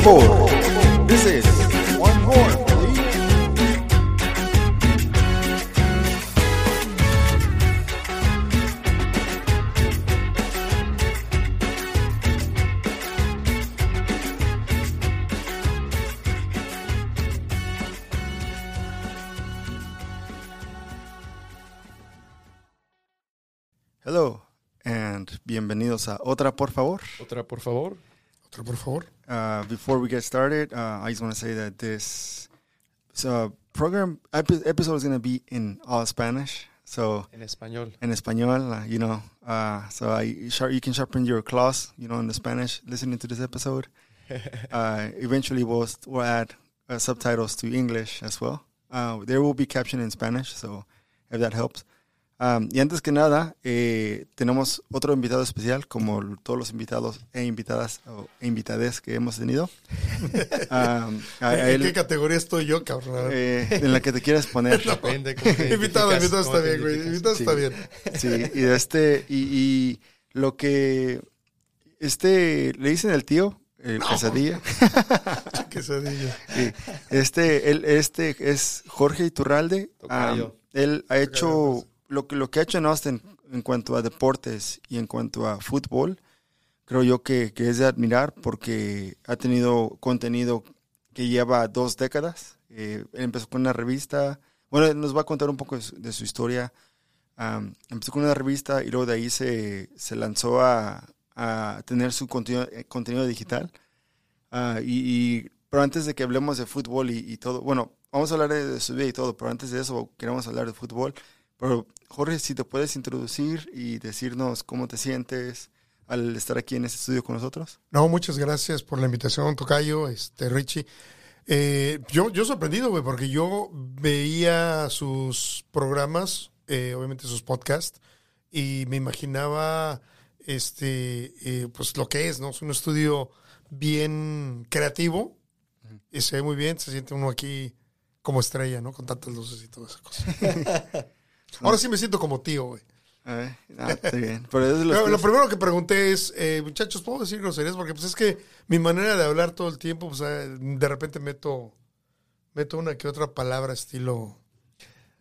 favor. This is one more, please. Hello, and bienvenidos a Otra Por Favor. Otra, por favor. Otro, por favor. Uh, before we get started, uh, I just want to say that this so program epi- episode is going to be in all Spanish. So in español. en español, uh, you know, uh, so I sharp, you can sharpen your claws, you know, in the Spanish listening to this episode. uh, eventually, we'll we'll add uh, subtitles to English as well. Uh, there will be caption in Spanish, so if that helps. Um, y antes que nada, eh, tenemos otro invitado especial, como todos los invitados e invitadas o e invitades que hemos tenido. Um, a- a ¿En qué categoría estoy yo, cabrón? eh, en la que te quieras poner. Depende cómo te invitado, invitado está bien, güey. Invitado Sí. está bien. Sí, y de este, y, y lo que este le dicen el tío, el quesadilla. Quesadilla. Sí. Este, él, este es Jorge Iturralde. Am, él ha hecho Tocayo. Lo que lo que ha hecho en Austin en cuanto a deportes y en cuanto a fútbol. Creo yo que, que es de admirar porque ha tenido contenido que lleva dos décadas. Eh, empezó con una revista. Bueno, nos va a contar un poco de su, de su historia. Am, empezó con una revista y luego de ahí se, se lanzó a, a tener su contenido, eh, contenido digital. Ah, y, y- pero antes de que hablemos de fútbol y, y todo, bueno, vamos a hablar de, de su vida y todo, pero antes de eso queremos hablar de fútbol. Pero Jorge, si te puedes introducir y decirnos cómo te sientes al estar aquí en este estudio con nosotros. No, muchas gracias por la invitación, Tocayo, este, Richie. Eh, yo, yo sorprendido, güey, porque yo veía sus programas, eh, obviamente sus podcasts, y me imaginaba este, eh, pues lo que es, ¿no? Es un estudio bien creativo, y se ve muy bien, se siente uno aquí como estrella, ¿no? Con tantas luces y toda esa cosa. Ahora sí me siento como tío, güey. Ah, ah, está bien. Pero es Lo, lo primero que pregunté es, eh, muchachos, ¿puedo decir groserías? Porque pues es que mi manera de hablar todo el tiempo, pues eh, de repente meto, meto una que otra palabra estilo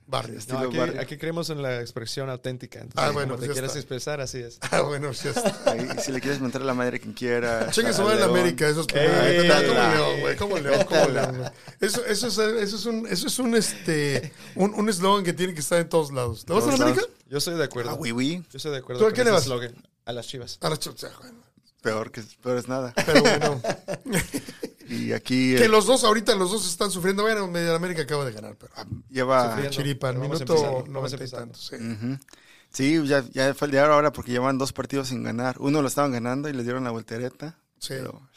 barrio. No, aquí, barrio. aquí creemos en la expresión auténtica. Entonces, Ah, bueno, como te pues ya quieres está. expresar, así es. Ah, bueno, ya está. ahí, si le quieres meter a la madre quien quiera. Chingue su madre en. América, eso es Ey, como león, güey, como león, como león, güey. Eso, eso es, eso es un, eso es un, este, un, un eslogan que tiene que estar en todos lados. ¿Le vas a la América? Yo soy de acuerdo. Ah, oui, oui. Yo estoy de acuerdo ¿Tú a qué le vas? eslogan. A las chivas. A la chucha, bueno. Peor que peor es nada. Pero bueno, Y aquí que eh, los dos, ahorita los dos están sufriendo. Bueno, América acaba de ganar, pero lleva Sufriendo. chiripa, Pero vamos minuto noventa y tantos. sí. Sí, ya, ya fue el de ahora porque llevan dos partidos sin ganar. Uno lo estaban ganando y les dieron la voltereta. Sí. Pero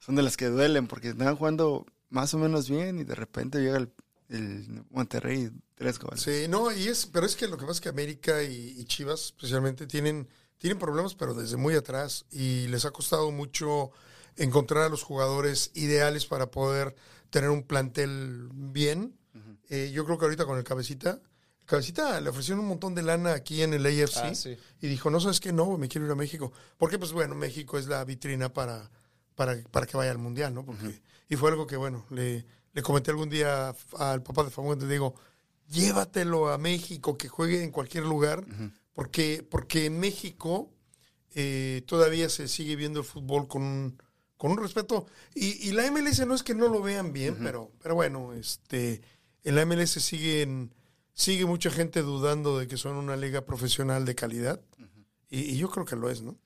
son de las que duelen porque estaban jugando más o menos bien y de repente llega el, el Monterrey tres goles. Sí, no, y es, pero es que lo que pasa es que América y, y Chivas especialmente tienen, tienen problemas, pero desde muy atrás, y les ha costado mucho encontrar a los jugadores ideales para poder tener un plantel bien. Eh, yo creo que ahorita con el cabecita, el cabecita le ofrecieron un montón de lana aquí en el AFC Ah, sí. y dijo, no sabes qué, no, me quiero ir a México. Porque pues bueno, México es la vitrina para, para, para que vaya al Mundial, ¿no? Porque, Y fue algo que, bueno, le, le comenté algún día al papá de Famuente, le digo, llévatelo a México, que juegue en cualquier lugar, porque, porque en México eh, todavía se sigue viendo el fútbol con un, con un respeto. Y, y la MLS no es que no lo vean bien, pero, pero bueno, este, en la MLS siguen, sigue mucha gente dudando de que son una liga profesional de calidad. y, y yo creo que lo es, ¿no?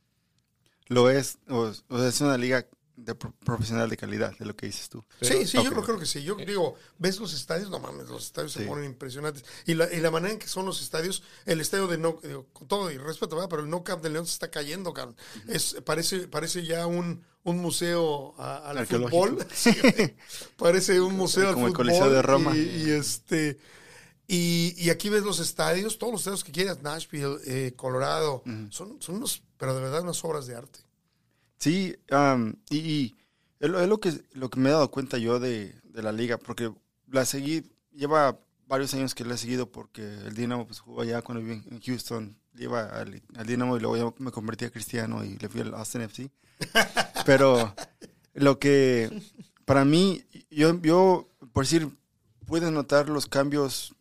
Lo es, o, o sea, es una liga de pro- profesional de calidad, de lo que dices tú. sí, sí, yo creo, creo que sí. Yo digo, ves los estadios, no mames, los estadios se ponen impresionantes. Y la, y la manera en que son los estadios, el estadio de No, digo, con todo y respeto, ¿verdad? pero el No Camp de León se está cayendo, cabrón. es, parece, parece ya un, un museo a- al fútbol. Sí, parece un museo al Como el. Coliseo de Roma. Y, y este. Y, y aquí ves los estadios, todos los estadios que quieras, Nashville, eh, Colorado, son, son unos, pero de verdad unas obras de arte. Sí, am, y, y es, lo, es lo que, lo que me he dado cuenta yo de, de la liga, porque la seguí, lleva varios años que la he seguido porque el Dinamo pues, jugó allá cuando viví en Houston, lleva al, al Dinamo y luego yo me convertí a cristiano y le fui al Austin FC. Pero Lo que para mí, yo, yo, por decir, puedes notar los cambios.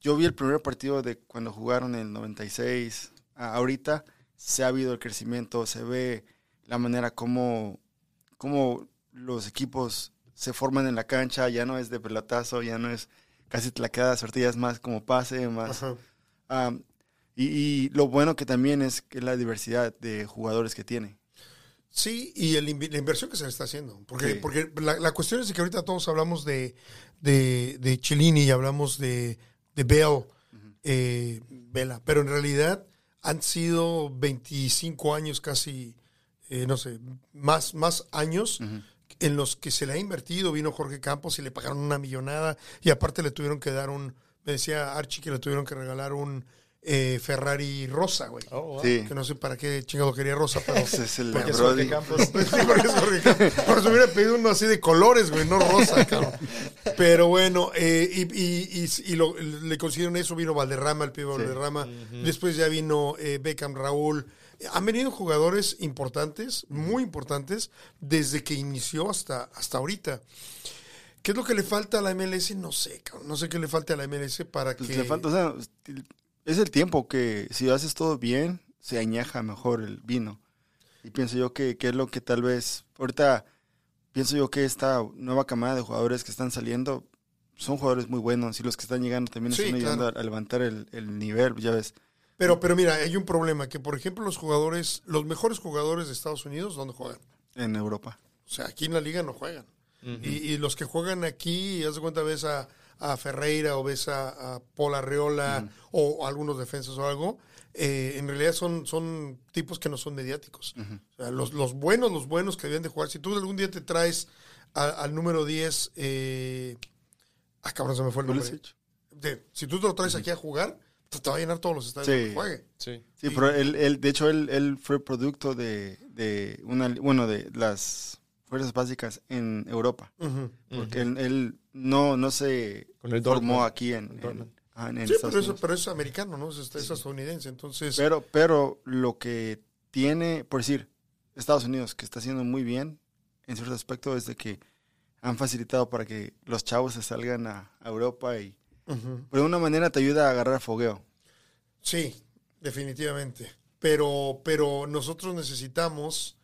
Yo vi el primer partido de cuando jugaron en el 96. a ahorita se ha habido el crecimiento, se ve la manera como, como los equipos se forman en la cancha, ya no es de pelotazo, ya no es casi te la queda sortillas más como pase, más. Um, y, y lo bueno que también es que la diversidad de jugadores que tiene. Sí, y el la inversión que se le está haciendo. Porque, Sí. porque la, la cuestión es que ahorita todos hablamos de, de, de Cellini y hablamos de, de Bell, eh, Vela, pero en realidad han sido 25 años casi, eh, no sé, más, más años en los que se le ha invertido. Vino Jorge Campos y le pagaron una millonada y aparte le tuvieron que dar un, me decía Archie que le tuvieron que regalar un eh, Ferrari rosa, güey. Oh, wow. Sí. Que no sé para qué chingado quería rosa, pero... Ese es el Porque es. Jorge Campos. Sí, porque es Jorge Campos. Por eso hubiera pedido uno así de colores, güey, no rosa, cabrón. Pero bueno, eh, y, y- y- y lo- le consiguieron eso, vino Valderrama, el pibe Valderrama, después ya vino eh, Beckham, Raúl. Han venido jugadores importantes, muy importantes, desde que inició hasta, hasta ahorita. ¿Qué es lo que le falta a la MLS? No sé, cabrón. No sé qué le falta a la MLS para Pues que... le falta, o sea, es el tiempo que si haces todo bien, se añeja mejor el vino. Y pienso yo que, que es lo que tal vez, ahorita pienso yo que esta nueva camada de jugadores que están saliendo son jugadores muy buenos y los que están llegando también Sí, están ayudando claro. a, a levantar el, el nivel, ya ves. Pero, pero mira, hay un problema, que por ejemplo los jugadores, los mejores jugadores de Estados Unidos, ¿dónde juegan? en Europa. O sea, aquí en la liga no juegan. y, y los que juegan aquí, haz de cuenta, ves a, a Ferreira o ves a, a Paul Arreola o, algunos defensas o algo, eh, en realidad son, son tipos que no son mediáticos. O sea, los, los buenos, los buenos que deben de jugar. Si tú algún día te traes a- al número 10, eh, ah, cabrón, se me fue el nombre. De- si tú te lo traes aquí a jugar, te, te va a llenar todos los estadios Sí. que juegue. Sí. Sí, pero él, él- de hecho, él, él fue producto de, de una, bueno, de las fuerzas básicas en Europa. Porque él, él no, no se Con el formó Dortmund. aquí en, en Sí, pero, eso, pero es americano, ¿no? Es, es estadounidense. Entonces, Pero, pero lo que tiene, por decir, Estados Unidos, que está haciendo muy bien en cierto aspecto, es de que han facilitado para que los chavos se salgan a, a Europa y ujú. por una manera te ayuda a agarrar fogueo. Sí, definitivamente. Pero, pero nosotros necesitamos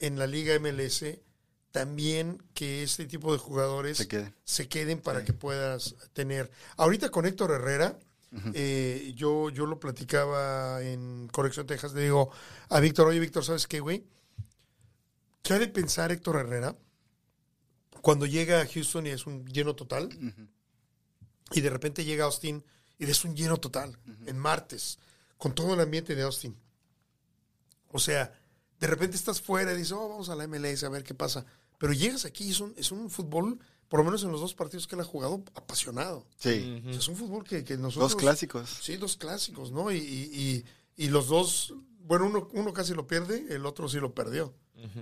en la Liga MLS también que este tipo de jugadores Se queden. se queden para que puedas tener. Ahorita con Héctor Herrera, eh, yo, yo lo platicaba en Conexión Texas, le digo a Víctor, oye Víctor, ¿sabes qué, güey? ¿Qué ha de pensar Héctor Herrera cuando llega a Houston y es un lleno total? Y de repente llega Austin y es un lleno total, en martes, con todo el ambiente de Austin. O sea, de repente estás fuera y dices, oh, vamos a la MLS a ver qué pasa. Pero llegas aquí y es un, es un fútbol, por lo menos en los dos partidos que él ha jugado, apasionado. Sí. O sea, es un fútbol que, que nosotros... Dos clásicos. Sí, dos clásicos, ¿no? Y, y, y- y los dos, bueno, uno, uno casi lo pierde, el otro sí lo perdió.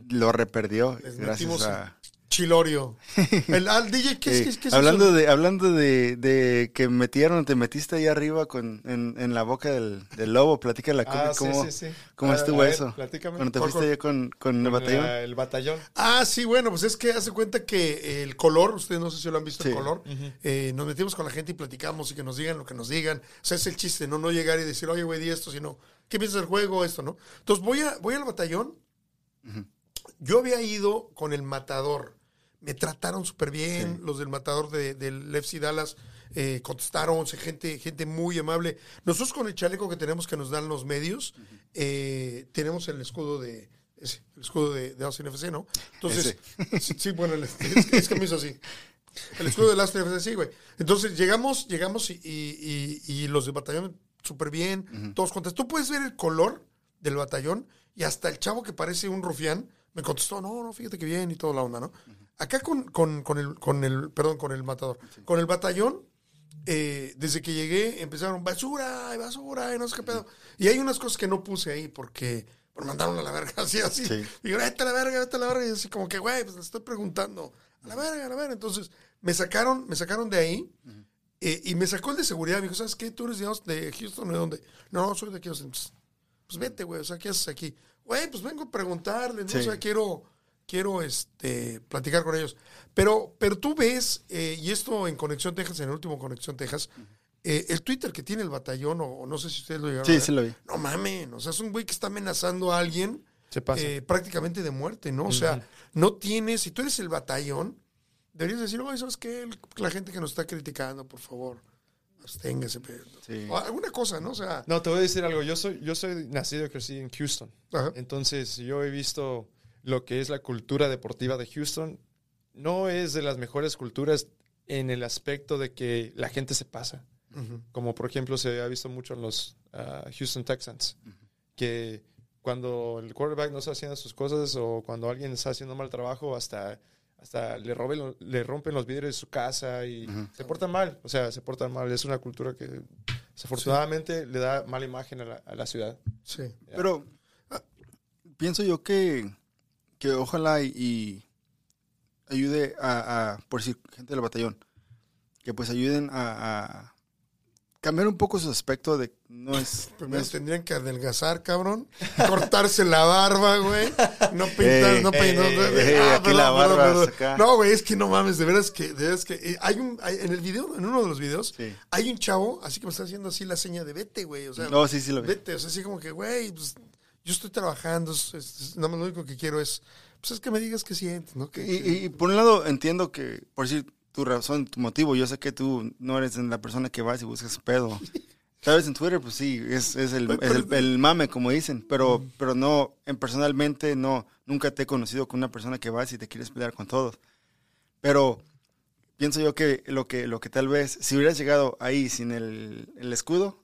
Lo reperdió Les gracias a... Chilorio. El, al DJ, ¿qué es, Eh, qué es- qué es hablando eso? de hablando de, de que metieron, te metiste ahí arriba con, en, en la boca del, del lobo, platícala Ah, cómo, sí, sí, sí. cómo A- estuvo a ver, eso. platícame. Cuando te ¿Cuál, fuiste cuál? allá con, con el Con batallón. la- el batallón. Ah, sí, bueno, pues es que hace cuenta que el color, ustedes no sé si lo han visto el color, eh, nos metimos con la gente y platicamos y que nos digan lo que nos digan. O sea, es el chiste, no no llegar y decir, oye, güey, di esto, sino, ¿qué piensas del juego? Esto, ¿no? Entonces voy, a, voy al batallón. Yo había ido con el matador. Me trataron súper bien, los del matador de- del FC Dallas eh, contestaron, gente, gente muy amable. Nosotros con el chaleco que tenemos que nos dan los medios, eh, tenemos el escudo de ese, el escudo de, de Austin FC, ¿no? Entonces, sí, sí, bueno, el- es, que- es que me hizo así. El escudo de Austin FC, sí, güey. Entonces llegamos, llegamos y, y- y- y los del batallón súper bien, todos contestan. Tú puedes ver el color del batallón y hasta el chavo que parece un rufián me contestó, no, no, fíjate que bien y toda la onda, ¿no? Acá con, con, con el, con el, perdón, con el matador, con el batallón, eh, desde que llegué empezaron basura y basura y no sé qué pedo. Y hay unas cosas que no puse ahí porque me mandaron a la verga, así, así. Sí. Digo, vete a la verga, vete a la verga. Y así como que, güey, pues le estoy preguntando. A la verga, a la verga. Entonces, me sacaron, me sacaron de ahí. eh, y me sacó el de seguridad. Me dijo, ¿sabes qué? ¿Tú eres de, Houston o de dónde? No, soy de aquí. Austin". Pues, pues vete, güey. O sea, ¿qué haces aquí? Güey, pues vengo a preguntarle, ¿no? Sí. O sea, quiero, quiero este, platicar con ellos. Pero, pero tú ves, eh, y esto en Conexión Texas, en el último Conexión Texas, eh, el Twitter que tiene el batallón, o, o no sé si ustedes lo llegaron a Sí, ver. sí lo vi. No mames, o sea, es un güey que está amenazando a alguien Se pasa. eh, prácticamente de muerte, ¿no? O sea, no tienes, si tú eres el batallón, deberías decir, oye, ¿sabes qué? La gente que nos está criticando, por favor, absténgase. pero- Sí. O alguna cosa, ¿no? O sea, No, te voy a decir algo. Yo soy, yo soy nacido y crecí en Houston. ajá. Entonces, yo he visto lo que es la cultura deportiva de Houston. No es de las mejores culturas en el aspecto de que la gente se pasa. Ujú. Como por ejemplo se ha visto mucho en los ah, Houston Texans. Que cuando el quarterback no está haciendo sus cosas o cuando alguien está haciendo mal trabajo, hasta, hasta le, roben, le rompen los vidrios de su casa y Ujú. se portan mal. O sea, se portan mal. Es una cultura que desafortunadamente le da mala imagen a la, a la ciudad. Sí. Pero ah, pienso yo que, que ojalá y, y ayude a, a, por decir, gente del batallón, que pues ayuden a, a cambiar un poco su aspecto de no es... no Primero es- tendrían que adelgazar, cabrón. Cortarse la barba, güey. No pintar, no peinar. ah, aquí la barba. No, güey, es que no mames, de veras que, de veras que. eh, hay un, hay- en el video, en uno de los videos, Sí. hay un chavo, así que me está haciendo así la seña de vete, güey. O sea, No, sí, sí lo vi. vete. O sea, así como que, güey, pues yo estoy trabajando. es- es- nada más lo único que quiero es, pues es que me digas qué sientes, ¿no? Que, Y, y- y por un lado entiendo que, por decir tu razón, tu motivo, yo sé que tú no eres la persona que vas y buscas pedo. Tal vez en Twitter, pues sí, es, es, el, es el, el mame, como dicen, pero, pero no, en personalmente no, nunca te he conocido con una persona que vas y te quieres pelear con todos. Pero pienso yo que lo que, lo que tal vez, si hubieras llegado ahí sin el, el escudo,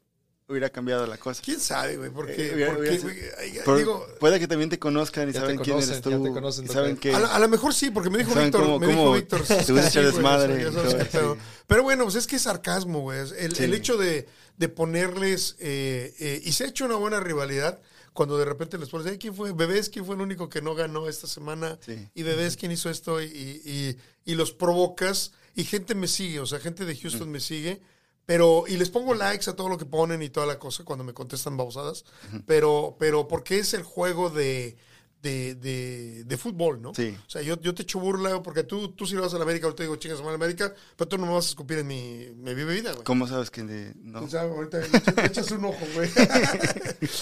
hubiera cambiado la cosa. ¿Quién sabe, güey? Porque, Eh, hubiera- porque, hubiera güey, ay, Por- digo, puede que también te conozcan y Ya te saben quién eres ya tú. te conocen, y saben que... A, la- a lo mejor sí, porque me dijo Víctor, cómo- me dijo Víctor. te gusta sí, echar desmadre. Pero bueno, pues es que es sarcasmo, güey. El, Sí. el hecho de, de ponerles, eh, eh, y se ha hecho una buena rivalidad cuando de repente les pones, "Ay, ¿quién fue? Bebés, ¿quién fue el único que no ganó esta semana? Sí. Y Bebés, ¿quién hizo esto? Y, y, y los provocas y gente me sigue, o sea, gente de Houston me sigue. Pero, y les pongo likes a todo lo que ponen y toda la cosa cuando me contestan babosadas. Pero, pero porque es el juego de, de, de, de fútbol, ¿no? Sí. O sea, yo, yo te echo burla porque tú, tú si le vas a la América, ahorita digo chingas a la América, pero tú no me vas a escupir en mi, mi bebida, güey. ¿Cómo sabes que de- no? O sea, ahorita le echas, un ojo, güey.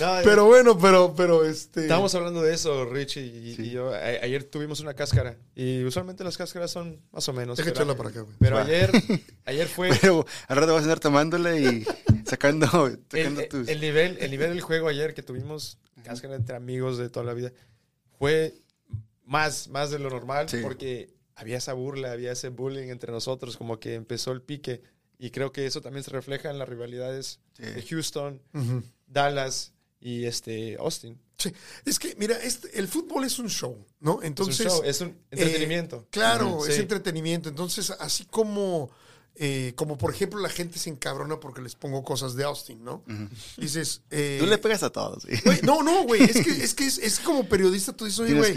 No, pero bueno, pero, pero este. Estábamos hablando de eso, Rich y, yo. A- ayer tuvimos una cáscara. Y usualmente las cáscaras son más o menos. Deja pero- echarla para acá, güey. Pero Va. ayer, ayer fue. Pero al rato vas a andar tomándole y sacando, sacando el, tus... el nivel, el nivel del juego ayer que tuvimos, cáscara entre amigos de toda la vida, fue más, más de lo normal Sí. porque había esa burla, había ese bullying entre nosotros, como que empezó el pique. Y creo que eso también se refleja en las rivalidades Sí. de Houston. Dallas y este Austin. Sí. Es que, mira, este, el fútbol es un show, ¿no? Entonces. es un, show, es un entretenimiento. Eh, claro, Ujú, es sí. entretenimiento. Entonces, así como, eh, como por ejemplo la gente se encabrona porque les pongo cosas de Austin, ¿no? Dices, eh, Tú le pegas a todos, güey, no, no, güey, es que, es que es, es como periodista, tú dices, oye, güey,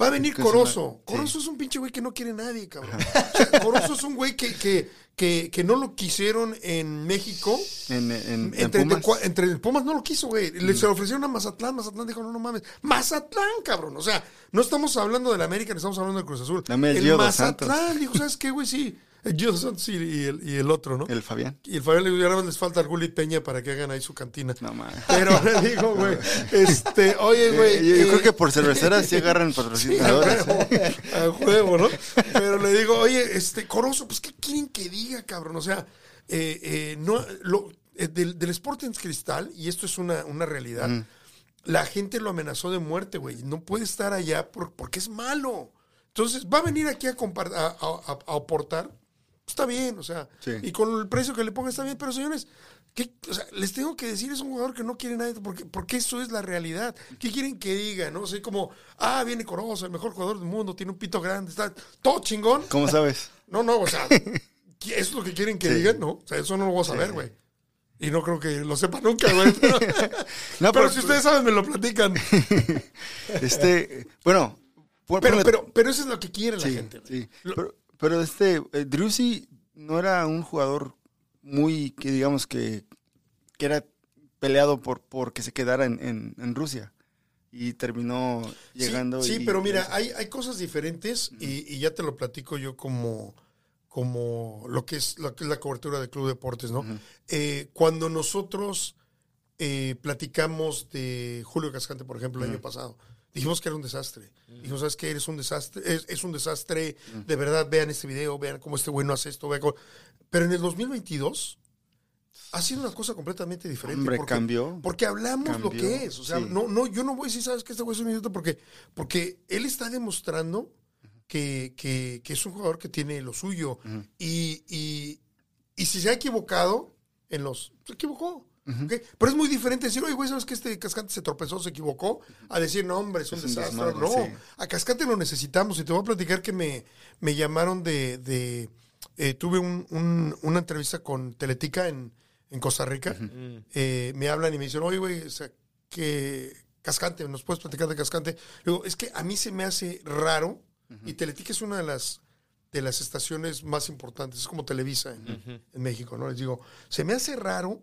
va a venir. Corozo. Sí. Corozo es un pinche güey que no quiere nadie, cabrón. O sea, Corozo es un güey que, que, que, que no lo quisieron en México. En, en, en Entre, Pumas. de cua- entre el Pumas no lo quiso, güey. Le, Se lo ofrecieron a Mazatlán. Mazatlán dijo, no, no mames. Mazatlán, cabrón. O sea, no estamos hablando del América, no estamos hablando del Cruz Azul. Dame el dos Mazatlán Santos. dijo, ¿sabes qué, güey? Sí. Santos y, y el, y el otro, ¿no? El Fabián. Y el Fabián le dijo, ahora les falta Arguli y Peña para que hagan ahí su cantina. No, mames. Pero le digo, güey, este, oye, güey. yo, yo eh, creo que por cerveceras sí agarran Sí, a patrocinadores. huevo, a huevo, ¿no? Pero le digo, oye, este, Corozo, pues, ¿qué quieren que diga, cabrón? O sea, eh, eh, no, lo, eh, del, del Sporting Cristal, y esto es una, una realidad, Mm. la gente lo amenazó de muerte, güey. No puede estar allá por- porque es malo. Entonces, va a venir aquí a, a- a- a aportar. Está bien, o sea, Sí. y con el precio que le ponga está bien, pero señores, ¿qué- o sea, les tengo que decir, es un jugador que no quiere nadie, porque, porque eso es la realidad. ¿Qué quieren que diga? ¿No? O sea, como, ah, viene Corozo, el mejor jugador del mundo, tiene un pito grande, está todo chingón. ¿Cómo sabes? No, no, o sea, ¿qué- ¿eso es lo que quieren que Sí. digan? No, o sea, eso no lo voy a saber, güey. Y no creo que lo sepa nunca, güey. Pero, No, pero si ustedes saben, me lo platican. Este, bueno. Pero, pero, pero eso es lo que quiere la gente. sí. Pero, pero este, eh, no era un jugador muy, que digamos que, que era peleado por, por que se quedara en, en, en Rusia. y terminó llegando. Sí, y- pero mira, hay, hay cosas diferentes y, y ya te lo platico yo como, como lo, que es, lo que es la cobertura de Club Deportes, ¿no? Eh, cuando nosotros eh, platicamos de Julio Cascante, por ejemplo, el año pasado, dijimos que era un desastre. Dijimos, ¿sabes qué? Eres un desastre, es, es un desastre, de verdad, vean este video, vean cómo este güey no hace esto, vean cómo- Pero en el 2022 ha sido una cosa completamente diferente. Hombre, porque- cambió. porque hablamos lo que es. O sea, sí. no, no, yo no voy a decir, ¿sabes qué? Este güey es un idiota porque, porque él está demostrando que, que- que es un jugador que tiene lo suyo. y, y, y si se ha equivocado en los... Se equivocó. Pero es muy diferente decir, oye, güey, ¿sabes que este cascante se tropezó, se equivocó? A decir, no, hombre, es un Es un desastre. desmadre, no, sí. a cascante lo necesitamos. Y te voy a platicar que me, me llamaron de... de eh, tuve un- un- una entrevista con Teletica en, en Costa Rica. Eh, me hablan y me dicen, oye, güey, o sea, que Cascante, ¿nos puedes platicar de Cascante? Le digo, es que a mí se me hace raro, y Teletica es una de las, de las estaciones más importantes, es como Televisa en, en México, ¿no? Les digo, se me hace raro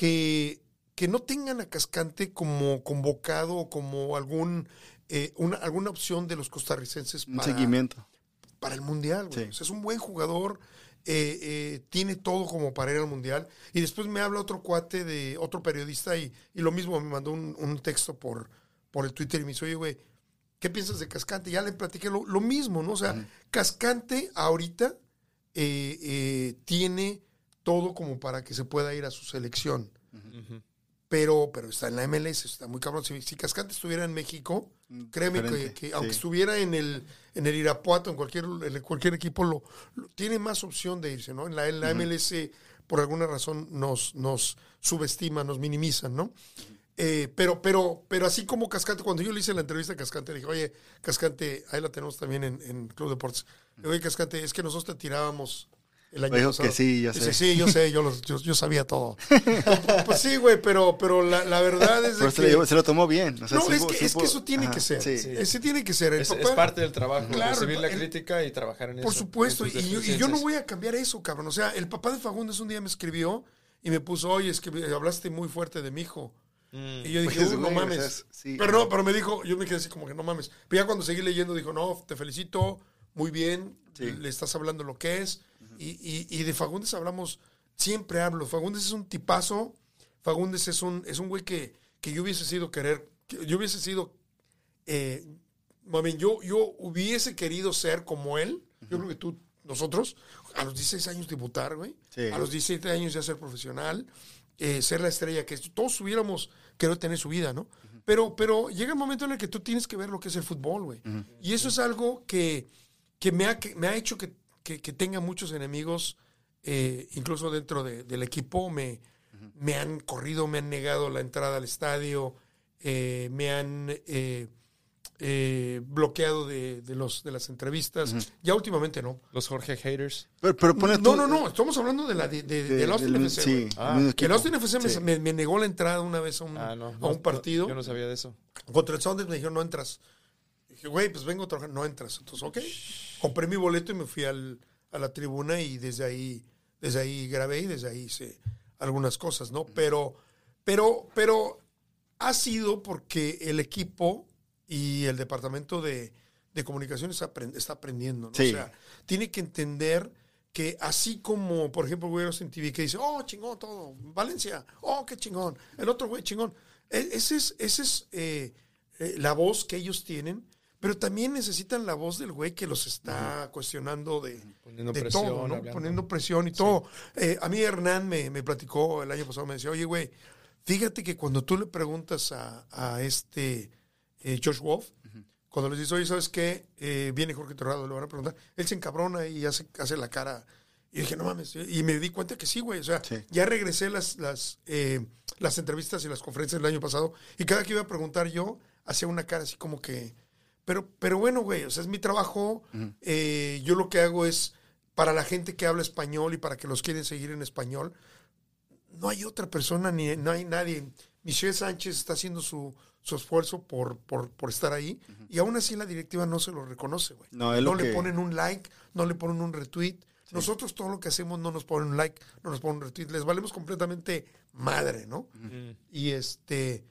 que, que no tengan a Cascante como convocado o como algún, eh, una, alguna opción de los costarricenses Un para, seguimiento. para el Mundial, güey. Sí. O sea, es un buen jugador, eh, eh, tiene todo como para ir al Mundial. Y después me habla otro cuate de otro periodista y, y lo mismo me mandó un, un texto por, por el Twitter y me dice, oye, güey, ¿qué piensas de Cascante? Ya le platiqué lo, lo mismo, ¿no? O sea, Cascante ahorita eh, tiene todo como para que se pueda ir a su selección. Pero, pero está en la MLS, está muy cabrón. Si, si Cascante estuviera en México, créeme que, Diferente, que aunque sí. estuviera en el, en el Irapuato, en cualquier, en cualquier equipo, lo, lo- tiene más opción de irse, ¿no? En la, en la MLS, por alguna razón, nos, nos subestiman, nos minimizan, ¿no? Eh, pero, pero, pero así como Cascante, cuando yo le hice la entrevista a Cascante, le dije, oye, Cascante, ahí la tenemos también en, en Club Deportes. Le digo, oye, Cascante, es que nosotros te tirábamos el año dijo pasado. que sí, ya Dice, sé. sí, yo sé, yo, los- yo, yo sabía todo. pues sí, güey, pero, pero la, la verdad es de Pero que... se lo tomó bien. o sea, no, supo- es que, es supo- que eso tiene ajá, que ser. sí. Sí. Ese tiene que ser. El Es, parte del trabajo, Claro, recibir la el- crítica y trabajar en eso. Por supuesto, y yo, y yo no voy a cambiar eso, cabrón. O sea, el papá de Fagundes un día me escribió y me puso, oye, es que hablaste muy fuerte de mi hijo. Mm. Y yo dije, Pues, "Uy, no güey, o mames. sea, es- sí. Pero no, pero me dijo, yo me quedé así como que no mames. Pero ya cuando seguí leyendo, dijo, no, te felicito, muy bien, Sí. le estás hablando lo que es. Y, y- y de Fagundes hablamos, siempre hablo. Fagundes es un tipazo. Fagundes es un, es un güey que, que yo hubiese sido querer, que yo hubiese sido, eh, mami, yo, yo hubiese querido ser como él. Yo creo que tú, nosotros, a los 16 años debutar, güey. Sí. A los 17 años ya ser profesional, eh, ser la estrella que es. Todos hubiéramos querido tener su vida, ¿no? Pero, pero llega un momento en el que tú tienes que ver lo que es el fútbol, güey. Y eso es algo que, que, me, ha, que me ha hecho que, que- que tenga muchos enemigos, eh, incluso dentro de- del equipo. Me, me han corrido, me han negado la entrada al estadio, eh, me han eh, eh, bloqueado de, de los, de las entrevistas. Ya últimamente no. Los Jorge haters. Pero, pero pone No, tú- no, no, estamos hablando de la de, de, de- del Austin FC. sí, Ah, Que el. Austin FC me, Sí. me- me negó la entrada una vez a un, Ah, no. a no, un partido. Yo no sabía de eso. Contra el Sounders me dijeron, no entras. Dije, güey, pues vengo a trabajar, no entras. Entonces, ok. Compré mi boleto y me fui al, a la tribuna y desde ahí, desde ahí grabé y desde ahí hice algunas cosas, ¿no? Pero, pero, pero ha sido porque el equipo y el departamento de, de comunicaciones aprend- está aprendiendo, ¿no? Sí. O sea, tiene que entender que así como, por ejemplo, güey en TV que dice, oh, chingón todo, Valencia, oh, qué chingón, el otro güey, chingón. E- Ese es, ese es eh, eh, la voz que ellos tienen, pero también necesitan la voz del güey que los está cuestionando de, Poniendo de presión, todo, ¿no? hablando. Poniendo presión y todo. Eh, a mí Hernán me, me platicó el año pasado, me decía, oye, güey, fíjate que cuando tú le preguntas a, a este eh, Josh Wolf, cuando les dices, oye, ¿sabes qué? Eh, viene Jorge Torrado, le van a preguntar, él se encabrona y hace, hace la cara. Y dije, no mames. Y me di cuenta que sí, güey. O sea, Sí. ya regresé las, las, eh, las entrevistas y las conferencias del año pasado. Y cada que iba a preguntar yo, hacía una cara así como que. Pero, pero bueno, güey, o sea, es mi trabajo. Eh, yo lo que hago es, para la gente que habla español y para que los quieren seguir en español, no hay otra persona, ni no hay nadie. Michelle Sánchez está haciendo su, su esfuerzo por, por, por estar ahí y aún así la directiva no se lo reconoce, güey. No, es lo le que- ponen un like, no le ponen un retweet. Nosotros todo lo que hacemos no nos ponen un like, no nos ponen un retweet. Les valemos completamente madre, ¿no? Y este...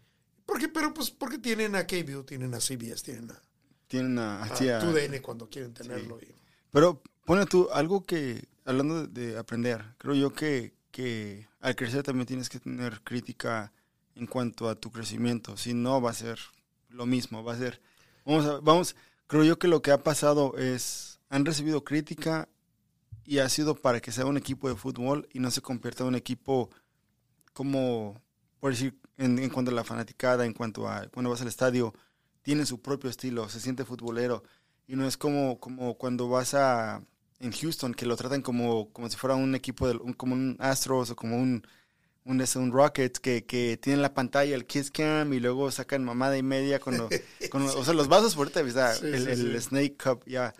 Por Porque, pero pues porque tienen a KBO, tienen a CBS, tienen a, Tienen a, a así a- 2DN cuando quieren tenerlo. y- Pero pone tú algo que, hablando de, de aprender, creo yo que, que al crecer también tienes que tener crítica en cuanto a tu crecimiento. Si no, va a ser lo mismo, va a ser... Vamos, a- vamos, creo yo que lo que ha pasado es, han recibido crítica y ha sido para que sea un equipo de fútbol y no se convierta en un equipo como, por decir, en, en cuanto a la fanaticada, en cuanto a cuando vas al estadio, tiene su propio estilo, se siente futbolero. Y no es como, como cuando vas a en Houston, que lo tratan como, como si fuera un equipo, de, un- como un Astros o como un, un, ese, un Rockets, que, que tienen la pantalla, el Kiss Cam, y luego sacan mamada y media con, lo- con lo- o sea, los vasos ahorita, ¿verdad? Sí, el, sí, el sí. Snake Cup, ya.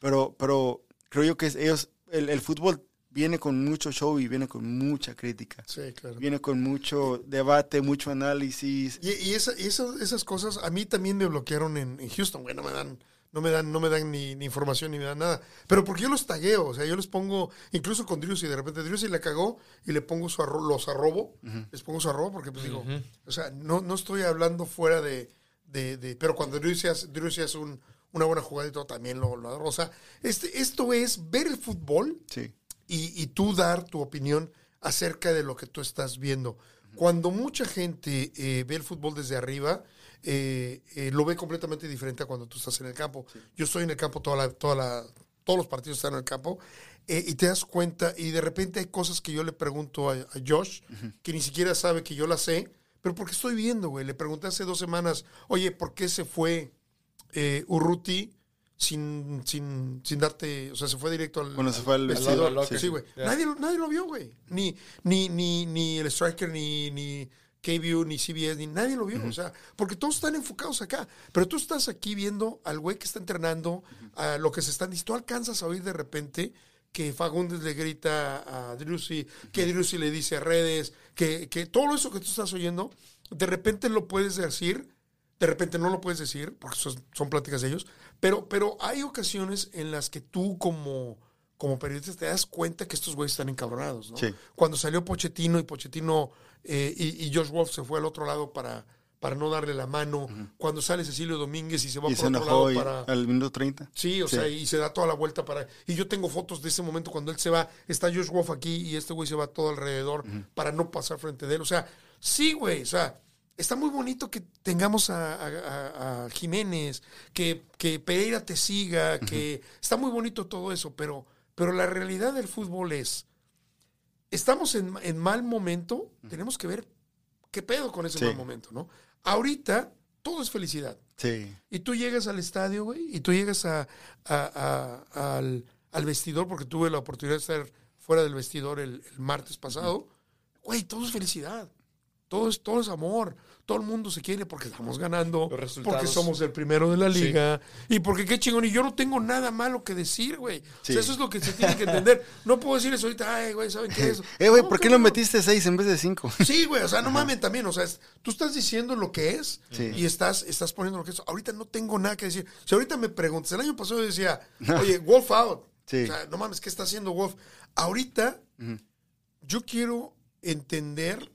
Pero, pero creo yo que ellos, el, el fútbol viene con mucho show y viene con mucha crítica. Sí, claro. Viene con mucho debate, mucho análisis. Y, y esa- y esas, esas cosas a mí también me bloquearon en, en Houston, güey. No me dan, no me dan, no me dan ni, ni información ni me dan nada. Pero porque yo los tagueo, o sea, yo les pongo, incluso con Driussi, de repente Driussi la cagó y le pongo su arro- los arrobo, les pongo su arrobo porque pues digo, o sea, no, no estoy hablando fuera de, de, de- pero cuando Driussi hace, Driussi hace un- una buena jugada y todo, también lo, lo adoro. O sea, este, esto es ver el fútbol Sí, y, y tú dar tu opinión acerca de lo que tú estás viendo. Cuando mucha gente eh, ve el fútbol desde arriba, eh, eh, lo ve completamente diferente a cuando tú estás en el campo. Yo estoy en el campo toda la, toda la, todos los partidos están en el campo eh, y te das cuenta y de repente hay cosas que yo le pregunto a, a Josh que ni siquiera sabe que yo las sé, pero porque estoy viendo, güey. Le pregunté hace dos semanas, oye, ¿por qué se fue Urruti sin, sin, sin darte, o sea, se fue directo al, Bueno, se fue al locker. Sí, güey. Nadie, nadie lo vio, güey. Ni, ni, ni, ni el striker, ni, ni KVU, ni CBS, ni nadie lo vio. O sea, porque todos están enfocados acá. Pero tú estás aquí viendo al güey que está entrenando, a lo que se están diciendo. Tú alcanzas a oír de repente que Fagundes le grita a Drusy, que Drusy le dice a redes, que, que todo eso que tú estás oyendo, de repente lo puedes decir, de repente no lo puedes decir, porque son, son pláticas de ellos, pero, pero hay ocasiones en las que tú como, como periodista te das cuenta que estos güeyes están encabronados, ¿no? Sí. Cuando salió Pochettino y Pochettino eh, y, y Josh Wolf se fue al otro lado para, para no darle la mano, cuando sale Cecilio Domínguez y se va y por se otro lado para... al minuto 30. Sí, o Sí. sea, y se da toda la vuelta para... Y yo tengo fotos de ese momento cuando él se va, está Josh Wolf aquí y este güey se va todo alrededor para no pasar frente de él. O sea, sí, güey, o sea, está muy bonito que tengamos a, a- a- a Jiménez, que, que Pereira te siga, que está muy bonito todo eso, pero, pero la realidad del fútbol es, estamos en, en mal momento, tenemos que ver qué pedo con ese Sí. mal momento, ¿no? Ahorita todo es felicidad. Sí. Y tú llegas al estadio, güey, y tú llegas a- al, al vestidor, porque tuve la oportunidad de estar fuera del vestidor el, el martes pasado. Güey, todo es felicidad. Todo es, todo es amor. Todo el mundo se quiere porque estamos ganando. Porque somos el primero de la Sí. liga. Y porque qué chingón. Y yo no tengo nada malo que decir, güey. O sea, eso es lo que se tiene que entender. No puedo decir eso ahorita. Ay, güey, ¿saben qué es eso? Eh, güey, ¿por qué no metiste 6 en vez de 5? Sí, güey, o sea, no mames también, o sea, es- tú estás diciendo lo que es Sí. y estás, estás poniendo lo que es. Ahorita no tengo nada que decir. Si ahorita me preguntas, el año pasado yo decía, oye, Wolf out. Sí. O sea, no mames, ¿qué está haciendo Wolf? Ahorita yo quiero entender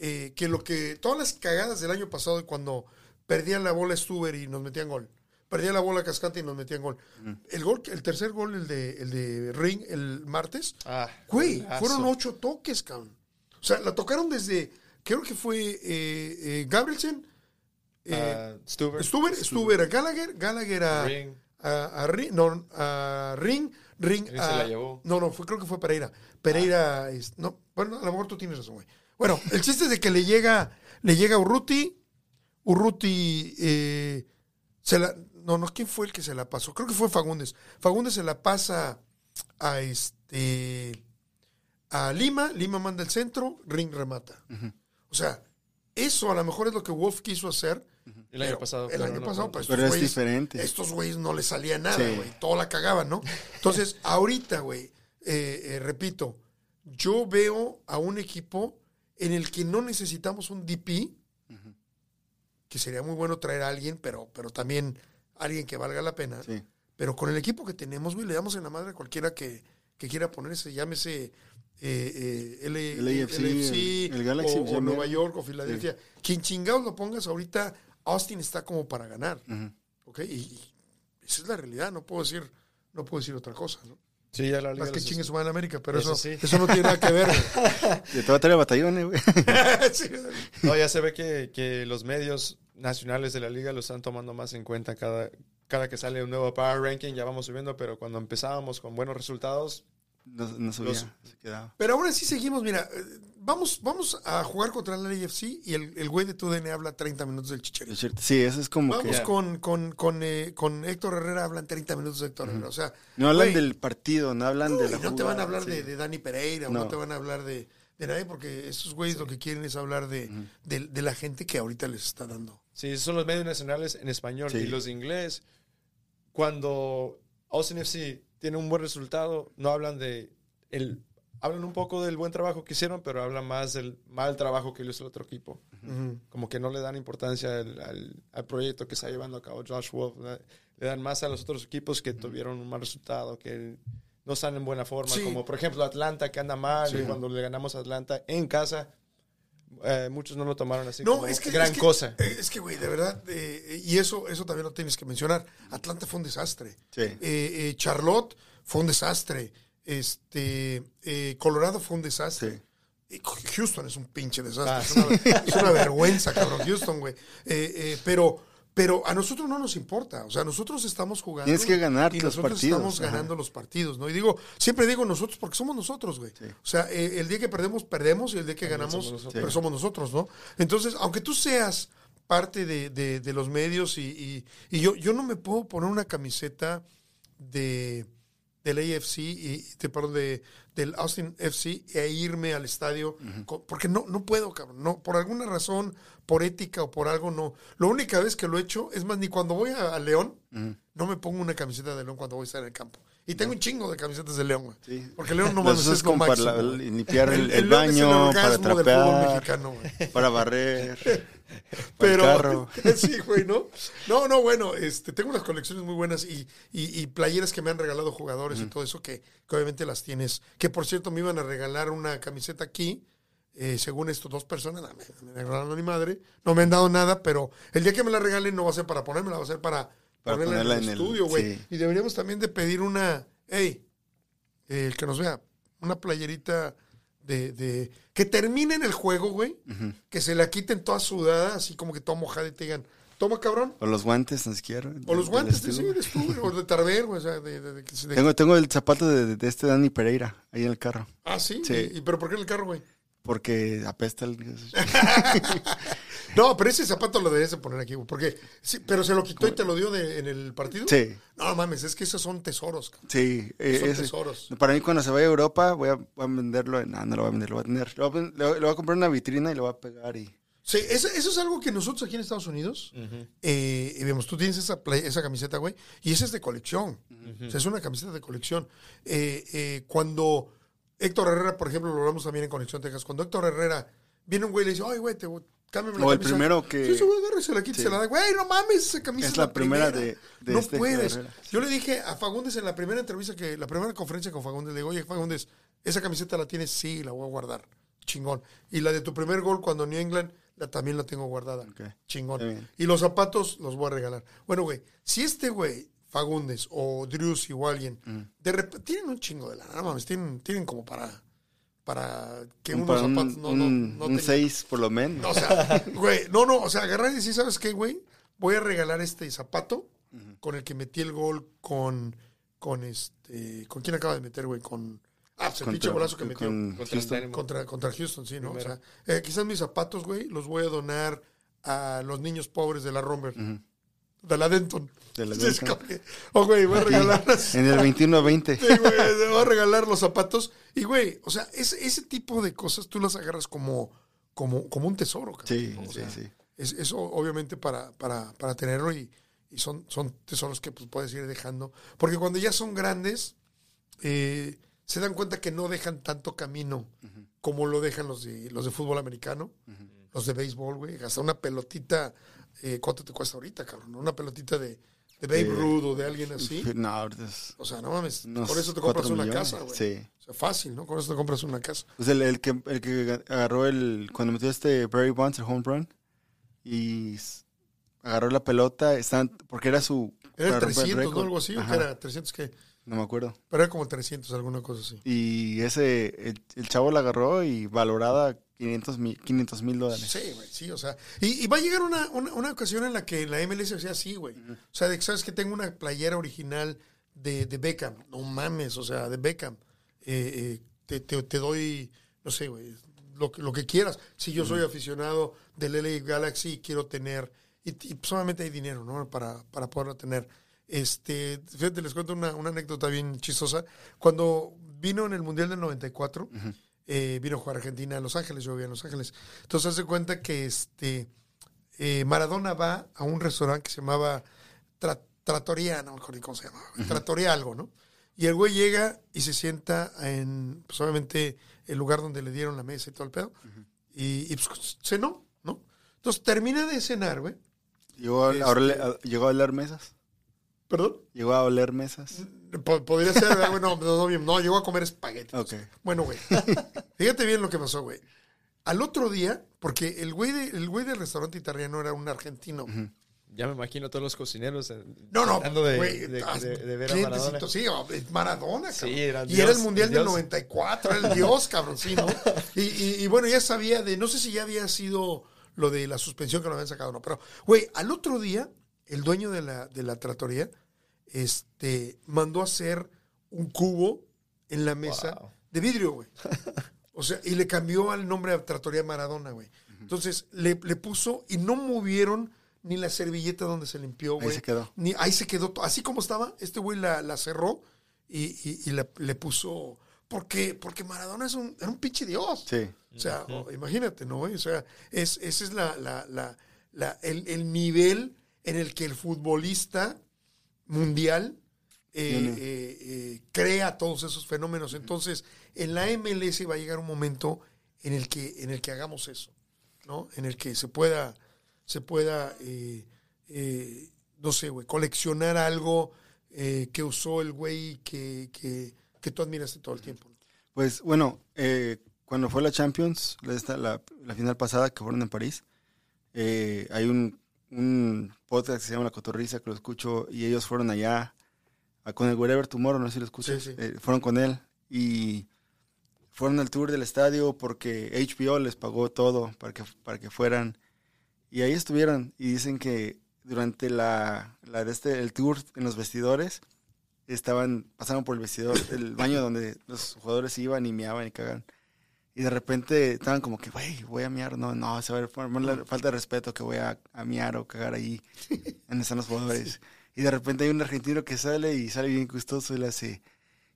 eh, que lo que, todas las cagadas del año pasado cuando perdían la bola Stuber y nos metían gol. Perdían la bola Cascante y nos metían gol. El gol, el tercer gol, el de, el de Ring el martes, Ah, Güey, golazo. fueron ocho toques, cabrón. O sea, la tocaron desde, creo que fue eh, eh, Gabrielsen, eh, Ah, Stuber. Stuber, Stuber a Gallagher, Gallagher a Ring. a, a Ring, no, a Ring, Ring, Ring se a- la llevó. No, no, fue, creo que fue Pereira. Pereira, es- no, bueno, a lo mejor tú tienes razón, güey. Bueno, el chiste es de que le llega, le llega a Urruti, Urruti eh, se la, no, no, ¿quién fue el que se la pasó? Creo que fue Fagundes. Fagundes se la pasa a este, a Lima, Lima manda el centro, Ring remata. O sea, eso a lo mejor es lo que Wolf quiso hacer. El año pasado. El año no pasado, pues, Pero estos es güeyes- diferente. Estos güeyes no les salía nada, Sí. güey. Todo la cagaban, ¿no? Entonces, ahorita, güey, eh, eh, repito, yo veo a un equipo en el que no necesitamos un DP, que sería muy bueno traer a alguien, pero, pero también alguien que valga la pena. Sí. Pero con el equipo que tenemos, güey, le damos en la madre a cualquiera que, que quiera ponerse, llámese eh, eh, L- El AFC, LFC, el- el Galaxy, o, Nueva. York o Filadelfia. Quien chingados lo pongas ahorita, Austin está como para ganar. ¿ok? Y, y esa es la realidad, no puedo decir, no puedo decir otra cosa, ¿no? Sí, ya la liga Más que chingue su madre en América, pero Eso eso, sí. eso no tiene nada que ver. güey. Te va a traer batallones, güey. Sí. No, ya se ve que, que los medios nacionales de la liga lo están tomando más en cuenta cada, cada que sale un nuevo Power Ranking, ya vamos subiendo, pero cuando empezábamos con buenos resultados, No, no subía, Los- se quedaba. Pero ahora sí seguimos, mira, eh, vamos, vamos a jugar contra el LAFC y el, el güey de TUDN habla 30 minutos del chicharito. Es cierto. Sí, eso es como Vamos que... con, con, con, eh, con Héctor Herrera, hablan 30 minutos de Héctor Herrera. O sea, No hablan güey, del partido, no hablan de la no te van a hablar sí. de, de Dani Pereira, o no. No. te van a hablar de, de nadie, porque esos güeyes lo que quieren es hablar de, de, de la gente que ahorita les está dando. sí, esos son los medios nacionales en español Sí. y los de inglés. Cuando Austin FC tiene un buen resultado, no hablan de el hablan un poco del buen trabajo que hicieron, pero hablan más del mal trabajo que hizo el otro equipo. Como que no le dan importancia al, al- al proyecto que está llevando a cabo Josh Wolf. Le dan más a los otros equipos que tuvieron un mal resultado, que no están en buena forma. Sí. Como por ejemplo Atlanta, que anda mal, Sí. y cuando le ganamos a Atlanta en casa, eh, muchos no lo tomaron así No, como es que gran es que- cosa. eh, Es que, güey, de verdad, eh, y eso, eso también lo tienes que mencionar. Atlanta fue un desastre. Sí. Eh, Charlotte fue un desastre. Este, Colorado fue un desastre. Sí. Houston es un pinche desastre. Ah, es, una, es una vergüenza, cabrón, Houston, güey. Pero, pero a nosotros no nos importa. O sea, nosotros estamos jugando. Tienes que ganar y los nosotros partidos, estamos ajá. ganando los partidos, ¿no? Y digo, siempre digo nosotros porque somos nosotros, güey. Sí. O sea, eh, el día que perdemos, perdemos y el día que También ganamos, somos nosotros. pero somos nosotros, ¿no? Entonces, aunque tú seas parte de, de- de los medios y, y- y yo, yo no me puedo poner una camiseta de del AFC y de, perdón, de, del Austin FC e irme al estadio porque no no puedo cabrón no por alguna razón por ética o por algo no. La única vez que lo he hecho es más ni cuando voy a, a León no me pongo una camiseta de León cuando voy a estar en el campo y tengo un chingo de camisetas de León güey Sí. porque León no usas es como para la- limpiar el, el el baño, para del fútbol trapear, mexicano, para barrer, para el Pero, carro. sí, güey, ¿no? No, no, bueno, este, tengo unas colecciones muy buenas y, y, y playeras que me han regalado jugadores y todo eso que, que obviamente las tienes. Que por cierto me iban a regalar una camiseta aquí, eh, según esto, dos personas, me, me regalaron a mi madre, no me han dado nada, pero el día que me la regalen no va a ser para ponérmela, va a ser para, Para ponerla, ponerla en el en el- estudio, güey. sí. Y deberíamos también de pedir una, hey, eh, el que nos vea, una playerita de, de que terminen el juego, güey, que se la quiten toda sudada, así como que toda mojada y te digan, toma cabrón. O los guantes, no quiero. O los guantes sí, de estudio, o de Tarver, güey, o sea, de, de- de- Tengo, tengo el zapato de, de este Dani Pereira ahí en el carro. Ah, sí. Sí. ¿Y, y- pero por qué en el carro, güey? Porque apesta el. No, pero ese zapato lo deberías de poner aquí, güey. Porque, sí, pero se lo quitó y te lo dio de- en el partido. Sí, No mames, es que esos son tesoros. cabrón. sí. eh, Son ese- tesoros. para mí, cuando se vaya a Europa, voy a, voy a venderlo. No, no lo voy a vender, lo voy a tener. Lo voy a, voy- comprar una vitrina y lo voy a pegar. y Sí, eso, eso es algo que nosotros aquí en Estados Unidos, eh, y vemos, tú tienes esa, play- esa camiseta, güey, y esa es de colección. O sea, es una camiseta de colección. Eh, eh, cuando Héctor Herrera, por ejemplo, lo hablamos también en Conexión Texas, cuando Héctor Herrera viene un güey y le dice, ay, güey, te cámbiame la O el camisa". primero que- Sí, ese güey agarra y se la quita y se la da. Güey, no mames, esa camisa Es es, la primera de- de no este puedes. Yo le dije a Fagundes en la primera entrevista, que la primera conferencia con Fagundes, le digo, oye, Fagundes, ¿esa camiseta la tienes? Sí, la voy a guardar. Chingón. Y la de tu primer gol cuando New England, la también la tengo guardada. Chingón. Bien. Y los zapatos los voy a regalar. Bueno, güey, si este güey, Fagundes o Drews o alguien, de repente, tienen un chingo de lana, no mames, tienen, tienen como para, para que un, unos zapatos no, no, un- no un tengan- 6 por lo menos. o sea, güey, no, no, o sea, agarrar y decir, ¿sabes qué, güey? Voy a regalar este zapato con el que metí el gol con, con este, ¿con quién acaba de meter, güey? Con, ah, pues el Contra- pinche golazo que metió. con Contra Houston. Contra, contra Houston, sí, ¿no? O sea, eh, quizás mis zapatos, güey, los voy a donar a los niños pobres de la Romber. De la Denton. De la Denton. que, oh, güey, voy a regalar las- En el 21-20. Sí, güey, voy a regalar los zapatos. Y, güey, o sea, ese, ese tipo de cosas tú las agarras como, como, como un tesoro, cabrón. Sí, O sí, sea, sí. Es, eso obviamente para, para, para tenerlo y, y son, son tesoros que pues, puedes ir dejando. Porque cuando ya son grandes, eh, se dan cuenta que no dejan tanto camino como lo dejan los de, los de fútbol americano, los de béisbol, güey. Hasta una pelotita, eh, ¿cuánto te cuesta ahorita, cabrón? Una pelotita de, de Babe Eh, Ruth o de alguien así. No, ahorita es O sea, no mames, por eso te compras una millones. casa, güey. Sí. O sea, fácil, ¿no? Con eso te compras una casa. Pues el, el que, el que agarró el. Cuando metió este Barry Bonds, el home run, y agarró la pelota, estaban, porque era su. Era para el romper el 300, ¿no? Algo así, ¿o era? 300 qué? No me acuerdo. Pero era como 300, alguna cosa así. Y ese. El, el chavo la agarró y valorada 500 mil dólares. Sí, güey, sí, o sea. Y, y va a llegar una, una, una ocasión en la que la MLS sea así, güey. O sea, de que sabes que tengo una playera original de, de Beckham. No mames, o sea, de Beckham. Eh, eh, te, te- te doy, no sé, güey, lo, que- lo que quieras. Si yo soy aficionado del LA Galaxy y quiero tener, y, y solamente hay dinero, ¿no? Para, para poderlo tener. Este, fíjate, les cuento una, una anécdota bien chistosa. Cuando vino en el Mundial del 94, eh, vino a jugar Argentina a Los Ángeles, yo vivía en Los Ángeles. Entonces hace cuenta que este eh, Maradona va a un restaurante que se llamaba Tra- Trattoria, no me acuerdo ni cómo se llamaba, güey, Trattoria algo, ¿no? Y el güey llega y se sienta en, pues obviamente, el lugar donde le dieron la mesa y todo el pedo. Y, y, pues cenó, ¿no? Entonces termina de cenar, güey. Llegó a, Este- a oler- a- llegó a oler mesas. ¿Perdón? Llegó a oler mesas. Po- Podría ser, ¿verdad, güey? no, no, no, llegó a comer espagueti. Ok. Bueno, güey. Fíjate bien lo que pasó, güey. Al otro día, porque el güey, de- el güey del restaurante italiano era un argentino. Ya me imagino a todos los cocineros. No, no, de, güey. de- ah, de- de ver a y Maradona. Sí, oh, Maradona, Sí, cabrón. era y Dios, era el Mundial el del Dios. 94, era el Dios, cabrón, sí, ¿no? Y, y- y bueno, ya sabía de, no sé si ya había sido lo de la suspensión que lo habían sacado o no, pero, güey, al otro día, el dueño de la, de la tratoría, este, mandó a hacer un cubo en la mesa Wow. de vidrio, güey. O sea, y le cambió al nombre a Tratoría Maradona, güey. Entonces, le, le puso y no movieron ni la servilleta donde se limpió, Ahí güey. se quedó. Ni, ahí se quedó. Así como estaba, este güey la, la cerró y, y- y le, le puso... Porque, porque Maradona es un, era un pinche dios. Sí. O sea, imagínate, ¿no, güey? O sea, es, ese es la, la, la, la- el, el nivel en el que el futbolista mundial eh, eh, eh, crea todos esos fenómenos. Entonces, en la MLS va a llegar un momento en el que, en el que hagamos eso, ¿no? En el que se pueda, se pueda, eh, eh, no sé, güey, coleccionar algo eh, que usó el güey que, que, que tú admiraste todo el tiempo. Pues bueno, eh, cuando fue la Champions, la, la, la final pasada que fueron en París, eh, hay un, un podcast que se llama La Cotorriza que lo escucho y ellos fueron allá a- con el Wherever Tomorrow, no sé si lo escuchas. Sí, sí. Eh, fueron con él y fueron al tour del estadio porque HBO les pagó todo para que, para que fueran. Y ahí estuvieron y dicen que durante la, la de este, el tour en los vestidores estaban, pasaron por el vestidor, el baño donde los jugadores iban y meaban y cagan. Y de repente estaban como que, güey, voy a mear. No, no, se va a la falta de respeto que voy a, a mear o cagar ahí donde están los jugadores. Y de repente hay un argentino que sale y sale bien gustoso y le hace,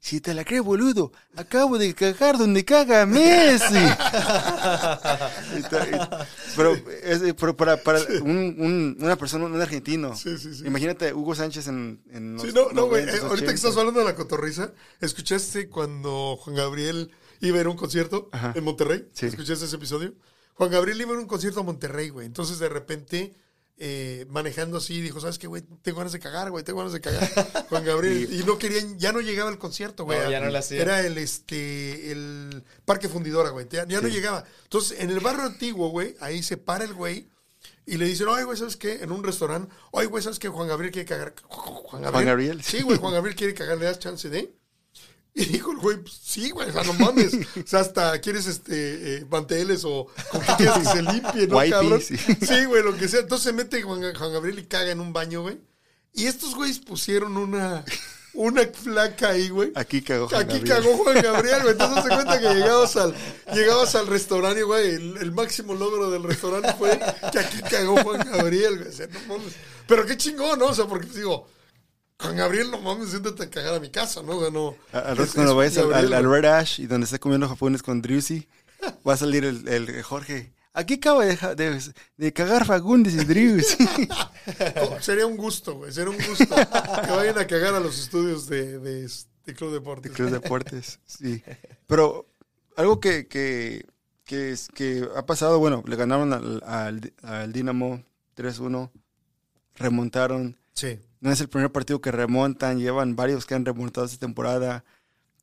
si te la crees, boludo, acabo de cagar donde caga Messi. Y ta- y- pero, es- pero para, para un- un- una persona, un argentino, Sí, sí, sí. imagínate Hugo Sánchez en, en Sí, no, no, güey. 90s, eh, ahorita que 80s. estás hablando de la cotorriza, ¿escuchaste cuando Juan Gabriel iba a ir a un concierto Ajá. en Monterrey? Sí. ¿Escuchaste ese episodio? Juan Gabriel iba a un concierto a Monterrey, güey. Entonces, de repente, eh, manejando así, dijo, ¿sabes qué, güey? Tengo ganas de cagar, güey. Tengo ganas de cagar. Juan Gabriel. y no querían, ya no llegaba el concierto, güey. No, ya no le hacía. Era el, este, el Parque Fundidora, güey. Ya, ya no llegaba. Entonces, en el barrio antiguo, güey, ahí se para el güey y le dicen, oye, güey, ¿sabes qué? En un restaurante, oye, güey, ¿sabes qué? Juan Gabriel quiere cagar. Juan Gabriel. Gabriel. Sí, güey, Juan Gabriel quiere cagar, ¿le das chance de? Y dijo el güey, pues, sí, güey, o sea, no mames. O sea, hasta quieres este eh, manteles o con qué quieres que se limpie, ¿no, cabrón? sí. Sí, güey, lo que sea. Entonces se mete Juan, Juan Gabriel y caga en un baño, güey. Y estos güeyes pusieron una, una flaca ahí, güey. Aquí cagó Juan Aquí Gabriel. cagó Juan Gabriel, güey. Entonces se cuenta que llegabas al, llegabas al restaurante, güey. El, el máximo logro del restaurante fue que aquí cagó Juan Gabriel, güey. O sea, no mames. Pero qué chingón, ¿no? O sea, porque digo, Juan Gabriel, no mames, siéntate a cagar a mi casa, ¿no? Al rato cuando vayas al. Red Ash y donde está comiendo japonés con Drewsy, va a salir el, el Jorge. Aquí acaba de, de, de cagar Fagundes y Drewsy. Oh, Sería un gusto, güey. Sería un gusto que vayan a cagar a los estudios de, de, de Club Deportes. de Cruz Deportes, sí. Pero algo que, que, que, es- que ha pasado, bueno, le ganaron al, al, al Dinamo 3-1, remontaron. Sí. No es el primer partido que remontan, llevan varios que han remontado esta temporada.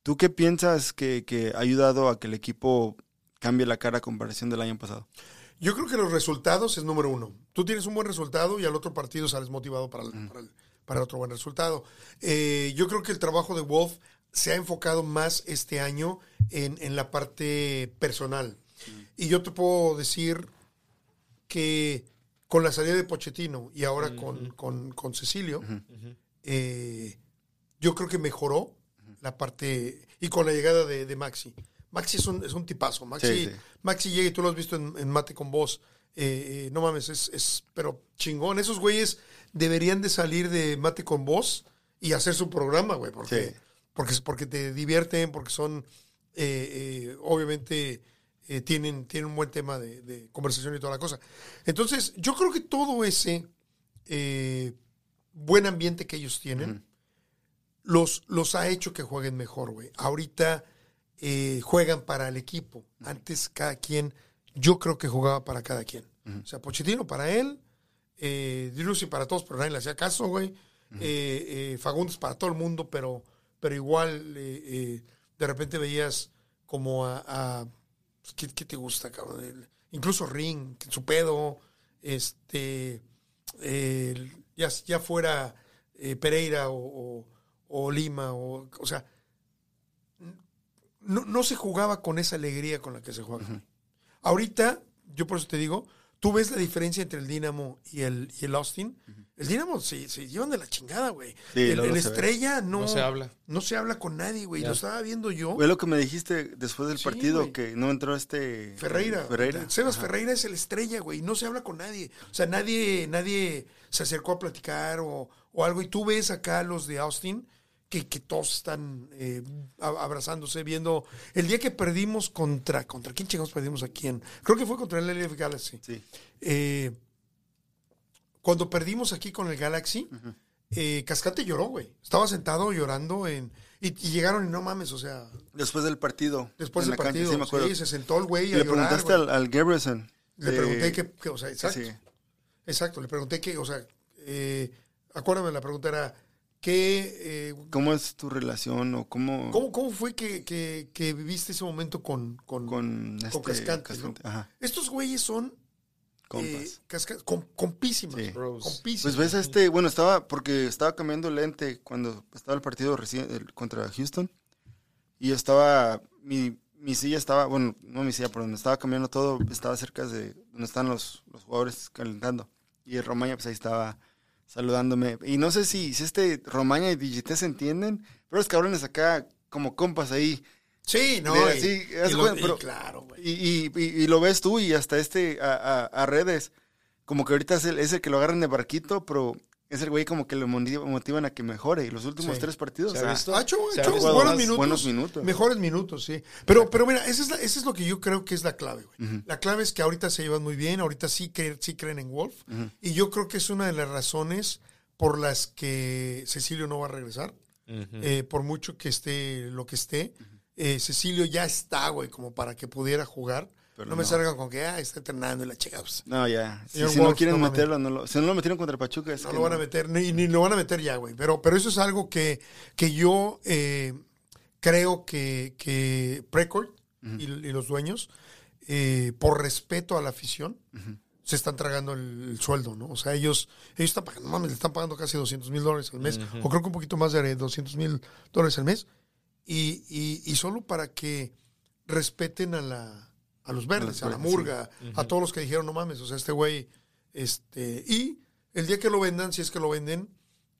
¿Tú qué piensas que, que ha ayudado a que el equipo cambie la cara a comparación del año pasado? Yo creo que los resultados es número uno. Tú tienes un buen resultado y al otro partido sales motivado para el, para el- para otro buen resultado. Eh, yo creo que el trabajo de Wolf se ha enfocado más este año en, en la parte personal. Y yo te puedo decir que con la salida de Pochettino y ahora con, con- con Cecilio, eh, yo creo que mejoró la parte y con la llegada de, de Maxi. Maxi es un, es un tipazo. Maxi, Sí, sí. Maxi llega y tú lo has visto en, en Mate con Voz. Eh, eh, no mames, es, es pero chingón. Esos güeyes deberían de salir de Mate con Voz y hacer su programa, güey, porque, Sí. porque, porque te divierten, porque son, eh, eh, obviamente, eh, tienen, tienen un buen tema de, de conversación y toda la cosa. Entonces, yo creo que todo ese eh, buen ambiente que ellos tienen los, los ha hecho que jueguen mejor, güey. Ahorita eh, juegan para el equipo. Antes cada quien, yo creo que jugaba para cada quien. O sea, Pochettino para él, eh, para todos, pero nadie le hacía caso, güey. Fagundes para todo el mundo, pero, pero igual de repente veías como a... a- pues, ¿qué, qué te gusta, cabrón? El- incluso Ring, su pedo, este... ya, ya fuera eh, Pereira o, o- o Lima, o, o sea, no, no se jugaba con esa alegría con la que se juega. Ahorita, yo por eso te digo, tú ves la diferencia entre el Dinamo y el, y el Austin. El Dinamo se, se llevan de la chingada, güey. Sí, el. Estrella no, No se habla. no se habla con nadie, güey. Lo estaba viendo yo. Fue lo que me dijiste después del Sí, partido, que no entró este... Ferreira. Ferreira. Sebas Ajá. Ferreira es el estrella, güey. No se habla con nadie. O sea, nadie, nadie se acercó a platicar o, o algo. Y tú ves acá los de Austin que, que todos están eh, a- abrazándose, viendo. El día que perdimos contra. ¿Contra quién chingados perdimos aquí? En, creo que fue contra el LF Galaxy. Sí. Eh, cuando perdimos aquí con el Galaxy, eh, Cascante lloró, güey. Estaba sentado llorando en. Y, y llegaron y no mames, o sea, Después del partido. después del cancha, partido. sí, me acuerdo. sí, se sentó el güey Y a le llorar, preguntaste güey. al, al Gabrielson. Le de- pregunté que, que, o sea, exacto. Sí. Exacto, le pregunté que, o sea, eh, acuérdame, la pregunta era, ¿qué, eh, ¿Cómo es tu relación o cómo... cómo, cómo fue que, que, que viviste ese momento con, con, Con, con este, Cascante, Ajá, Estos güeyes son compas. eh, casca- com- compísimas, Sí. Bros. compísimas. Pues ves a este, bueno, estaba, porque estaba cambiando lente cuando estaba el partido recién el- contra Houston. Y yo estaba, mi, mi silla estaba, bueno, no mi silla, pero donde estaba cambiando todo, estaba cerca de donde están los, los jugadores calentando. Y Romaña, pues ahí estaba saludándome. Y no sé si, si este Romaña y Digité se entienden, pero los cabrones acá como compas ahí. sí, no, de- y, sí, y lo- y claro, güey. Y, y, y- y lo ves tú y hasta este a, a- a redes, como que ahorita es el, es el que lo agarran de barquito, pero es el güey como que lo motiva- motivan a que mejore. Y los últimos Sí. tres partidos, ¿Se o ha sea, visto? Ha hecho, ha visto buenos minutos. buenos minutos. Mejores minutos, sí. Pero, pero mira, eso es, la- eso es lo que yo creo que es la clave, güey. La clave es que ahorita se llevan muy bien, ahorita sí, cre- sí creen en Wolf. Y yo creo que es una de las razones por las que Cecilio no va a regresar. Eh, por mucho que esté lo que esté, eh, Cecilio ya está, güey, como para que pudiera jugar. Pero no, me salgan con que ah, está entrenando y la chica. pues, no, ya. Si, no quieren no meterlo, no lo, si no lo metieron contra Pachuca, es no que lo van a meter, ni, ni lo van a meter ya, güey. Pero, pero eso es algo que, que yo eh, creo que, que Precourt y, y los dueños, eh, por respeto a la afición, se están tragando el, el sueldo, ¿no? O sea, ellos, ellos están pagando, mames, le están pagando casi 200 mil dólares al mes, o creo que un poquito más de 200 mil dólares al mes, y, y, y solo para que respeten a la a los verdes, a, la murga, a todos los que dijeron, no mames, o sea, este güey, este, y el día que lo vendan, si es que lo venden,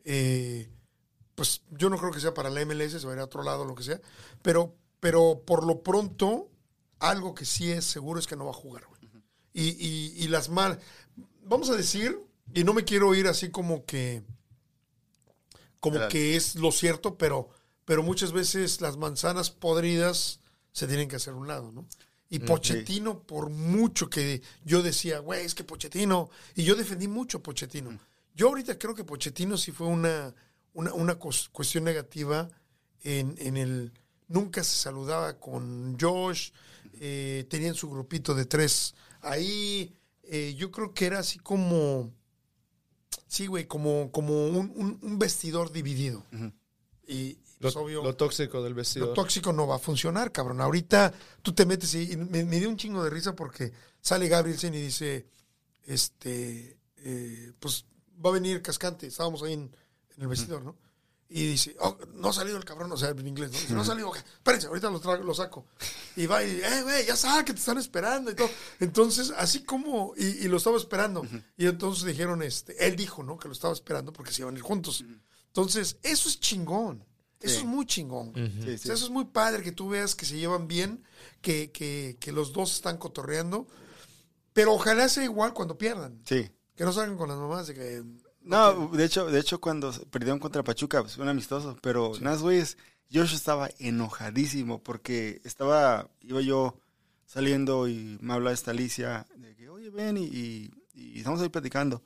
eh, pues yo no creo que sea para la MLS, se va a ir a otro lado, lo que sea, pero, pero por lo pronto, algo que sí es seguro es que no va a jugar, güey. Y, y, y las mal, vamos a decir, y no me quiero ir así como que, como Claro. que es lo cierto, pero, pero muchas veces las manzanas podridas se tienen que hacer a un lado, ¿no? Y Pochettino, por mucho que yo decía, güey, es que Pochettino, y yo defendí mucho a Pochettino. Yo ahorita creo que Pochettino sí fue una, una, una cuestión negativa en, en el... Nunca se saludaba con Josh, eh, tenían su grupito de tres ahí. eh, yo creo que era así como... Sí, güey, como, como un, un- un vestidor dividido. Y, Lo, obvio, lo tóxico del lo vestidor. tóxico no va a funcionar, cabrón. Ahorita tú te metes y, y me, me dio un chingo de risa porque sale Gabrielsen y dice, este, eh, pues va a venir Cascante. Estábamos ahí en, en el vestidor, ¿no? Y dice, oh, no ha salido el cabrón, o sea, en inglés, ¿no? Dice, no ha salido, espérense, ahorita lo, traigo, lo saco. Y va y, eh, güey, ya sabes que te están esperando y todo. Entonces, así como, y, y lo estaba esperando. Y entonces dijeron, este, él dijo, ¿no? Que lo estaba esperando porque se iban a ir juntos. Entonces, eso es chingón. Eso Sí. es muy chingón. Sí, O sí. sea, eso es muy padre que tú veas que se llevan bien, que, que, que los dos están cotorreando. Pero ojalá sea igual cuando pierdan. Sí. Que no salgan con las mamás de que. No, de hecho, de hecho cuando perdieron contra Pachuca, pues fue un amistoso, pero nada, más, güeyes, Josh estaba enojadísimo porque estaba, iba yo saliendo y me habla esta Alicia de que, oye, ven y, y, y estamos ahí platicando.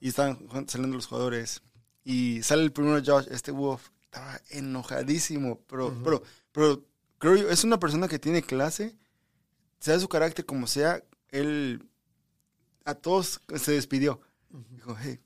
Y jugando- saliendo los jugadores. Y sale el primero Josh, este Wolf, estaba enojadísimo, pero, pero, pero creo yo, es una persona que tiene clase, sea su carácter como sea, él a todos se despidió. Dijo, hey,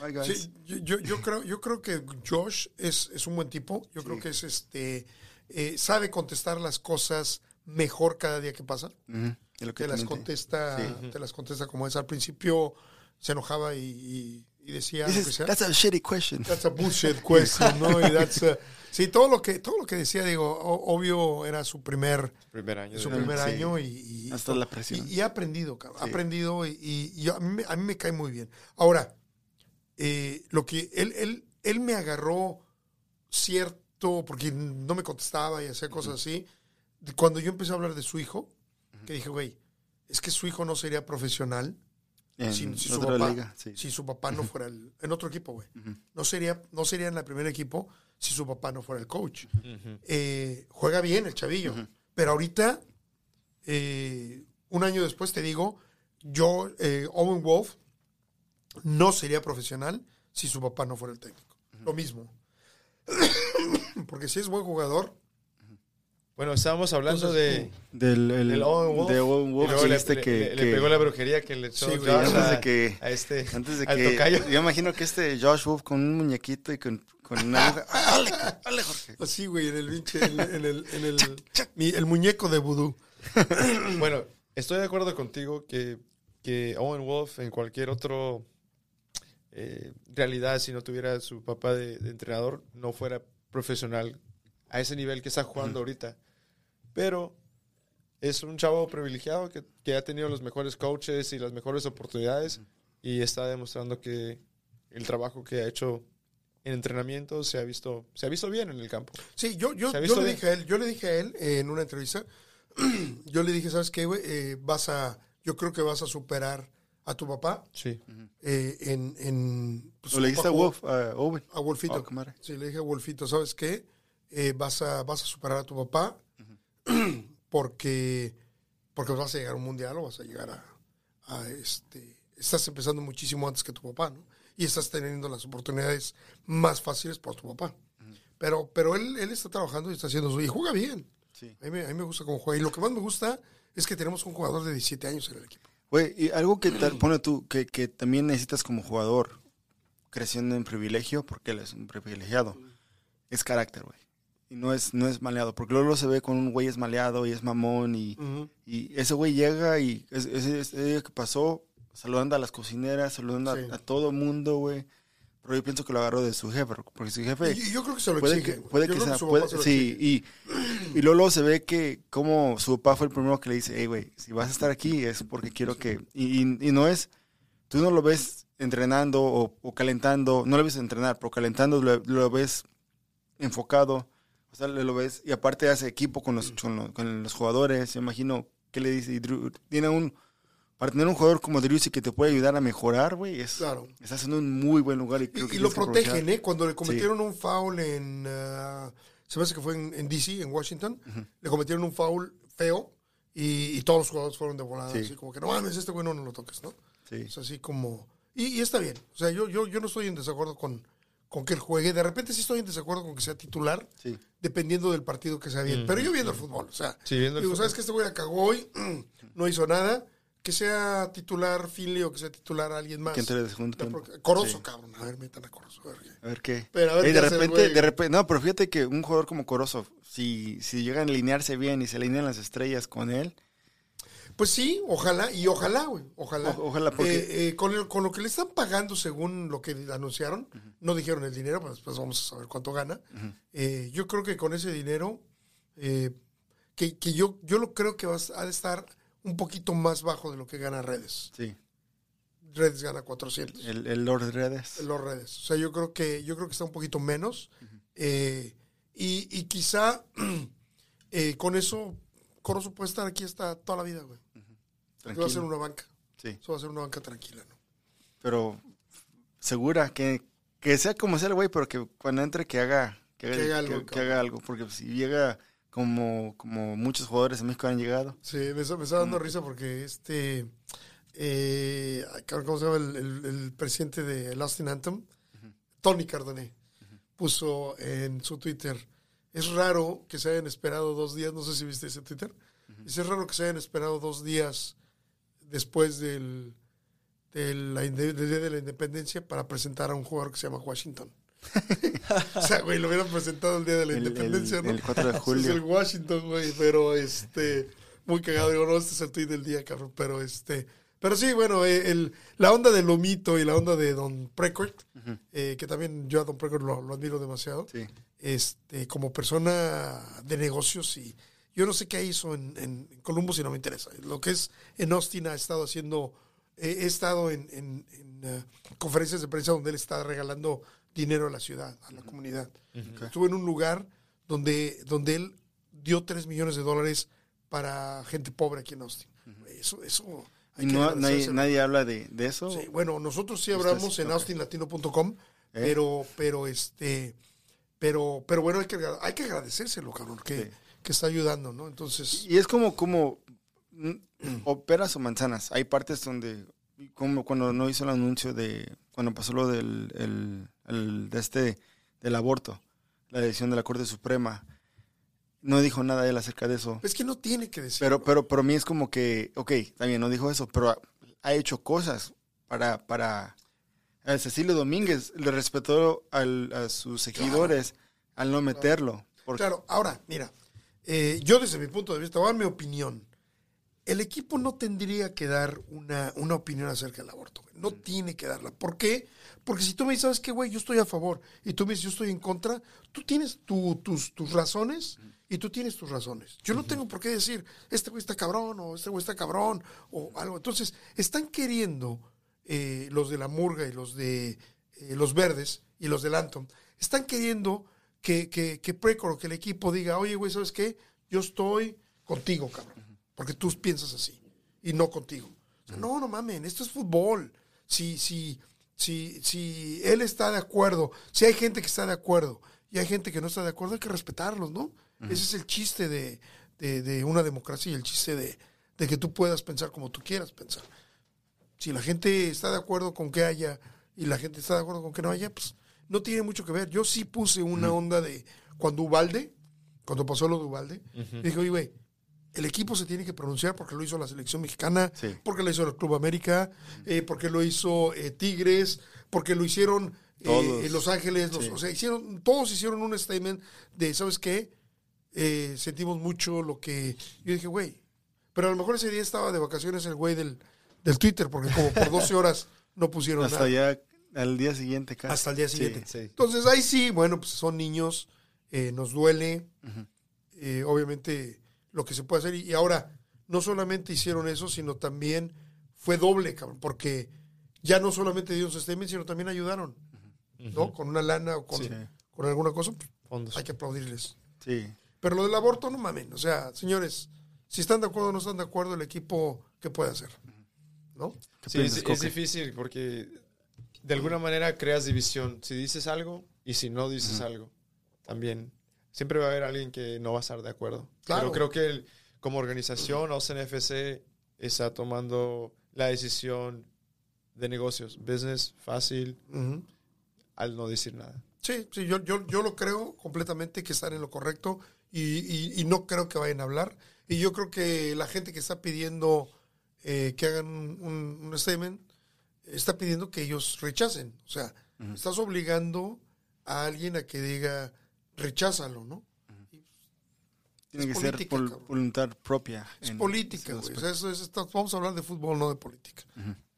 bye guys. Sí, yo, yo, creo, yo creo que Josh es, es un buen tipo. Yo creo que es este. eh, sabe contestar las cosas mejor cada día que pasa. Es lo que Te las contesta, Sí. te las contesta como es. Al principio se enojaba y, y- y decía lo que sea. that's a shitty question. That's a bullshit question, ¿no? Y that's a- sí, todo lo que todo lo que decía, digo, o- obvio era su primer Primer año. su de- primer Sí. año y, y- Hasta la presión. y, ha aprendido, cabrón, ha Sí. aprendido y, y- y a, mí, me- a mí me cae muy bien. Ahora, eh, lo que él, él, él me agarró cierto, porque no me contestaba y hacía cosas así, de cuando yo empecé a hablar de su hijo, que dije, güey, es que su hijo no sería profesional si, si su papá, liga, sí. si su papá no fuera el, en otro equipo, güey. No sería, no sería en el primer equipo si su papá no fuera el coach. Eh, juega bien el chavillo, pero ahorita, eh, un año después te digo, yo, eh, Owen Wolf, no sería profesional si su papá no fuera el técnico. Lo mismo. Porque si es buen jugador, Bueno, estábamos hablando Entonces, de. Del el, Del Owen Wolf. de Owen y Wolf, le, dijiste le- que, le- que- pegó la brujería que le echó Sí, güey, Josh antes a, de que- a este. antes de al que tocayo. yo imagino que este Josh Wolf con un muñequito y con, con una aguja. ¡Dale, dale, Jorge! así, güey, en el pinche, en, en el, en el, mi- el muñeco de vudú. Bueno, estoy de acuerdo contigo que, que Owen Wolf en cualquier otro eh, realidad, si no tuviera su papá de, de entrenador, no fuera profesional a ese nivel que está jugando ahorita. Pero es un chavo privilegiado que, que ha tenido los mejores coaches y las mejores oportunidades y está demostrando que el trabajo que ha hecho en entrenamiento se ha visto, se ha visto bien en el campo. Sí, yo, yo, ¿Se ha yo le bien? dije a él, yo le dije a él eh, en una entrevista, yo le dije, ¿sabes qué, güey? Eh, vas a, yo creo que vas a superar a tu papá Sí. eh, en, en pues, ¿O le dijiste a Wolf, a Owen? A Wolfito. Oh, sí, le dije a Wolfito, ¿sabes qué? Eh, vas, a, vas a superar a tu papá porque, porque vas a llegar a un mundial o vas a llegar a, a este... Estás empezando muchísimo antes que tu papá, ¿no? Y estás teniendo las oportunidades más fáciles por tu papá. Pero, pero él, él está trabajando y está haciendo su... Y juega bien. Sí. A mí, me- a mí me gusta cómo juega. Y lo que más me gusta es que tenemos un jugador de 17 años en el equipo. Güey, y algo que tal, pone tú, que, que también necesitas como jugador, creciendo en privilegio, porque él es un privilegiado, es carácter, güey. Y no es, no es maleado, porque luego se ve con un güey es maleado y es mamón y, y ese güey llega y es- ese, ese día que pasó, saludando a las cocineras, saludando a- Sí. a, todo mundo, güey. Pero yo pienso que lo agarró de su jefe, porque su jefe Y, yo creo que se lo puede exige. que, puede Yo que sea, su puede- papá se lo sí, exige. y, y luego, luego se ve que como su papá fue el primero que le dice, hey, güey, si vas a estar aquí es porque quiero que, y, y- y no es, tú no lo ves entrenando o, o calentando, no lo ves entrenar, pero calentando lo, lo ves enfocado, o sea, lo ves, y aparte hace equipo con los, con los, con los jugadores, yo imagino, ¿qué le dice? Y Drew- tiene un, para tener un jugador como Drew que te puede ayudar a mejorar, güey, es, Claro. estás en un muy buen lugar y creo Y, que y lo protegen, ¿eh? Cuando le cometieron un foul en. ah, se me hace que fue en, en DC, en Washington. Le cometieron un foul feo y, y todos los jugadores fueron de volada. Sí. Así como que no mames, este güey no, no lo toques, ¿no? Sí. Es así como. Y, y está bien. O sea, yo, yo, yo no estoy en desacuerdo con, con que él juegue. De repente sí estoy en desacuerdo con que sea titular, Sí. dependiendo del partido que sea bien. Pero yo viendo el fútbol, o sea. Sí, viendo el digo, fútbol. ¿sabes que Este güey la cagó hoy, no hizo nada. que sea titular Finley o que sea titular alguien más. Que entre de segundo La tiempo. pro- Corozo, Sí. cabrón. A ver, metan a Corozo. A ver qué. A ver qué. Pero a ver Ey, qué de repente, de repente, no, pero fíjate que un jugador como Corozo, si, si llegan a alinearse bien y se alinean las estrellas con él, Pues sí, ojalá, y ojalá, güey, ojalá. O- ojalá, porque- Eh, eh, con, el- con lo que le están pagando según lo que anunciaron, no dijeron el dinero, pues después vamos a saber cuánto gana. Eh, yo creo que con ese dinero, eh, que, que yo, yo lo creo que va a estar un poquito más bajo de lo que gana Redes. sí, Redes gana 400. el, el Lord Redes. los redes. O sea, yo creo que yo creo que está un poquito menos. Eh, y, y quizá con eso Corozo puede estar aquí hasta toda la vida, güey. Que va a ser una banca. Sí, Eso va a ser una banca tranquila, ¿no? pero segura que, que sea como sea el güey, pero que cuando entre que haga, que haga, Que haga que- algo, que cabrón. haga algo, porque si llega como, como muchos jugadores de México han llegado, Sí, me está, me está dando risa porque este. eh, ¿Cómo se llama el, el- el presidente de Austin Anthem? Tony Cardoné. Puso en su Twitter. Es raro que se hayan esperado dos días. No sé si viste ese Twitter. Dice, Es raro que se hayan esperado dos días después del, de la inde- del Día de la Independencia para presentar a un jugador que se llama Washington. o sea, güey, lo hubieran presentado el Día de la El- el- Independencia, ¿no? el 4 de julio. Es el Washington, güey, pero este, muy cagado. Digo, no, este es el tweet del día, cabrón, pero este, pero sí, bueno, eh, el, la onda de Lomito y la onda de Don Precourt, eh, que también yo a Don Precourt lo, lo admiro demasiado, sí. este, como persona de negocios y yo no sé qué hizo en, en Columbus y no me interesa. Lo que es en Austin ha estado haciendo, eh, he estado en, en- en, eh, conferencias de prensa donde él está regalando dinero a la ciudad, a la comunidad. Estuve en un lugar donde, donde él dio 3 millones de dólares para gente pobre aquí en Austin. Eso, eso. hay que no, nadie, habla de, de eso. Sí, bueno, nosotros sí hablamos en ok. austinlatino.com, pero, pero este, pero, pero bueno, hay que, hay que agradecérselo, cabrón, que, Sí. Que está ayudando, ¿no? Entonces, Y es como, como mm, o peras o manzanas. Hay partes donde, como cuando no hizo el anuncio de, cuando pasó lo del el, el- de este, del aborto, la decisión de la Corte Suprema, no dijo nada él acerca de eso. es que no tiene que decir. Pero, pero, pero a mí es como que, ok, también no dijo eso, pero ha, ha hecho cosas para, para, a Cecilio Domínguez le respetó al- a sus seguidores al no meterlo. Porque, Claro, ahora, mira, eh, yo desde mi punto de vista, voy a dar mi opinión. El equipo no tendría que dar una, una opinión acerca del aborto. güey. No tiene que darla. ¿Por qué? Porque si tú me dices, ¿sabes qué, güey? Yo estoy a favor y tú me dices, yo estoy en contra, tú tienes tu- tus, tus razones y tú tienes tus razones. Yo no tengo por qué decir, este güey está cabrón o este güey está cabrón o algo. Entonces, están queriendo eh, los de la murga y los de eh, los verdes y los del Anton, están queriendo que, que, que Precor, que el equipo diga, oye, güey, ¿sabes qué? Yo estoy contigo, cabrón. Porque tú piensas así y no contigo. O sea, no, no mamen, esto es fútbol. Si, si, si, si él está de acuerdo, si hay gente que está de acuerdo y hay gente que no está de acuerdo, hay que respetarlos, ¿no? Ese es el chiste de, de- de una democracia y el chiste de, de que tú puedas pensar como tú quieras pensar. Si la gente está de acuerdo con que haya y la gente está de acuerdo con que no haya, pues no tiene mucho que ver. Yo sí puse una onda de cuando Ubalde, cuando pasó lo de Ubalde, dije, oye, güey, el equipo se tiene que pronunciar porque lo hizo la selección mexicana, Sí. porque lo hizo el Club América, eh, porque lo hizo eh, Tigres, porque lo hicieron eh, Los Ángeles, los- Sí. o sea, hicieron, todos hicieron un statement de, ¿sabes qué? Eh, sentimos mucho lo que... Yo dije, güey, pero a lo mejor ese día estaba de vacaciones el güey del, del Twitter, porque como por 12 horas no pusieron hasta nada. ya al día siguiente casi. Hasta el día siguiente. sí. Entonces ahí sí, bueno, pues son niños, eh, nos duele, eh, obviamente lo que se puede hacer. Y, y ahora, no solamente hicieron eso, sino también fue doble, cabrón, porque ya no solamente dieron su statement, sino también ayudaron, ¿no? Con una lana o con, Sí. con alguna cosa, pues, Fondos. hay que aplaudirles. Sí. Pero lo del aborto, no mamen. O sea, señores, si están de acuerdo o no están de acuerdo, el equipo, ¿qué puede hacer? ¿No? ¿Qué Sí, piensas, es, difícil porque de alguna manera creas división. Si dices algo y si no dices algo, también. Siempre va a haber alguien que no va a estar de acuerdo. Claro. Pero creo que el- como organización, OCNFC está tomando la decisión de negocios, business, fácil, al no decir nada. Sí, sí, yo, yo, yo lo creo completamente que están en lo correcto y, y- y no creo que vayan a hablar. Y yo creo que la gente que está pidiendo eh, que hagan un, un- un statement, está pidiendo que ellos rechacen. O sea, estás obligando a alguien a que diga, recházalo, ¿no? Tiene Es que ser por voluntad propia. Es política, güey. O sea, eso es- está- vamos a hablar de fútbol, no de política.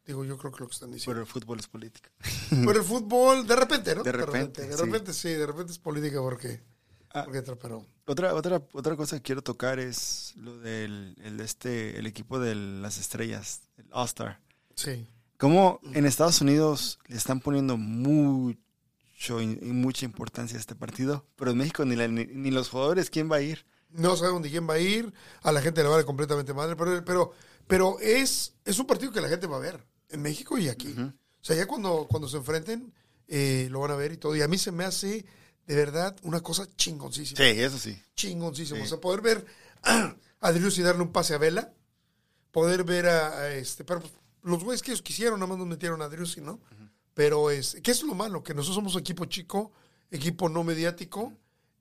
Digo, yo creo que lo que están Pero diciendo. el fútbol es política. Pero el fútbol, de repente, ¿no? De repente, De sí. repente, sí, de repente es política porque... Ah. porque pero... Otra, otra, otra cosa que quiero tocar es lo del el, este, el equipo de las estrellas, el All-Star. Sí. Cómo en Estados Unidos le están poniendo mucho y mucha importancia a este partido, pero en México ni, la- ni, ni los jugadores, ¿quién va a ir? No sabemos ni quién va a ir, a la gente le vale completamente madre, pero, pero, pero es, es un partido que la gente va a ver, en México y aquí. O sea, ya cuando, cuando se enfrenten, eh, lo van a ver y todo. Y a mí se me hace, de verdad, una cosa chingoncísima. Sí, eso sí. Chingoncísimo. Sí. O sea, poder ver a Adrius y darle un pase a Vela, poder ver a, a este, pero pues, los güeyes que ellos quisieron, nada más nos metieron a Adrius, ¿no? Pero es, ¿qué es lo malo? Que nosotros somos equipo chico, equipo no mediático,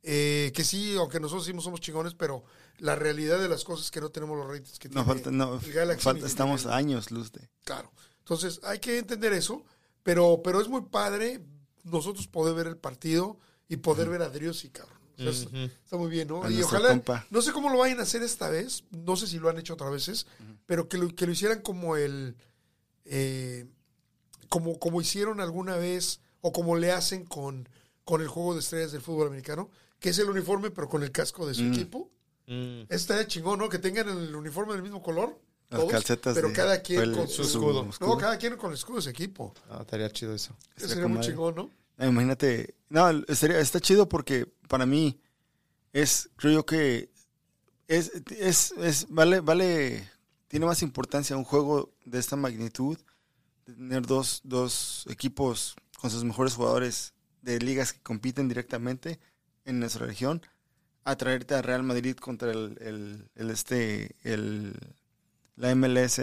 eh, que sí, aunque nosotros sí somos chingones, pero la realidad de las cosas es que no tenemos los ratings que No, tiene falta, no, el Galaxy falta- estamos tiene años luz de. Claro. Entonces, hay que entender eso, pero, pero es muy padre nosotros poder ver el partido y poder ver a Driussi, cabrón. O sea. Está muy bien, ¿no? A Y ojalá, compa. no sé cómo lo vayan a hacer esta vez, no sé si lo han hecho otras veces, pero que lo, que lo hicieran como el, eh, como, como hicieron alguna vez, o como le hacen con, con el juego de estrellas del fútbol americano, que es el uniforme, pero con el casco de su Mm. equipo. Mm. De chingón, ¿no? Que tengan el uniforme del mismo color. Las todos, calcetas pero de- cada quien el- con su su, escudo. No, cada quien con el escudo de su equipo. Ah, estaría chido eso. Sería muy madre. chingón, ¿no? Ah, Imagínate, no, estaría, está chido porque para mí es, creo yo que es, es, es, vale, vale, tiene más importancia un juego de esta magnitud, de tener dos, dos equipos con sus mejores jugadores de ligas que compiten directamente en nuestra región, a traerte a Real Madrid contra el, el, el este, el, la MLS,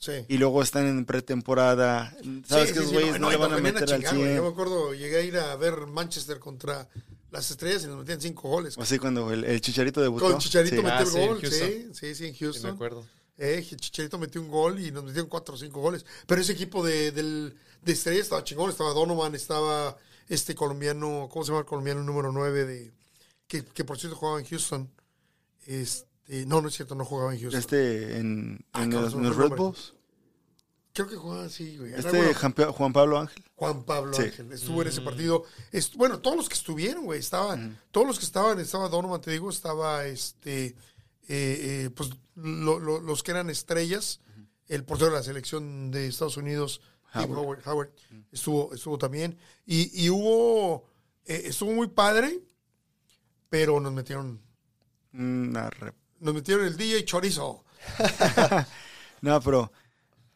Sí. y luego están en pretemporada, sabes Sí, que sí, esos sí, güeyes no, y le van a meter al chingar, güey. 100. Yo me acuerdo, llegué a ir a ver Manchester contra las estrellas y nos metían cinco goles. O sí, cuando el, el Chicharito debutó. Con Chicharito Sí. metió Ah, el gol, sí, Houston. sí, sí, en Sí, me Houston. acuerdo. Eh, Chicharito metió un gol y nos metieron cuatro o cinco goles. Pero ese equipo de, del, de estrellas estaba chingón, estaba Donovan, estaba este colombiano, ¿cómo se llama el colombiano número 9 de que, que por cierto jugaba en Houston? Este, no, no es cierto, no jugaba en Houston. Este, en, Ah, los, se en los Red. Bulls. Creo que jugaba así, güey. Este bueno. Juan, Pablo Ángel. Juan Pablo Sí. Ángel estuvo en ese partido. Est- bueno, todos los que estuvieron, güey, estaban, todos los que estaban, estaba Donovan, te digo, estaba este, eh, eh, pues lo- lo- los que eran estrellas, el portero de la selección de Estados Unidos, Howard. Howard, Howard, estuvo, estuvo también. Y, y hubo, eh, estuvo muy padre, pero nos metieron, Una nos metieron el DJ Chorizo. No, pero.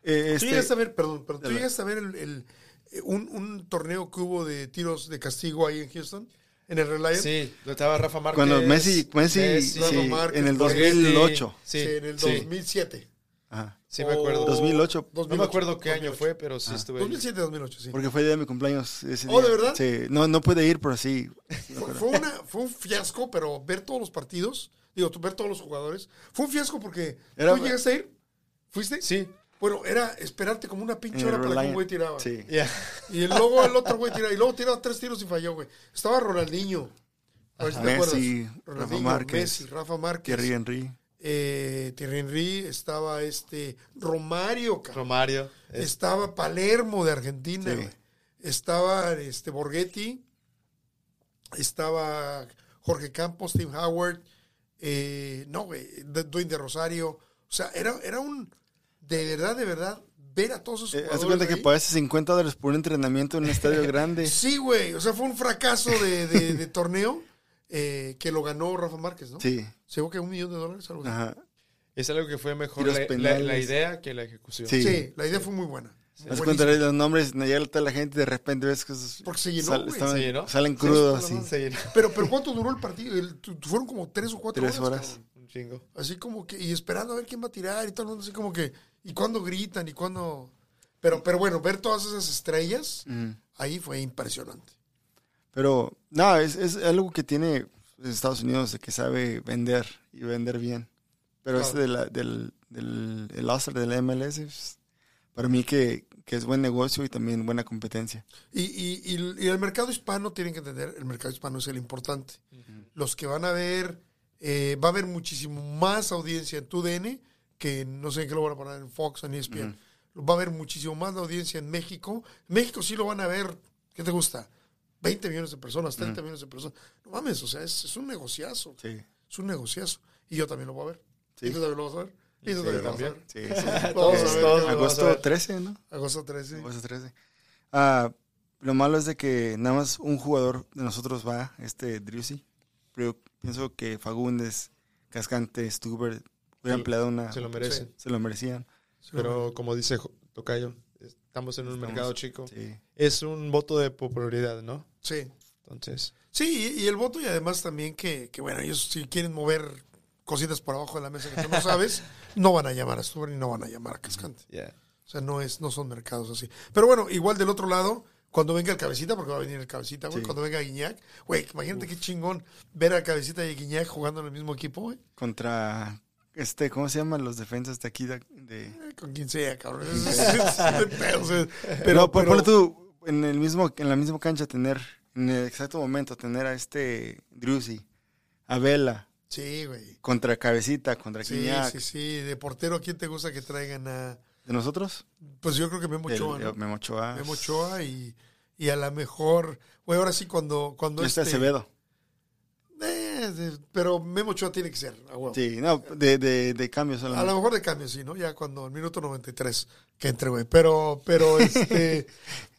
eh, Tú este, llegaste a ver, perdón, perdón, tú llegaste a ver el, el- un, un torneo que hubo de tiros de castigo ahí en Houston, en el Reliant. Sí, estaba Rafa Márquez. cuando Messi, Messi, Messi, Rafa sí, Márquez, en el Borghetti. 2008. Sí, Sí, en el sí, 2007. Ajá. sí me acuerdo. O- 2008. No me acuerdo qué año fue, pero sí estuve ahí. 2007, 2008, sí. Porque fue día de mi cumpleaños. Ese Oh, día. ¿de verdad? Sí. No, no pude ir, pero sí. Fue, fue una, fue un fiasco, pero ver todos los partidos, digo, ver todos los jugadores, fue un fiasco porque Era- tú llegaste a ir, ¿fuiste? Sí. Bueno, era esperarte como una pinche hora para que un güey tiraba. Sí. Y luego el otro güey tiraba, y luego tiraba tres tiros y falló, güey. Estaba Ronaldinho. A ver si te Messi, acuerdas. Rafa Ronaldinho, Márquez, Messi, Rafa Márquez. Thierry Henry. eh, Thierry Henry, estaba este Romario, cabrón. Romario. es- estaba Palermo de Argentina, Sí. güey. estaba este Borghetti, estaba Jorge Campos, Tim Howard, eh, no, güey, Dwayne de Rosario, o sea, era, era un, de verdad, de verdad, ver a todos esos Eh, haz de jugadores cuenta que pagaste 50 dólares por un entrenamiento en un estadio grande. Sí, güey, o sea, fue un fracaso de, de- de torneo eh, que lo ganó Rafa Márquez, ¿no? Sí. Según que un millón de dólares, algo así. Ajá. Es algo que fue mejor la, la- penales. la idea que la ejecución. Sí. Sí, la idea fue muy buena. Haz Buenísima. cuenta de los nombres, ya está la gente de repente ves que esos Porque se llenó, sal- estaban- Se llenó. salen Sí, crudos sí, así. Se llenó. Pero, pero ¿cuánto duró el partido? El- fueron como tres o cuatro Tres horas. Un chingo. Así como que, y esperando a ver quién va a tirar y todo el mundo así como que, y cuándo gritan y cuándo... Pero, pero bueno, ver todas esas estrellas, Ujú. ahí fue impresionante. Pero, no, es, es algo que tiene Estados Unidos de que sabe vender y vender bien. Pero Claro. ese de la, del, del el All-Star del MLS, para mí que, que es buen negocio y también buena competencia. Y, y, y- y el mercado hispano, tienen que entender, el mercado hispano es el importante. Los que van a ver, eh, va a haber muchísimo más audiencia en tu DN que no sé en qué lo van a poner en Fox, en ESPN. Va a haber muchísimo más audiencia en México. En México sí lo van a ver, ¿qué te gusta? 20 millones de personas, 30 millones de personas. No mames, o sea, es, es un negociazo. Sí. Es un negociazo. Y yo también lo voy a ver. Sí. Y tú también lo vas a ver. Y tú también vas a también. ver. Sí, sí. Vamos a Todos, ver. Agosto Agosto 13, ¿no? Agosto 13. Agosto 13. Ah, lo malo es de que nada más un jugador de nosotros va, este Driussi. Pero pienso que Fagundes, Cascante, Stuber hubieran Se lo- empleado una... Se lo merecen. se lo merecían. Pero como dice Tocayo, estamos en un Estamos- mercado chico. Sí. Es un voto de popularidad, ¿no? Sí. Entonces, Sí, y el voto y además también que, que, bueno, ellos si quieren mover cositas por abajo de la mesa que tú no sabes, no van a llamar a Stuber y no van a llamar a Cascante. yeah. O sea, no es, no son mercados así. Pero bueno, igual del otro lado, cuando venga el cabecita, porque va a venir el cabecita, güey, Sí. cuando venga Guiñac, güey, imagínate qué chingón ver a cabecita y a Guiñac jugando en el mismo equipo, güey. Contra, este, ¿cómo se llaman los defensas de aquí? De, de- Eh, Con quien sea, cabrón. Pero, por pero- ponle tú, en, el mismo, en la misma cancha tener, en el exacto momento, tener a este Driussi, a Vela, Sí, güey. contra Cabecita, contra Sí, Guiñac. sí, sí. De portero, ¿quién te gusta que traigan a...? ¿De nosotros? Pues yo creo que Memo Ochoa, ¿no? Memo Ochoa. Memo Ochoa y, y a lo mejor, güey, ahora sí cuando, cuando Este este, Acevedo. Eh, pero Memo Ochoa tiene que ser. Sí, no, de, de, de cambio A lo mejor de cambio, sí, ¿no? Ya cuando el minuto 93 que entre, güey. Pero, pero, este,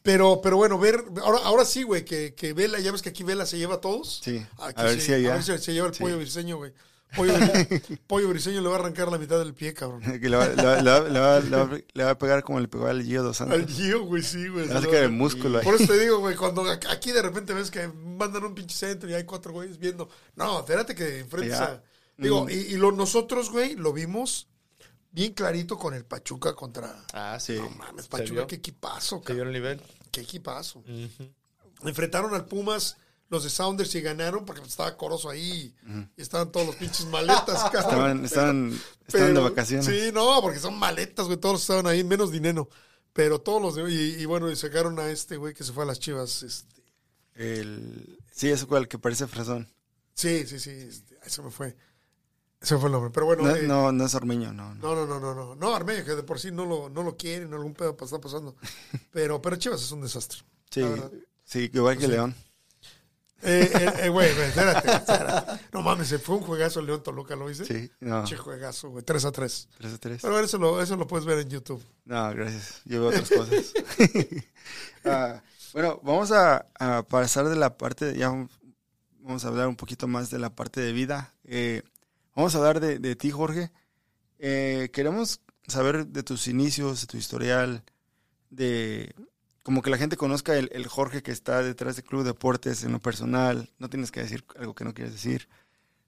pero, pero bueno, ver, ahora, ahora sí, güey, que, que Vela, ya ves que aquí Vela se lleva a todos. Sí, Aquí a ver se- si allá. A ver si se lleva el Sí. pollo briseño, güey. Pollo, bri- pollo briseño le va a arrancar la mitad del pie, cabrón. Que le va, le va- le va- le va- le va- le va a pegar como le pegó al Gio dos Al Santos. Gio, güey, sí, güey. Le va a sacar el músculo ahí. Por eso te digo, güey, cuando aquí de repente ves que mandan un pinche centro y hay cuatro güeyes viendo. No, espérate que enfrentes a. Digo, Mm. y, y lo, nosotros, güey, lo vimos bien clarito con el Pachuca contra. Ah, sí. No mames, Se Pachuca, qué equipazo, Se vio cabrón. el nivel. Qué equipazo. Enfrentaron al Pumas los de Sounders y ganaron porque estaba Corozo ahí y estaban todos los pinches maletas. Estaban, estaban, estaban de vacaciones. Sí, no, porque son maletas, güey. Todos estaban ahí, menos dinero. Pero todos los de. Y, y bueno, y sacaron a este güey que se fue a las chivas. Este. El, sí, es cual que parece fresón. Sí, sí, sí. Este, ese me fue. Ese fue el nombre. Pero bueno. No, eh, no, no es Ormeño, no. no. no, no, no, no, no. Armenia, que de por sí no lo, no lo quieren, algún pedo está pasando. Pero, pero Chivas es un desastre. Sí, sí, igual que Sí. León. Eh, eh, eh, güey, güey, espérate, espérate. No mames, se fue un juegazo el León Toluca, ¿lo viste? Sí, no. Che juegazo, güey. 3 a 3. 3 a 3. Pero eso lo, eso lo puedes ver en YouTube. No, gracias. Yo veo otras cosas. Ah, bueno, vamos a, a pasar de la parte, ya vamos a hablar un poquito más de la parte de vida. Eh, vamos a hablar de, de ti, Jorge. Eh, queremos saber de tus inicios, de tu historial, de como que la gente conozca el, el Jorge que está detrás de Club Deportes en lo personal. No tienes que decir algo que no quieres decir,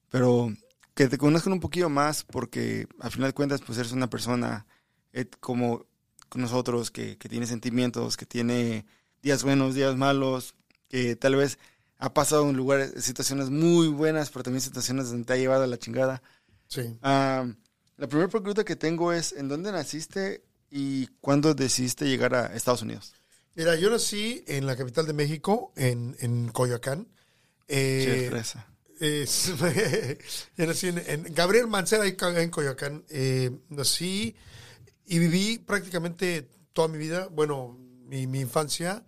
pero que te conozcan un poquito más porque al final de cuentas pues eres una persona eh, como nosotros que, que tiene sentimientos, que tiene días buenos, días malos, que tal vez ha pasado en lugares, situaciones muy buenas, pero también situaciones donde te ha llevado a la chingada. Sí. Ah, la primera pregunta que tengo es, ¿en dónde naciste y cuándo decidiste llegar a Estados Unidos? Mira, yo nací en la capital de México, en, en Coyoacán. Eh, fresa. es- yo nací en, en Gabriel Mancera, en Coyoacán. Eh, nací y viví prácticamente toda mi vida, bueno, mi, mi infancia.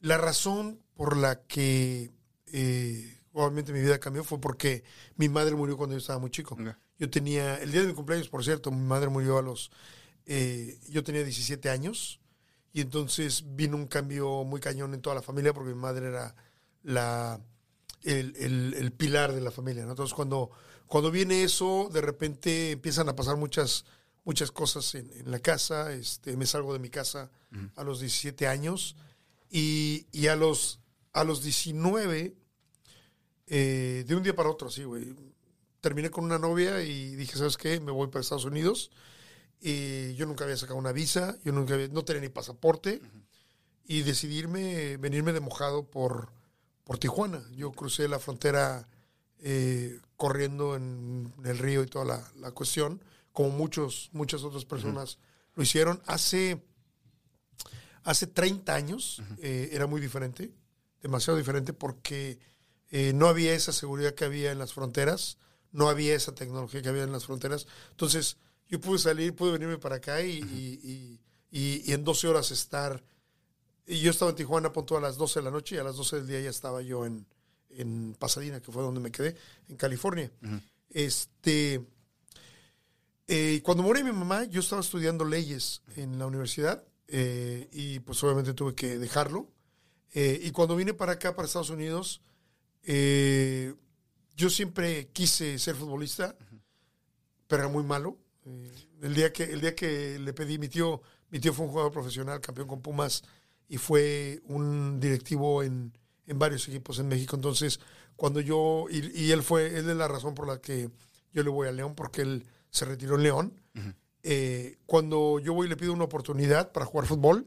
La razón por la que eh, obviamente mi vida cambió fue porque mi madre murió cuando yo estaba muy chico. Yo tenía, el día de mi cumpleaños, por cierto, mi madre murió a los, eh, yo tenía 17 años y entonces vino un cambio muy cañón en toda la familia porque mi madre era la, el, el- el pilar de la familia. ¿no? Entonces cuando, cuando viene eso, de repente empiezan a pasar muchas, muchas cosas en, en la casa. Este, me salgo de mi casa a los 17 años y, y a, los, a los 19, eh, de un día para otro, así, güey. Terminé con una novia y dije, ¿sabes qué? Me voy para Estados Unidos. Y yo nunca había sacado una visa, yo nunca había- no tenía ni pasaporte. Y decidí irme, venirme de mojado por, por Tijuana. Yo crucé la frontera eh, corriendo en el río y toda la, la cuestión como muchos, muchas otras personas lo hicieron. Hace, hace 30 años eh, era muy diferente, demasiado diferente, porque eh, no había esa seguridad que había en las fronteras, no había esa tecnología que había en las fronteras. Entonces, yo pude salir, pude venirme para acá y, y, y, y en 12 horas estar. Y yo estaba en Tijuana, punto a las 12 de la noche y a las 12 del día ya estaba yo en, en Pasadena, que fue donde me quedé, en California. Este. eh, cuando murió mi mamá, yo estaba estudiando leyes en la universidad eh, y pues obviamente tuve que dejarlo. Eh, y cuando vine para acá, para Estados Unidos, yo siempre quise ser futbolista, pero era muy malo. Eh, el, día que, el día que le pedí, mi tío, mi tío fue un jugador profesional, campeón con Pumas, y fue un directivo en, en varios equipos en México. Entonces, cuando yo, y, y él fue, él es la razón por la que yo le voy a León, porque él se retiró en León. Eh, cuando yo voy y le pido una oportunidad para jugar fútbol,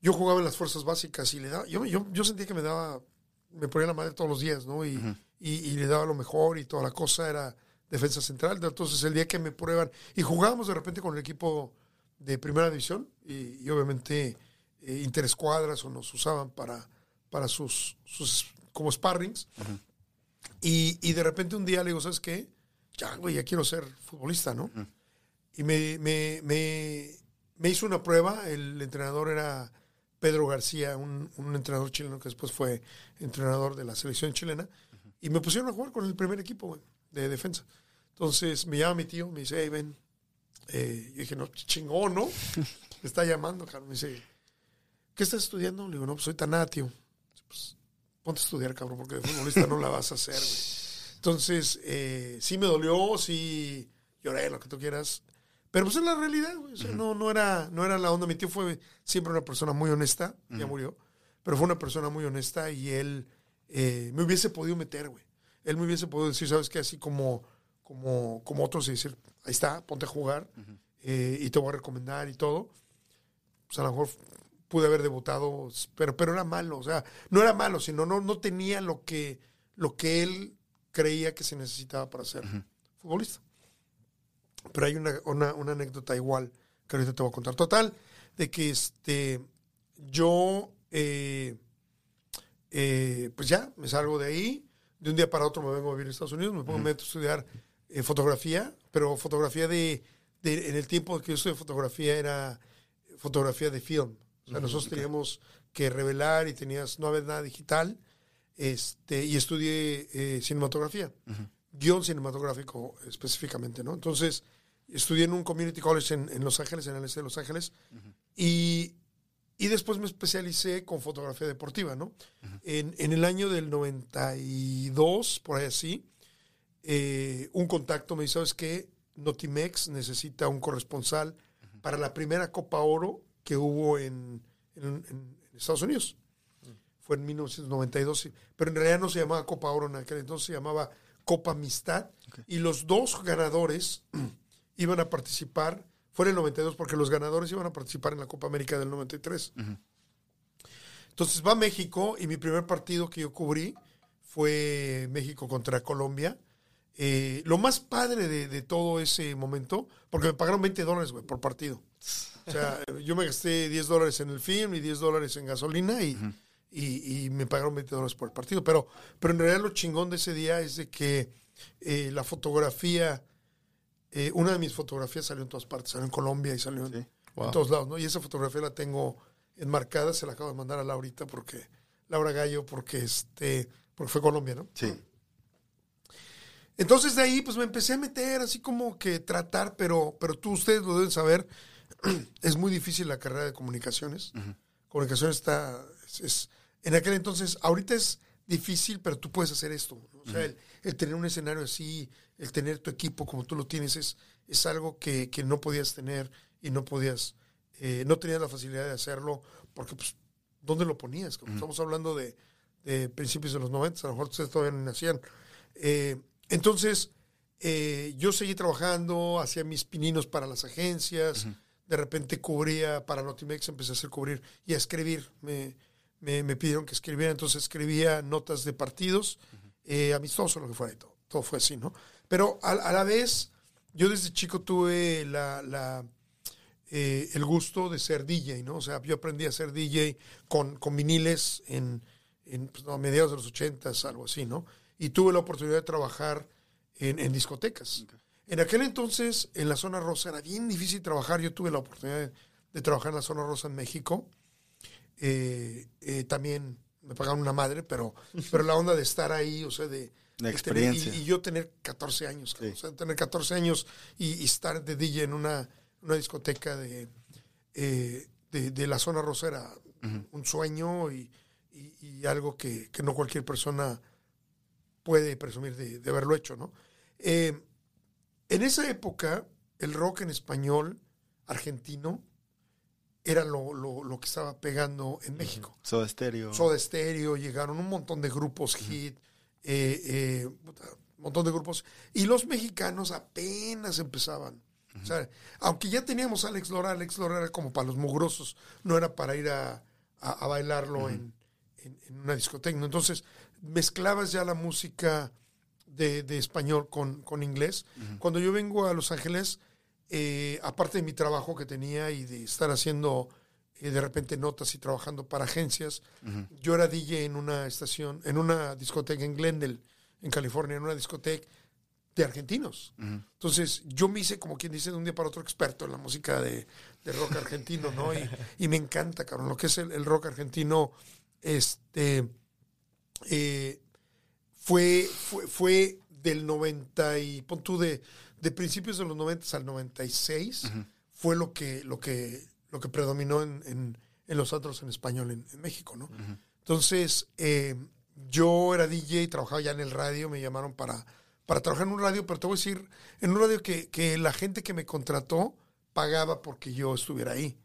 yo jugaba en las fuerzas básicas y le daba, yo, yo, yo sentía que me daba, me ponía la madre todos los días, ¿no? Y, y, y le daba lo mejor y toda la cosa era defensa central. Entonces, el día que me prueban, y jugábamos de repente con el equipo de primera división, y, y obviamente eh, interescuadras o nos usaban para, para sus, sus como sparrings. y, y de repente un día le digo, ¿sabes qué? Ya, güey, ya quiero ser futbolista, ¿no? Y me, me, me, me hizo una prueba, el entrenador era Pedro García, un, un entrenador chileno que después fue entrenador de la selección chilena, y me pusieron a jugar con el primer equipo güey, de defensa. Entonces me llama mi tío, me dice, hey, ven. Eh, yo dije, no, chingón, ¿no? Me está llamando, cabrón. Me dice, ¿qué estás estudiando? Le digo, no, pues soy tan nada, tío. Pues ponte a estudiar, cabrón, porque de futbolista no la vas a hacer, güey. Entonces, eh, sí me dolió, sí lloré, lo que tú quieras. Pero pues es la realidad, güey. O sea, no, no, era, no era la onda. Mi tío fue siempre una persona muy honesta, ya murió, pero fue una persona muy honesta y él eh, me hubiese podido meter, güey. Él me hubiese podido decir, ¿sabes qué? Así como, como, como otros y decir, ahí está, ponte a jugar eh, y te voy a recomendar y todo. Pues a lo mejor pude haber debutado, pero, pero era malo. O sea, no era malo, sino no, no tenía lo que, lo que él creía que se necesitaba para ser futbolista. Pero hay una, una, una anécdota igual que ahorita te voy a contar. Total, de que este, yo, eh, eh, pues ya, me salgo de ahí. De un día para otro me vengo a vivir a Estados Unidos, me pongo meto a estudiar eh, fotografía, pero fotografía de, de, en el tiempo que yo estudié fotografía era fotografía de film. O sea, nosotros teníamos que revelar y tenías, no había nada digital, este, y estudié eh, cinematografía, guion cinematográfico específicamente, ¿no? Entonces, estudié en un community college en, en Los Ángeles, en el este de Los Ángeles, y, y después me especialicé con fotografía deportiva, ¿no? en, en el año del 92, por ahí así, eh, un contacto me dice, ¿sabes qué? Notimex necesita un corresponsal para la primera Copa Oro que hubo en, en- en Estados Unidos. Fue en 1992, sí. pero en realidad no se llamaba Copa Oro en aquel entonces, se llamaba Copa Amistad. Y los dos ganadores iban a participar, fue en el 92 porque los ganadores iban a participar en la Copa América del 93. Entonces va México y mi primer partido que yo cubrí fue México contra Colombia. Eh, lo más padre de, de todo ese momento, porque me pagaron 20 dólares, güey, por partido. O sea, yo me gasté 10 dólares en el film y 10 dólares en gasolina y, y, y me pagaron 20 dólares por el partido. Pero, pero en realidad lo chingón de ese día es de que eh, la fotografía, eh, una de mis fotografías salió en todas partes, salió en Colombia y salió en, Sí. Wow. en todos lados, ¿no? Y esa fotografía la tengo enmarcada, se la acabo de mandar a Laurita porque, Laura Gallo, porque este, porque fue Colombia, ¿no? Sí. Entonces de ahí pues me empecé a meter así como que tratar, pero, pero tú ustedes lo deben saber, es muy difícil la carrera de comunicaciones. Comunicaciones está, es, es- en aquel entonces, ahorita es difícil, pero tú puedes hacer esto. ¿no? O sea, el, el tener un escenario así, el tener tu equipo como tú lo tienes, es, es algo que, que no podías tener y no podías, eh, no tenías la facilidad de hacerlo, porque pues, ¿dónde lo ponías? Como Estamos hablando de, de principios de los 90, a lo mejor ustedes todavía no nacían. Eh, entonces, eh, yo seguí trabajando, hacía mis pininos para las agencias, de repente cubría para Notimex, empecé a hacer cubrir y a escribir. Me, me, me pidieron que escribiera, entonces escribía notas de partidos, eh, amistoso, lo que fuera y todo. Todo fue así, ¿no? Pero a, a la vez yo desde chico tuve la, la, eh, el gusto de ser DJ, ¿no? O sea, yo aprendí a ser DJ con, con viniles en, en pues, no, mediados de los ochentas, algo así, ¿no? Y tuve la oportunidad de trabajar en, en discotecas. En aquel entonces, en la zona rosa, era bien difícil trabajar. Yo tuve la oportunidad de, de trabajar en la zona rosa en México. Eh, eh, también me pagaban una madre, pero, pero la onda de estar ahí, o sea, de... La tener- experiencia. y, y yo tener 14 años, Sí. o sea, tener 14 años y, y estar de DJ en una, una discoteca de, eh, de, de la zona rosa era un sueño y, y- y algo que, que no cualquier persona puede presumir de, de haberlo hecho, ¿no? Eh, en esa época, el rock en español argentino era lo, lo- lo que estaba pegando en México. Soda Stereo. Soda Stereo, llegaron un montón de grupos hit, eh, eh, un montón de grupos. Y los mexicanos apenas empezaban. O sea, aunque ya teníamos a Alex Lora, Alex Lora era como para los mugrosos, no era para ir a, a- a bailarlo en, en- en una discoteca. Entonces, mezclabas ya la música de, de español con, con inglés. Cuando yo vengo a Los Ángeles, eh, aparte de mi trabajo que tenía y de estar haciendo eh, de repente notas y trabajando para agencias, yo era DJ en una estación, en una discoteca en Glendale, en California, en una discoteca de argentinos. Entonces, yo me hice, como quien dice, de un día para otro experto en la música de, de rock argentino, ¿no? Y, y me encanta, cabrón, lo que es el, el rock argentino, este, eh, fue, fue, fue del 90 y, pon tú, de, de principios de los 90 al 96, fue lo que, lo que, lo que predominó en, en, en los antros en español en, en México, ¿no? Entonces, eh, yo era DJ, trabajaba ya en el radio, me llamaron para, para trabajar en un radio, pero te voy a decir, en un radio que, que la gente que me contrató pagaba porque yo estuviera ahí.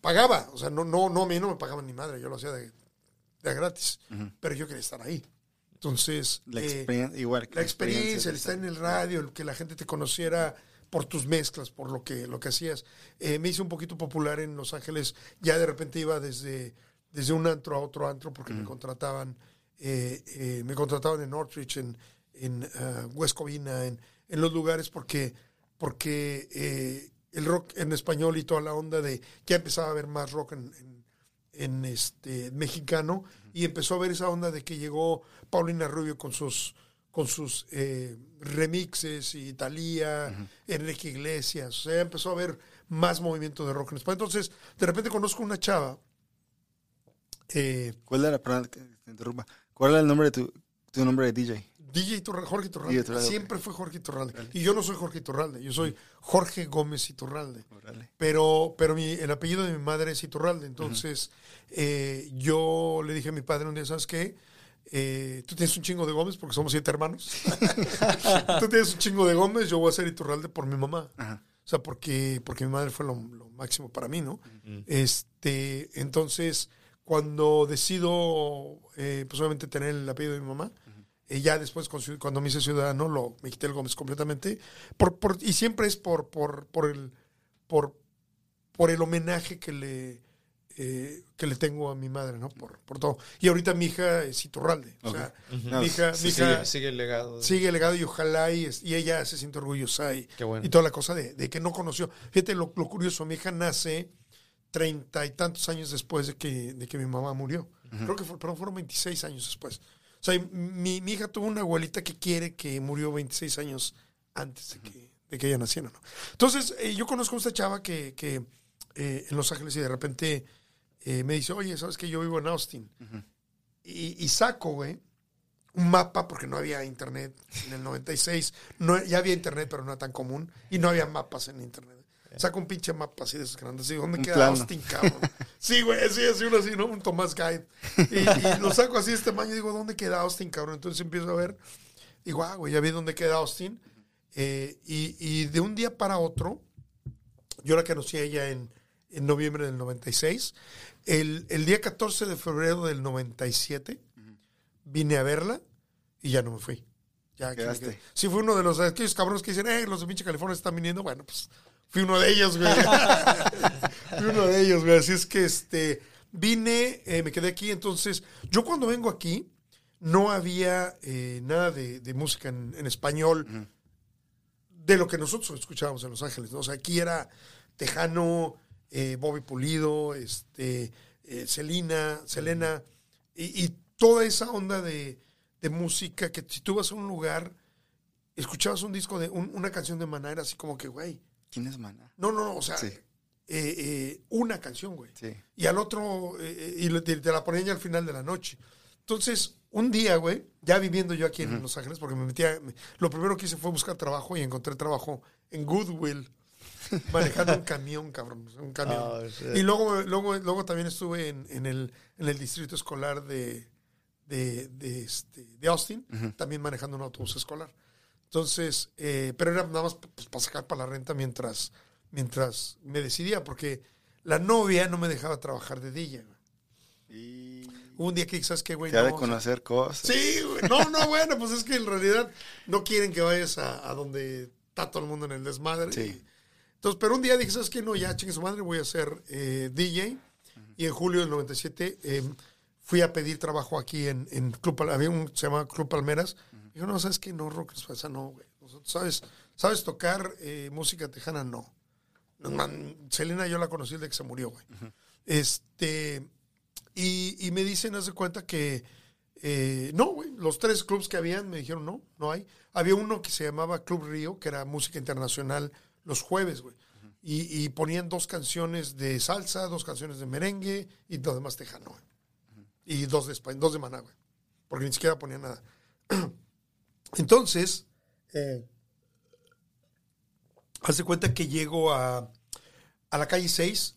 Pagaba, o sea, no, no, no, a mí no me pagaban ni madre, yo lo hacía de, gratis, pero yo quería estar ahí. Entonces, La eh, experiencia, igual. que la experiencia, el estar en el radio, el que la gente te conociera por tus mezclas, por lo que, lo que hacías. Eh, me hice un poquito popular en Los Ángeles. Ya de repente iba desde, desde un antro a otro antro porque me contrataban. eh, eh, me contrataban en Northridge, en, en ah, West Covina, en, en los lugares porque, porque eh, el rock en español y toda la onda de ya empezaba a haber más rock en, en- en este mexicano y empezó a ver esa onda de que llegó Paulina Rubio con sus con sus eh, remixes y Talía, Enrique Iglesias, o sea, empezó a haber más movimiento de rock en español. Entonces, de repente conozco una chava, eh, ¿Cuál era, perdón que te interrumpa, cuál era el nombre de tu, tu nombre de DJ? DJ Iturra- Jorge Iturralde. DJ Iturralde, Siempre fue Jorge Iturralde. Y yo no soy Jorge Iturralde, yo soy Jorge Gómez Iturralde. Órale. Pero, pero mi, el apellido de mi madre es Iturralde. Entonces, eh, yo le dije a mi padre un día, ¿sabes qué? Eh, tú tienes un chingo de Gómez porque somos siete hermanos. tú tienes un chingo de Gómez, yo voy a ser Iturralde por mi mamá. Ajá. O sea, porque, porque mi madre fue lo, lo máximo para mí, ¿no? Este, entonces, cuando decido, eh, pues obviamente tener el apellido de mi mamá, eh, ya después cuando me hice ciudadano, lo, me quité el Gómez completamente. Por, por- y siempre es por, por, por el, por, por el homenaje que le, eh, que le tengo a mi madre, ¿no? Por, por todo. Y ahorita mi hija es Iturralde. O sea, No, mi hija, Sí, mi sigue, hija sigue el legado. sigue el legado y ojalá y, es- y ella se siente orgullosa y, Qué bueno. y toda la cosa de, de que no conoció. Fíjate lo, lo curioso, mi hija nace treinta y tantos años después de que, de que mi mamá murió. Creo que fue, perdón, fueron 26 años después. O sea, mi, mi hija tuvo una abuelita que quiere que murió 26 años antes de que, de que ella naciera. ¿no? Entonces, eh, yo conozco a esta chava que, que eh, en Los Ángeles y de repente eh, me dice, oye, ¿sabes que yo vivo en Austin? y, y saco, güey, un mapa, porque no había internet en el 96. No, ya había internet, pero no era tan común. Y no había mapas en internet. Saco un pinche mapa así de esos grandes. Digo, ¿dónde Un queda plano. Austin, cabrón? sí, güey, sí, así uno así, ¿no? Un Tomás Guide. Y, y lo saco así de este tamaño y digo, ¿dónde queda Austin, cabrón? Entonces empiezo a ver. Digo, ah, güey, ya vi dónde queda Austin. Eh, y, y de un día para otro, yo la conocí a ella en, en noviembre del 96. El, el día 14 de febrero del 97 vine a verla y ya no me fui. Ya Quedaste. quedé. Sí, fui uno de los aquellos cabrones que dicen, eh, los de pinche California están viniendo. Bueno, pues fui uno de ellos, güey. fui uno de ellos, güey. Así es que este vine, eh, me quedé aquí. Entonces, yo cuando vengo aquí, no había eh, nada de, de música en, en español de lo que nosotros escuchábamos en Los Ángeles. ¿no? O sea, aquí era Tejano, eh, Bobby Pulido, este, eh, Selena, Selena, y, y toda esa onda de, de música que si tú vas a un lugar, escuchabas un disco de un- una canción de Maná, era así como que, güey, ¿Quién es Mana? no, no, no, o sea, Sí. eh, eh, una canción, güey. Sí. Y al otro, eh, eh, y te, te la ponían ya al final de la noche. Entonces, un día, güey, ya viviendo yo aquí en Los Ángeles, porque me metía, me- lo primero que hice fue buscar trabajo y encontré trabajo en Goodwill, manejando un camión, cabrón, un camión. Oh, shit. y luego, luego, luego también estuve en, en el, en el distrito escolar de, de, de, este, de Austin, también manejando un autobús escolar. Entonces, eh, pero era nada más pues, para sacar para la renta mientras, mientras me decidía, porque la novia no me dejaba trabajar de DJ. Y Hubo un día que, ¿sabes qué, güey? te ha de No, o sea, conocer cosas. Sí, güey. No, no, bueno, pues es que en realidad no quieren que vayas a, a donde está todo el mundo en el desmadre. Sí. Entonces, pero un día dije, ¿sabes qué? No, ya chingue su madre, voy a ser eh, DJ. Y en julio del 97 eh, fui a pedir trabajo aquí en, en Club Palmeras. Había un se llama Club Palmeras. Dijo, no, ¿sabes qué? No, rock, esa no, güey. Nosotros, ¿sabes, ¿Sabes tocar eh, música tejana? No. Man, Selena yo la conocí desde que se murió, güey. Este, y, y me dicen, haz de cuenta que eh, no, güey, los tres clubs que habían me dijeron, no, no hay. Había uno que se llamaba Club Río, que era música internacional los jueves, güey. Y, y ponían dos canciones de salsa, dos canciones de merengue y dos demás tejano, güey. Y dos de España, dos de Maná, güey. Porque ni siquiera ponían nada. Entonces, eh, hace cuenta que llego a, a la calle 6,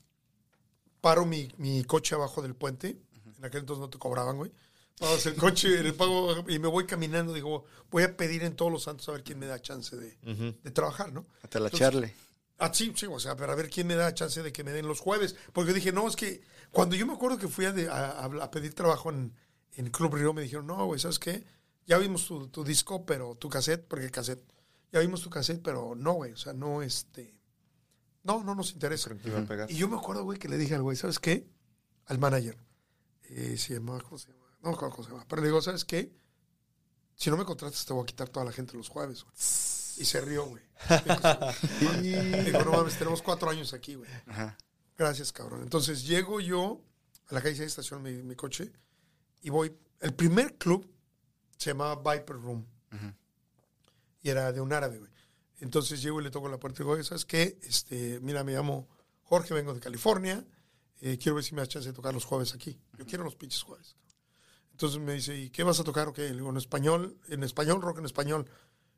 paro mi, mi coche abajo del puente. En aquel entonces no te cobraban, güey. Pagas el coche el pago, y me voy caminando. Digo, voy a pedir en todos los santos a ver quién me da chance de, de trabajar, ¿no? Hasta la Entonces, charle. Ah, sí, sí, o sea, pero a ver quién me da chance de que me den los jueves. Porque dije, no, es que cuando yo me acuerdo que fui a, de- a- a- a pedir trabajo en, en Club Río, me dijeron, no, güey, ¿sabes qué? Ya vimos tu, tu disco, pero tu cassette, porque cassette, ya vimos tu cassette, pero no, güey, o sea, no, este, no, no nos interesa. Y yo me acuerdo, güey, que le dije al güey, ¿sabes qué? Al manager. Eh, se llamaba, ¿cómo se llama? No me acuerdo cómo se llama. Pero le digo, ¿sabes qué? Si no me contratas, te voy a quitar toda la gente los jueves, güey. Y se rió, güey. Le digo, no mames, tenemos cuatro años aquí, güey. Ajá. Gracias, cabrón. Entonces llego yo a la calle 6, estaciono mi, mi coche y voy. El primer club se llamaba Viper Room. Y era de un árabe, güey. Entonces llego y le toco la puerta y digo, "Oye, ¿sabes qué? Este, mira, me llamo Jorge, vengo de California. eh, quiero ver si me da chance de tocar los jueves aquí. Yo quiero los pinches jueves. Entonces me dice, ¿y qué vas a tocar? Ok, le digo, en español, en español, rock en español.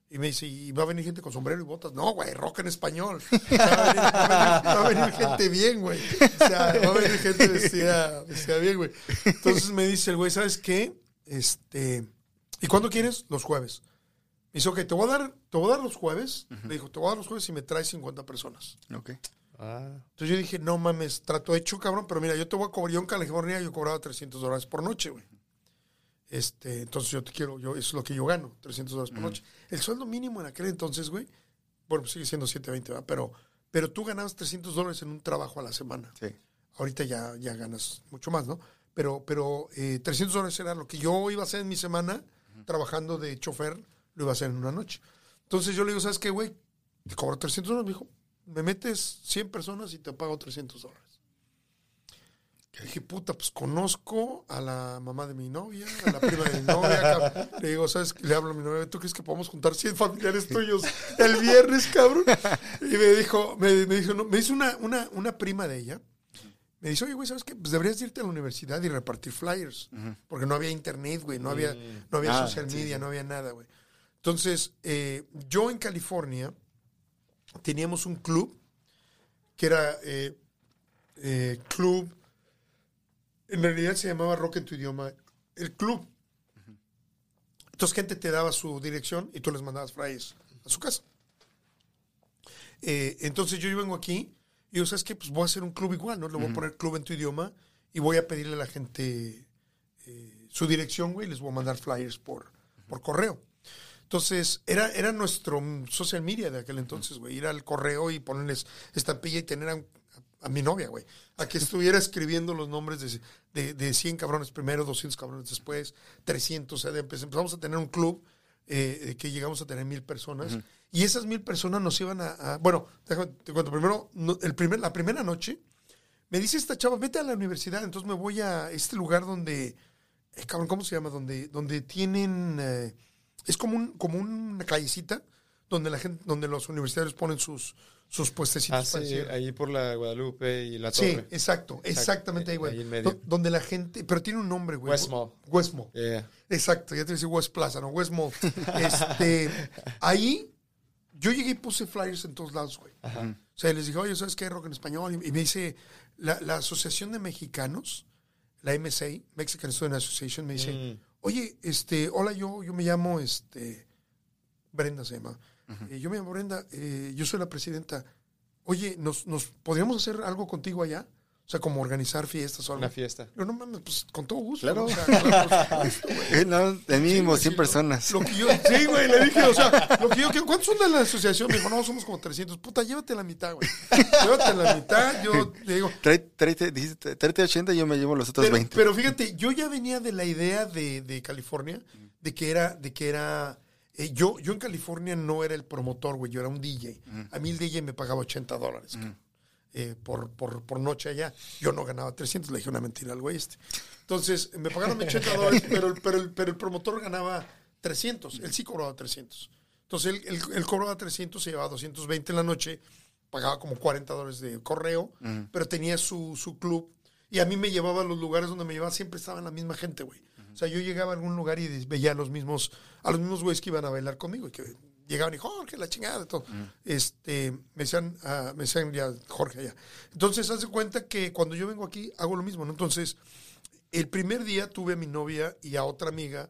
Y me dice, ¿y va a venir gente con sombrero y botas? No, güey, rock en español. O sea, va, a venir, va a venir- va a venir gente bien, güey. O sea, va a venir gente vestida, vestida bien, güey. Entonces me dice el güey, ¿sabes qué? Este, ¿y cuándo quieres? Los jueves. Me dice, ok, te voy a dar, te voy a dar los jueves. Le dijo, te voy a dar los jueves si me traes 50 personas. Ok. Ah, Entonces yo dije, no mames, trato hecho, cabrón, pero mira, yo te voy a cobrar, yo en California yo cobraba 300 dólares por noche, güey. Este, entonces yo te quiero, yo, eso es lo que yo gano, 300 dólares por noche. El sueldo mínimo en aquel entonces, güey, bueno, pues sigue siendo 720, ¿verdad? Pero, pero tú ganabas 300 dólares en un trabajo a la semana. Sí. Ahorita ya, ya ganas mucho más, ¿no? Pero, pero eh, 300 dólares era lo que yo iba a hacer en mi semana, trabajando de chofer, lo iba a hacer en una noche. Entonces yo le digo, ¿sabes qué, güey? Te cobro 300 dólares. Me dijo, me metes 100 personas y te pago 300 dólares. Le dije, puta, pues conozco a la mamá de mi novia, a la prima de mi novia. Le digo, ¿sabes qué? Le hablo a mi novia, ¿tú crees que podemos juntar 100 familiares tuyos el viernes, cabrón? Y me dijo, me, me dijo, no, me dice una, una, una prima de ella, me dice, oye, güey, ¿sabes qué? Pues deberías irte a la universidad y repartir flyers. Porque no había internet, güey, no había, no había Ah, social media, sí. no había nada, güey. Entonces, eh, yo en California teníamos un club que era eh, eh, club, en realidad se llamaba Rock en tu idioma, el club. Entonces gente te daba su dirección y tú les mandabas flyers a su casa. Entonces yo vengo aquí y digo, ¿sabes qué? Pues voy a hacer un club igual, ¿no? Le voy a poner club en tu idioma y voy a pedirle a la gente eh, su dirección, güey, y les voy a mandar flyers por, por correo. Entonces, era, era nuestro social media de aquel entonces, güey. Ir al correo y ponerles estampilla y tener a, a mi novia, güey. A que estuviera escribiendo los nombres de, de, de 100 cabrones primero, 200 cabrones después, 300. O sea, de- pues, empezamos a tener un club eh, que llegamos a tener mil personas. Y esas mil personas nos iban a... a- bueno, déjame, te cuento. Primero, no, el primer, la primera noche, me dice esta chava, vete a la universidad. Entonces me voy a este lugar donde... eh, cabrón, ¿cómo se llama? Donde, donde tienen... eh, es como, un, como una callecita donde la gente, donde los universitarios ponen sus, sus puestecitos. Ah, sí, ahí por la Guadalupe y la Sí, Torre. exacto, exactamente ahí, güey. Ahí en medio. Do- Donde la gente, pero tiene un nombre, güey. West Mall. West Mall. Yeah. Exacto, ya te decía West Plaza, no West Mall. Este, ahí yo llegué y puse flyers en todos lados, güey. O sea, les dije, oye, ¿sabes qué? Rock en español. Y, y me dice, la, la Asociación de Mexicanos, la MSA, Mexican Student Association, me dice, Mm. oye, este, hola, yo, yo me llamo, este, Brenda se llama. Eh, yo me llamo Brenda, eh, yo soy la presidenta. Oye, ¿nos, ¿nos podríamos hacer algo contigo allá? O sea, como organizar fiestas o algo. Una fiesta. Yo, no mames, pues con todo gusto. Claro. ¿no? O sea, claro, no, el mínimo güey, 100 sí, personas. Lo que yo, sí, güey, le dije, o sea, lo que yo, quiero- ¿cuántos son de la asociación? Me dijo, no, somos como 300. Puta, llévate la mitad, güey. Llévate la mitad, yo le digo. Tráete, tráete 80 y yo me llevo los otros Pero, 20. pero fíjate, yo ya venía de la idea de, de California, de que era, de que era, eh, yo, yo en California no era el promotor, güey, yo era un DJ. A mí el DJ me pagaba 80 dólares cabrón, eh, por, por, por noche allá. Yo no ganaba 300, le dije una mentira al güey este. Entonces, me pagaron 80 dólares, pero, el- pero, el, pero el promotor ganaba 300, él sí cobraba 300. Entonces, él, él, él cobraba 300, se llevaba 220 en la noche, pagaba como 40 dólares de correo, pero tenía su, su club y a mí me llevaba a los lugares donde me llevaba, siempre estaban la misma gente, güey. O sea, yo llegaba a algún lugar y veía a los mismos, a los mismos güeyes que iban a bailar conmigo y que llegaban y Jorge, la chingada, todo. Este, me decían, ah, me decían ya Jorge allá. Entonces, haz de cuenta que cuando yo vengo aquí hago lo mismo, ¿no? Entonces, el primer día tuve a mi novia y a otra amiga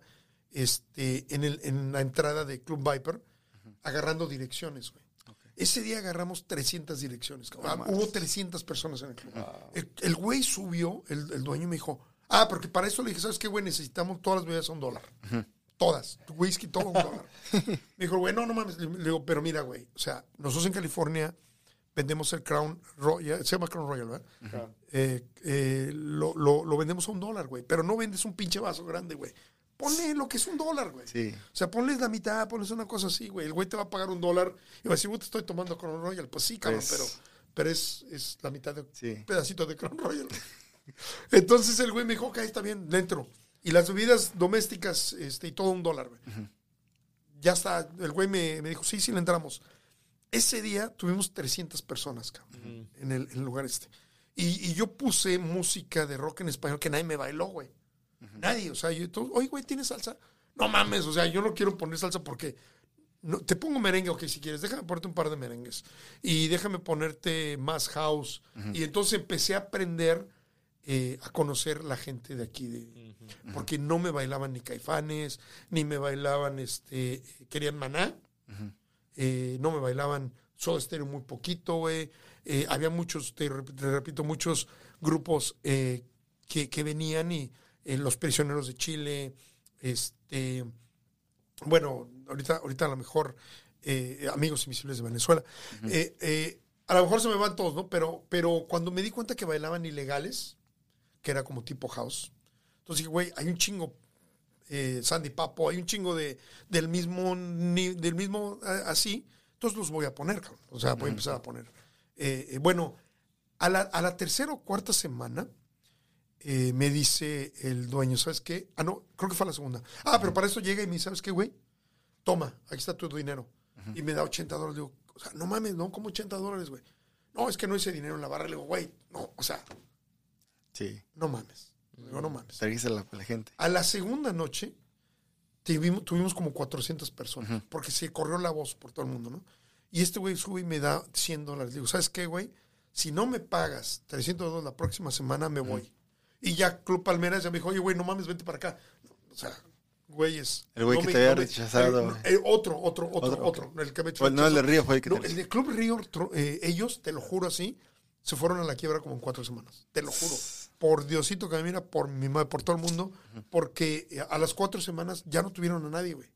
este, en, el, en la entrada de Club Viper agarrando direcciones, güey. Ese día agarramos 300 direcciones. Ah, hubo 300 personas en el club. El, el güey subió, el, el dueño me dijo, ah, porque para eso le dije, ¿sabes qué, güey? Necesitamos todas las bebidas a un dólar. Todas. Tu whisky, todo a un dólar. me dijo, güey, no, no mames. Le digo, pero mira, güey, o sea, nosotros en California vendemos el Crown Royal, se llama Crown Royal, ¿verdad? Eh, eh, lo, lo- lo vendemos a un dólar, güey. Pero no vendes un pinche vaso grande, güey. Ponle lo que es un dólar, güey. Sí. O sea, ponles la mitad, ponles una cosa así, güey. El güey te va a pagar un dólar y va a decir, güey, te estoy tomando Crown Royal. Pues sí, cabrón, Pues- pero, pero es, es la mitad de Sí. un pedacito de Crown Royal. Entonces el güey me dijo, ok, está bien, dentro. Y las bebidas domésticas este, y todo un dólar, güey. Ya está, el güey me, me dijo, sí, sí, le entramos. Ese día tuvimos 300 personas, cabrón, en, el, en el lugar este. Y, y yo puse música de rock en español que nadie me bailó, güey. Nadie, o sea, yo, todo, oye, güey, ¿tienes salsa? No mames, o sea, yo no quiero poner salsa porque no, te pongo merengue, ok, si quieres, déjame ponerte un par de merengues y déjame ponerte más house. Y entonces empecé a aprender eh, a conocer la gente de aquí, de, porque no me bailaban ni caifanes, ni me bailaban, este, querían maná, eh, no me bailaban Soda Stereo muy poquito, güey. Eh, había muchos, te, te repito, muchos grupos eh, que, que venían y los prisioneros de Chile, este, bueno, ahorita, ahorita a lo mejor eh, amigos invisibles de Venezuela. Eh, eh, a lo mejor se me van todos, ¿no? Pero, pero cuando me di cuenta que bailaban ilegales, que era como tipo house, entonces dije, güey, hay un chingo eh, Sandy Papo, hay un chingo de, del mismo, ni- del mismo así, entonces los voy a poner, cabrón. o sea, voy a empezar a poner. Eh, eh, bueno, a la, a la tercera o cuarta semana me dice el dueño, ¿sabes qué? Ah, no, creo que fue la segunda. Ah, pero para eso llega y me dice, ¿sabes qué, güey? Toma, aquí está tu dinero. Y me da 80 dólares. Digo, o sea, no mames, no, como 80 dólares, güey. No, es que no hice dinero en la barra. Le digo, güey, no, o sea, Sí. no mames. Digo, no mames. Trajiste a la, la gente. A la segunda noche tuvimos, tuvimos como 400 personas, porque se corrió la voz por todo el mundo, ¿no? Y este güey sube y me da 100 dólares. Digo, ¿sabes qué, güey? Si no me pagas 300 dólares la próxima semana, me voy. Y ya Club Palmeras ya me dijo, oye, güey, no mames, vente para acá. O sea, güeyes. El güey no que me- te había no me- rechazado. el- no, el otro, otro, otro, Otro, otro. El que me Pues no, el de. Río fue el que No, te el de Club Río, eh, ellos, te lo juro así, se fueron a la quiebra como en cuatro semanas. Te lo juro. Por Diosito que me mira, por mi madre, por todo el mundo, porque eh, a las cuatro semanas ya no tuvieron a nadie, güey.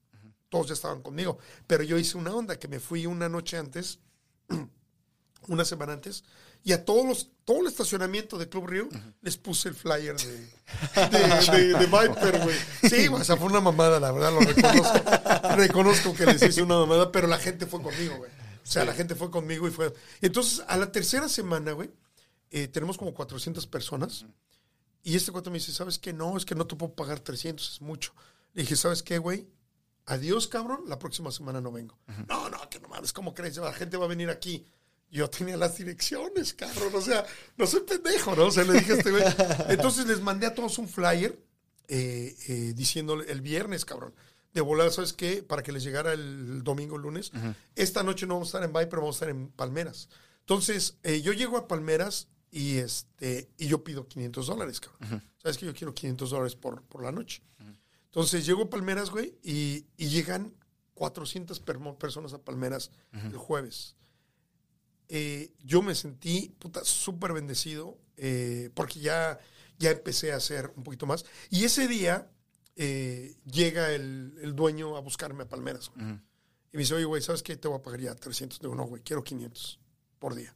Todos ya estaban conmigo. Pero yo hice una onda que me fui una noche antes una semana antes, y a todos los, todo el estacionamiento de Club Río les puse el flyer de, de, de- de Viper, güey. Sí, güey, o sea, fue una mamada, la verdad, lo reconozco. reconozco que les hice una mamada, pero la gente fue conmigo, güey. O sea, la gente fue conmigo y fue... Entonces, a la tercera semana, güey, eh, tenemos como 400 personas. Y este cuate me dice, ¿sabes qué? No, es que no te puedo pagar 300, es mucho. Le dije, ¿sabes qué, güey? Adiós, cabrón, la próxima semana no vengo. No, no, que no mames, ¿cómo crees? La gente va a venir aquí. Yo tenía las direcciones, cabrón, o sea, no soy pendejo, ¿no? O sea, le dije a este güey. Entonces les mandé a todos un flyer eh, eh, diciéndole el viernes, cabrón, de volar, ¿sabes qué? Para que les llegara el domingo, lunes. Esta noche no vamos a estar en Viper, vamos a estar en Palmeras. Entonces, eh, yo llego a Palmeras y, este, y yo pido 500 dólares, cabrón. ¿Sabes que Yo quiero 500 dólares por, por la noche. Entonces, llego a Palmeras, güey, y, y llegan 400 permo- personas a Palmeras el jueves. Eh, yo me sentí, puta, súper bendecido, eh, porque ya, ya empecé a hacer un poquito más. Y ese día eh, llega el, el dueño a buscarme a Palmeras, güey. Y me dice, oye, güey, ¿sabes qué? Te voy a pagar ya 300. Digo, no, güey, quiero 500 por día.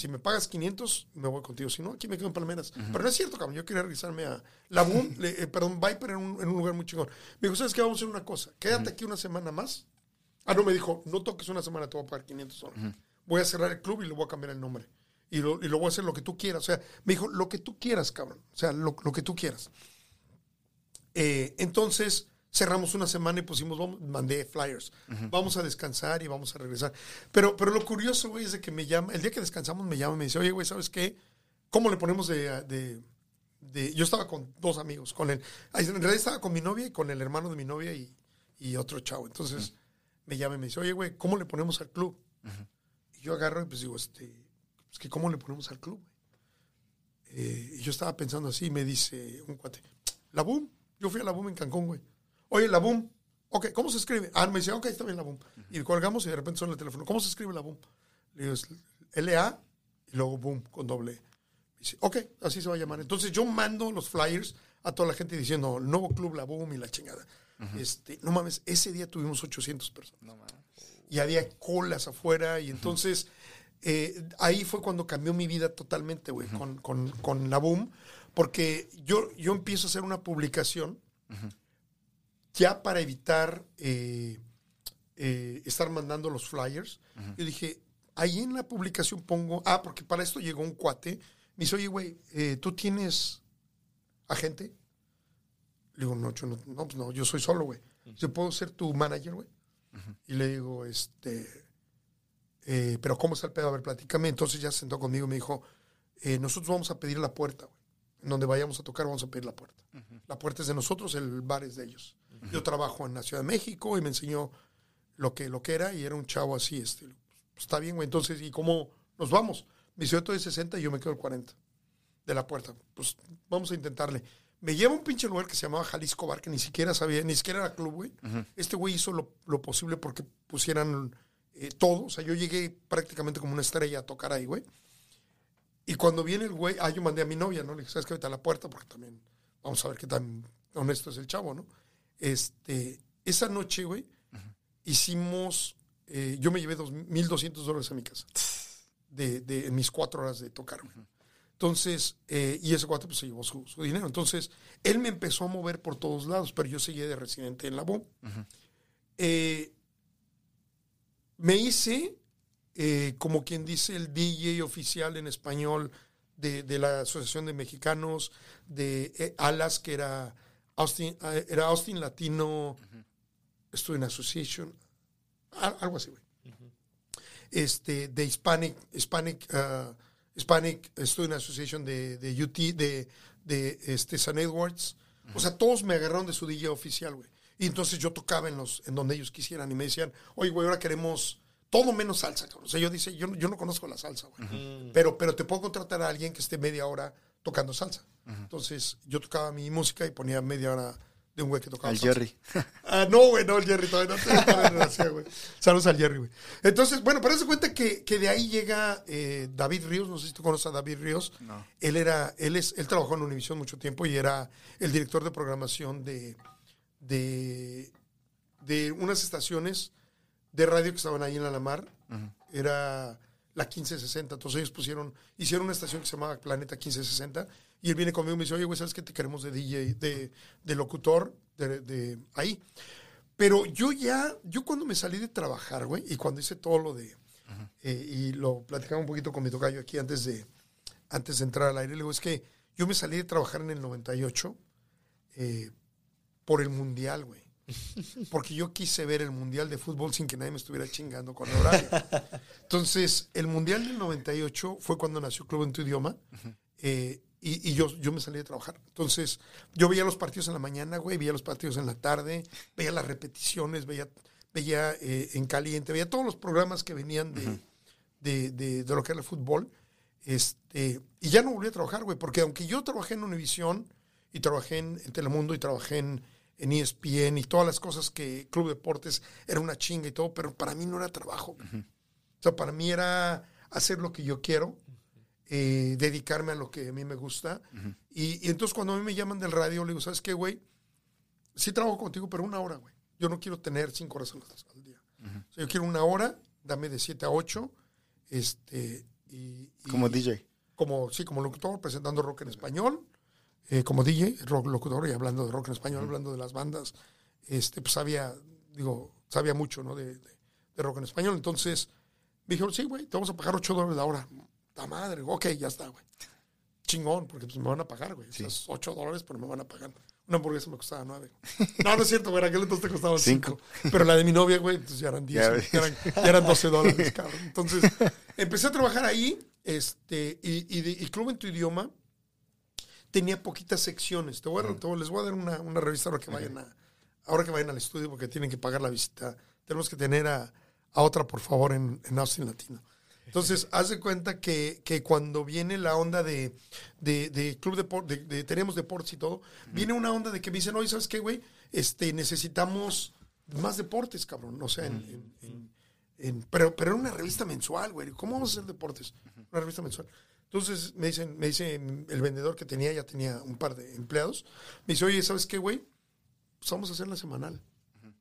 Si me pagas 500, me voy contigo. Si no, aquí me quedo en Palmeras. Pero no es cierto, cabrón. Yo quería regresarme a la Boom, le- eh, perdón, Viper en un, en un lugar muy chingón. Me dijo, ¿sabes qué? Vamos a hacer una cosa. Quédate aquí una semana más. Ah, no, me dijo, no toques una semana, te voy a pagar 500 dólares. Voy a cerrar el club y le voy a cambiar el nombre. Y lo, y lo voy a hacer lo que tú quieras. O sea, me dijo, lo que tú quieras, cabrón. O sea, lo, lo que tú quieras. Eh, entonces cerramos una semana y pusimos, vamos- mandé flyers. Vamos a descansar y vamos a regresar. Pero, pero lo curioso, güey, es de que me llama, el día que descansamos me llama y me dice, oye, güey, ¿sabes qué? ¿Cómo le ponemos de, de- de- Yo estaba con dos amigos, con el... En realidad estaba con mi novia y con el hermano de mi novia y, y otro chavo. Entonces me llama y me dice, oye, güey, ¿cómo le ponemos al club? Y yo agarro y pues digo, este, es que ¿cómo le ponemos al club? Eh, y yo estaba pensando así y me dice un cuate, la boom. Yo fui a la boom en Cancún, güey. Oye, la boom. Ok, ¿cómo se escribe? Ah, me dice, ok, está bien la boom. Y colgamos y de repente suena el teléfono. ¿Cómo se escribe la boom? Le digo, L-A y luego boom con doble. E. Dice, ok, así se va a llamar. Entonces yo mando los flyers a toda la gente diciendo, el nuevo club, la boom y la chingada. este, no mames, ese día tuvimos 800 personas y había colas afuera y entonces eh, ahí fue cuando cambió mi vida totalmente, güey, con, con, con la boom, porque yo, yo empiezo a hacer una publicación ya para evitar eh, eh, estar mandando los flyers. Yo dije, ahí en la publicación pongo, ah, porque para esto llegó un cuate, me dice, oye, güey, eh, ¿tú tienes agente? Le digo, no, yo no, no, pues no, yo soy solo, güey. ¿Yo puedo ser tu manager, güey? Y le digo, este, eh, pero ¿cómo está el pedo? A ver, platícame. Entonces ya se sentó conmigo y me dijo, eh, nosotros vamos a pedir la puerta, güey. En donde vayamos a tocar vamos a pedir la puerta. La puerta es de nosotros, el bar es de ellos. Yo trabajo en la Ciudad de México y me enseñó lo que, lo que era y era un chavo así, este, pues, está bien, güey. Entonces, ¿y cómo nos vamos? Me dice, yo estoy de 60 y yo me quedo el 40 de la puerta. Pues vamos a intentarle. Me lleva a un pinche lugar que se llamaba Jalisco Bar, que ni siquiera sabía, ni siquiera era club, güey. Este güey hizo lo, lo posible porque pusieran eh, todo. O sea, yo llegué prácticamente como una estrella a tocar ahí, güey. Y cuando viene el güey, ah, yo mandé a mi novia, ¿no? Le dije, ¿sabes qué? Vete a la puerta porque también vamos a ver qué tan honesto es el chavo, ¿no? Este, esa noche, güey, hicimos, eh, yo me llevé dos, 1.200 dólares a mi casa de, de en mis cuatro horas de tocar. Entonces, eh, y ese cuate pues se llevó su, su dinero. Entonces, él me empezó a mover por todos lados, pero yo seguía de residente en la BOM. Eh, me hice, como quien dice, el DJ oficial en español de, de la Asociación de Mexicanos, de ALAS, que era Austin, eh, era Austin Latino Student Association, al- algo así, güey. Este, de Hispanic, Hispanic, uh, Hispanic Student Association de, de UT, de, de este, San Edwards. O sea, todos me agarraron de su DJ oficial, güey. Y entonces yo tocaba en los en donde ellos quisieran y me decían, oye, güey, ahora queremos todo menos salsa, cabrón. O sea, yo dice, yo, no- yo no conozco la salsa, güey. Pero, pero te puedo contratar a alguien que esté media hora tocando salsa. Entonces, yo tocaba mi música y ponía media hora de un güey que tocaba Al salsa. Jerry. Ah, no, güey, no, el Jerry todavía no nacía, güey. Saludos al Jerry, güey. Entonces, bueno, pero se cuenta que, que de ahí llega eh, David Ríos, no sé si tú conoces a David Ríos. No. Él era, él es, él trabajó en Univision mucho tiempo y era el director de programación de, de, de unas estaciones de radio que estaban ahí en la Lamar. Era la 1560. Entonces ellos pusieron, hicieron una estación que se llamaba Planeta 1560 y él viene conmigo y me dice, oye, güey, ¿sabes qué te queremos de DJ, de, de locutor, de, de ahí? Pero yo ya, yo cuando me salí de trabajar, güey, y cuando hice todo lo de, eh, y lo platicaba un poquito con mi tocayo aquí antes de, antes de entrar al aire, le digo, es que yo me salí de trabajar en el 98 eh, por el Mundial, güey. Porque yo quise ver el Mundial de Fútbol sin que nadie me estuviera chingando con el horario. Entonces, el Mundial del 98 fue cuando nació Club en tu idioma. eh, y, y yo, yo me salí de trabajar. Entonces, yo veía los partidos en la mañana, güey, veía los partidos en la tarde, veía las repeticiones, veía, veía eh, en caliente, veía todos los programas que venían de, de, de- de lo que era el fútbol. Este, y ya no volví a trabajar, güey, porque aunque yo trabajé en Univisión y trabajé en, en Telemundo y trabajé en, en ESPN y todas las cosas que Club Deportes era una chinga y todo, pero para mí no era trabajo. güey. O sea, para mí era hacer lo que yo quiero, eh, dedicarme a lo que a mí me gusta. y, y entonces cuando a mí me llaman del radio, le digo, ¿sabes qué, güey? Sí trabajo contigo, pero una hora, güey. Yo no quiero tener cinco horas al, día. O sea, yo quiero una hora, dame de 7 a 8. Este, y, y- Como DJ. como sí, como locutor, presentando rock en español, eh, como DJ, rock locutor y hablando de rock en español, hablando de las bandas, este, pues sabía, digo, sabía mucho, ¿no? De, de- de rock en español. Entonces, me dijeron, sí, güey, te vamos a pagar 8 dólares la hora. ¡Ta madre! Ok, ya está, güey. Chingón, porque pues me van a pagar, güey. Esas 8 dólares, pero me van a pagar. Una hamburguesa me costaba 9. No, no es cierto, güey. Aquel entonces te costaba Cinco. 5. Pero la de mi novia, güey, pues ya eran 10. Ya eran, ya eran 12 dólares, cabrón. Entonces, empecé a trabajar ahí. Este, y, y Club en tu idioma tenía poquitas secciones. Te voy a- te voy- les voy a dar una, una revista ahora que vayan a, ahora que vayan al estudio porque tienen que pagar la visita. Tenemos que tener a, a otra, por favor, en, en Austin Latino. Entonces, haz de cuenta que, que cuando viene la onda de, de, de Club Deport, de, de Tenemos Deportes y todo, viene una onda de que me dicen, oye, ¿sabes qué, güey? Este, necesitamos más deportes, cabrón. O sea, en, en- en- en- pero, pero era una revista mensual, güey. ¿Cómo vamos a hacer deportes? Una revista mensual. Entonces me dicen, me dice el vendedor que tenía, ya tenía un par de empleados, me dice, oye, ¿sabes qué, güey? Pues vamos a hacer la semanal.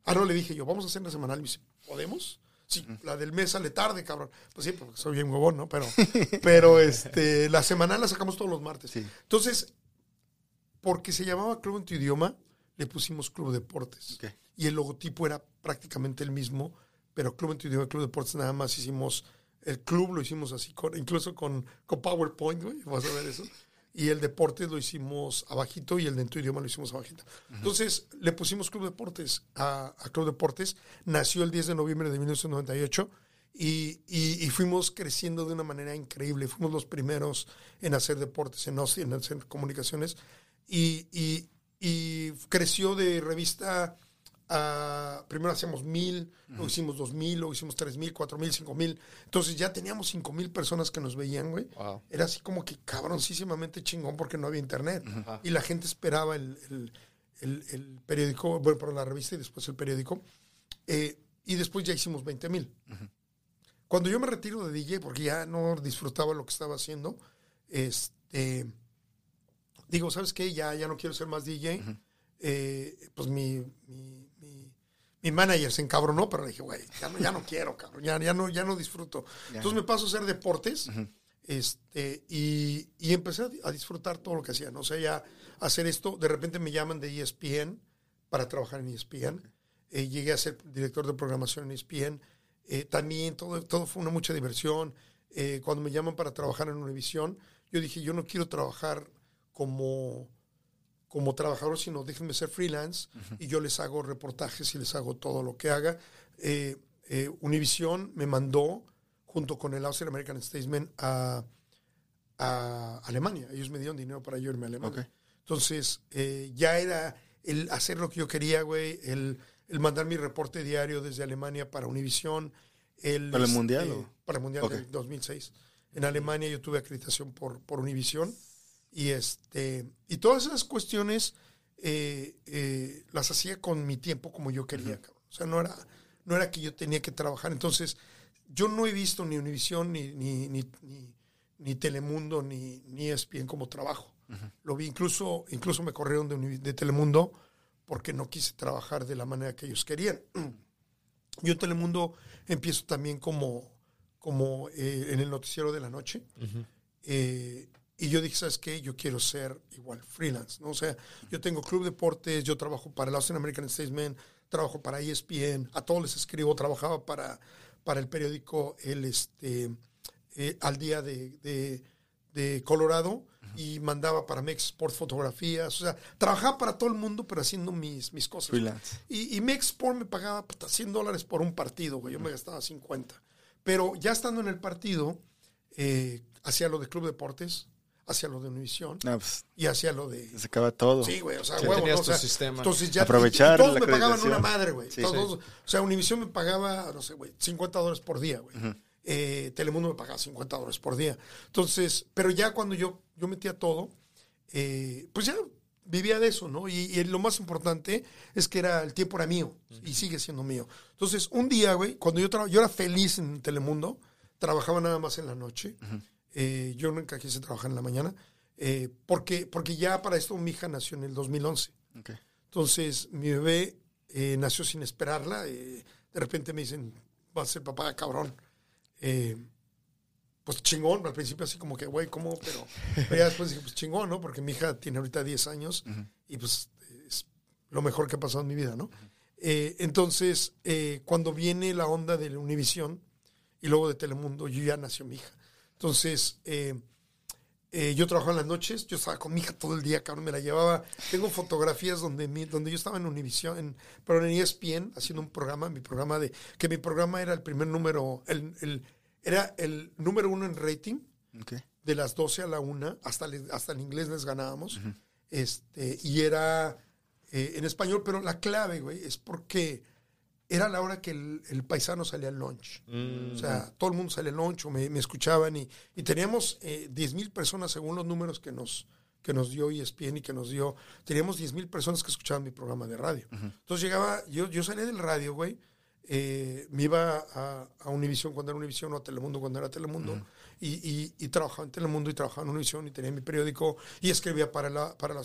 Ah, no, le dije yo, vamos a hacer la semanal. Me dice, ¿podemos? Sí, la del mes sale tarde, cabrón. Pues sí, porque soy bien huevón, ¿no? Pero, pero este, la semanal la sacamos todos los martes. Sí. Entonces, porque se llamaba Club en tu idioma, le pusimos Club Deportes. Y el logotipo era prácticamente el mismo, pero Club en tu idioma, Club Deportes, nada más hicimos, el club lo hicimos así, con, incluso con, con PowerPoint, güey, vas a ver eso. Y el Deportes lo hicimos abajito y el de en tu idioma lo hicimos abajito. Entonces, le pusimos Club Deportes a, a Club Deportes. Nació el 10 de noviembre de 1998 y, y, y fuimos creciendo de una manera increíble. Fuimos los primeros en hacer deportes en Austin, en hacer comunicaciones. Y, y, y creció de revista a. Primero hacíamos mil, luego hicimos dos mil, luego hicimos tres mil, cuatro mil, cinco mil. Entonces ya teníamos cinco mil personas que nos veían, güey. Wow. Era así como que cabroncísimamente chingón porque no había internet. Y la gente esperaba el, el- el- el periódico, bueno, para la revista y después el periódico. Eh, y después ya hicimos 20 mil. Cuando yo me retiro de DJ, porque ya no disfrutaba lo que estaba haciendo, este, digo, ¿sabes qué? Ya, ya no quiero ser más DJ. Eh, pues mi, mi, mi- manager se encabronó, pero le dije, güey, ya no, ya no quiero, cabrón, ya, ya, no, ya no disfruto. Entonces me paso a hacer deportes este, y, y empecé a, di- a disfrutar todo lo que hacía. ¿no? O sea, ya hacer esto, de repente me llaman de ESPN para trabajar en ESPN. Eh, llegué a ser director de programación en ESPN. Eh, también todo, todo fue una mucha diversión. Eh, cuando me llaman para trabajar en Univisión, yo dije, yo no quiero trabajar como, como trabajador, sino déjenme ser freelance y yo les hago reportajes y les hago todo lo que haga. Eh, eh, Univisión me mandó, junto con el Austrian American Statesman, a, a Alemania. Ellos me dieron dinero para yo irme a Alemania. Entonces, eh, ya era el hacer lo que yo quería, güey, el, el mandar mi reporte diario desde Alemania para Univisión. El, ¿Para el este, Mundial? Para el Mundial Ok. del 2006. En Alemania yo tuve acreditación por, por Univisión. Y, este, y todas esas cuestiones eh, eh, las hacía con mi tiempo como yo quería. cabrón. O sea, no era, no era que yo tenía que trabajar. Entonces, yo no he visto ni Univisión, ni, ni, ni, ni, ni Telemundo, ni, ni ESPN como trabajo. Lo vi, incluso, incluso me corrieron de, de Telemundo porque no quise trabajar de la manera que ellos querían. Yo en Telemundo empiezo también como, como eh, en el noticiero de la noche. Eh, y yo dije, ¿sabes qué? Yo quiero ser igual freelance, ¿no? O sea, yo tengo Club Deportes, yo trabajo para el Austin American Statesman, trabajo para ESPN, a todos les escribo, trabajaba para, para el periódico El este, eh, Al Día de, de, de Colorado y mandaba para Mex Sport fotografías, o sea, trabajaba para todo el mundo, pero haciendo mis, mis cosas. Freelance. Y, y Mex Sport me pagaba puta, 100 dólares por un partido, güey, yo me gastaba 50. Pero ya estando en el partido, eh, hacía lo de Club Deportes, hacía lo de Univisión No, pues, y hacía lo de... se acaba todo. Sí, güey, o sea, Ya huevo, tenías ¿no? O tu sea, sistema. Entonces ya Aprovechar y todos la me pagaban una madre, güey. Sí. Todos, O sea, Univisión me pagaba, no sé, güey, 50 dólares por día, güey. Eh, Telemundo me pagaba 50 dólares por día. Entonces, pero ya cuando yo, yo metía todo, eh, pues ya vivía de eso, ¿no? Y, y lo más importante es que era el tiempo era mío y sigue siendo mío. Entonces, un día, güey, cuando yo, yo era feliz en Telemundo, trabajaba nada más en la noche. Eh, yo nunca quise trabajar en la mañana, eh, porque, porque ya para esto mi hija nació en el 2011. Ok. Entonces, mi bebé eh, nació sin esperarla. eh, de repente me dicen, va a ser papá, cabrón. Pues chingón, al principio así como que, güey, ¿cómo? Pero, pero ya después dije, pues chingón, ¿no? Porque mi hija tiene ahorita 10 años y pues es lo mejor que ha pasado en mi vida, ¿no? Eh, entonces, eh, cuando viene la onda de la Univisión y luego de Telemundo, yo ya nació mi hija. Entonces, eh, eh, yo trabajaba en las noches, yo estaba con mi hija todo el día, cabrón, me la llevaba. Tengo fotografías donde, mi- donde yo estaba en Univision, en, pero en ESPN, haciendo un programa, mi programa de, que mi programa era el primer número, el, el- era el número uno en rating, de las 12 a la 1, hasta, hasta en inglés les ganábamos. este, y era eh, en español, pero la clave, güey, es porque era la hora que el, el paisano salía al lunch. O sea, todo el mundo salía al lunch o me, me escuchaban y, y teníamos eh, 10 mil personas según los números que nos, que nos dio ESPN y que nos dio. Teníamos 10 mil personas que escuchaban mi programa de radio. Entonces llegaba, yo, yo salía del radio, güey. eh, me iba a, a Univision cuando era Univision o a Telemundo cuando era Telemundo y, y, y trabajaba en Telemundo y trabajaba en Univision y tenía mi periódico y escribía para la para la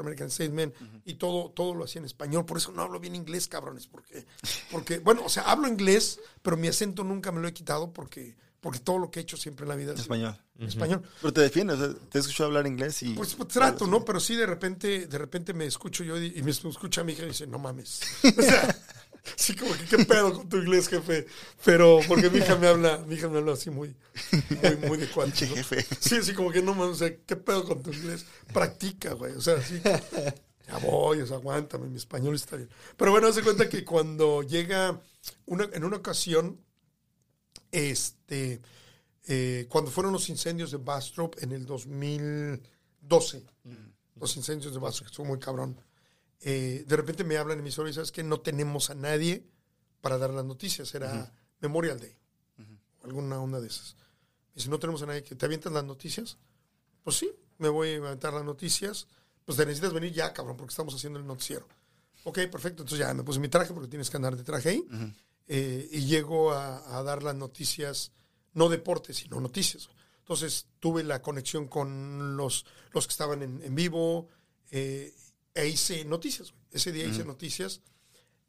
American Statement y todo todo lo hacía en español por eso no hablo bien inglés cabrones porque porque bueno o sea hablo inglés pero mi acento nunca me lo he quitado porque porque todo lo que he hecho siempre en la vida es Español. español Pero te defiendes, sea, te escucho hablar inglés y... pues, pues, trato, ¿no? Pero sí, de repente, de repente me escucho yo y y me escucha mi hija y dice, no mames. O sea, sí, como que qué pedo con tu inglés, jefe. Pero porque mi hija me habla, mi hija me habla así muy, muy, muy de. Pinche ¿no? jefe. Sí, así como que no mames, o sea, qué pedo con tu inglés. Practica, güey. O sea, sí. Ya voy, o sea, aguántame, mi español está bien. Pero bueno, hace cuenta que cuando llega, una, en una ocasión, este, eh, cuando fueron los incendios de Bastrop en el 2012, los incendios de Bastrop, que son muy cabrón, eh, de repente me hablan en mis y sabes que no tenemos a nadie para dar las noticias, era Memorial Day, o alguna onda de esas. Me dice, no tenemos a nadie que te avientas las noticias. Pues sí, me voy a aventar las noticias. Pues te necesitas venir ya, cabrón, porque estamos haciendo el noticiero. Ok, perfecto. Entonces ya me puse mi traje porque tienes que andar de traje ahí. Eh, y llego a, a dar las noticias, no deportes, sino noticias. Entonces tuve la conexión con los, los que estaban en, en vivo eh, e hice noticias. Ese día hice noticias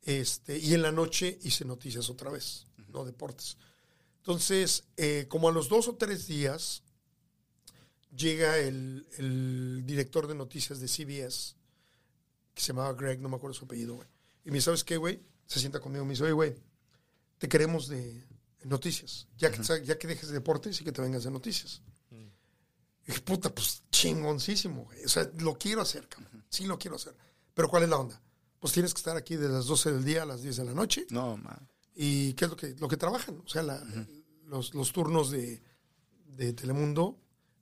este, y en la noche hice noticias otra vez, no deportes. Entonces, eh, como a los dos o tres días, llega el, el director de noticias de CBS, que se llamaba Greg, no me acuerdo su apellido, güey. Y me dice, ¿sabes qué, güey? Se sienta conmigo, me dice, oye, güey, te queremos de noticias. Ya que, ya que dejes de deportes y que te vengas de noticias. Y dije, puta, pues chingoncísimo, güey. O sea, lo quiero hacer, cabrón. Sí lo quiero hacer. Pero ¿cuál es la onda? Pues tienes que estar aquí de las 12 del día a las 10 de la noche. No, man. ¿Y qué es lo que, lo que trabajan? O sea, la- los, los turnos de, de Telemundo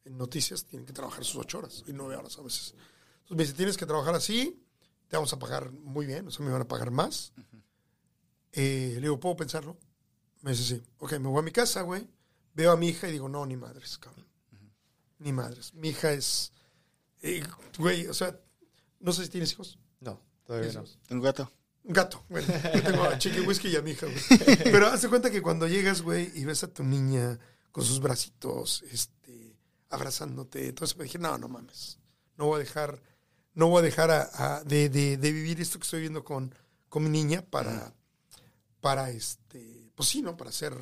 en noticias tienen que trabajar sus ocho horas y nueve horas a veces. Entonces me dice, tienes que trabajar así, te vamos a pagar muy bien, o sea, me van a pagar más. Eh, le digo, ¿puedo pensarlo? Me dice, sí. Ok, me voy a mi casa, güey. Veo a mi hija y digo, no, ni madres, cabrón. Ni madres. Mi hija es... eh, güey, o sea, no sé si tienes hijos. No, todavía no. Un gato. Un gato. Bueno, yo tengo a Chiqui Whisky y a mi hija, güey. Pero hazte cuenta que cuando llegas, güey, y ves a tu niña con sus bracitos, este, abrazándote, entonces me dije, no, no mames. No voy a dejar, no voy a dejar a- a- de, de- de vivir esto que estoy viviendo con, con mi niña para, para este, pues sí, ¿no? Para hacer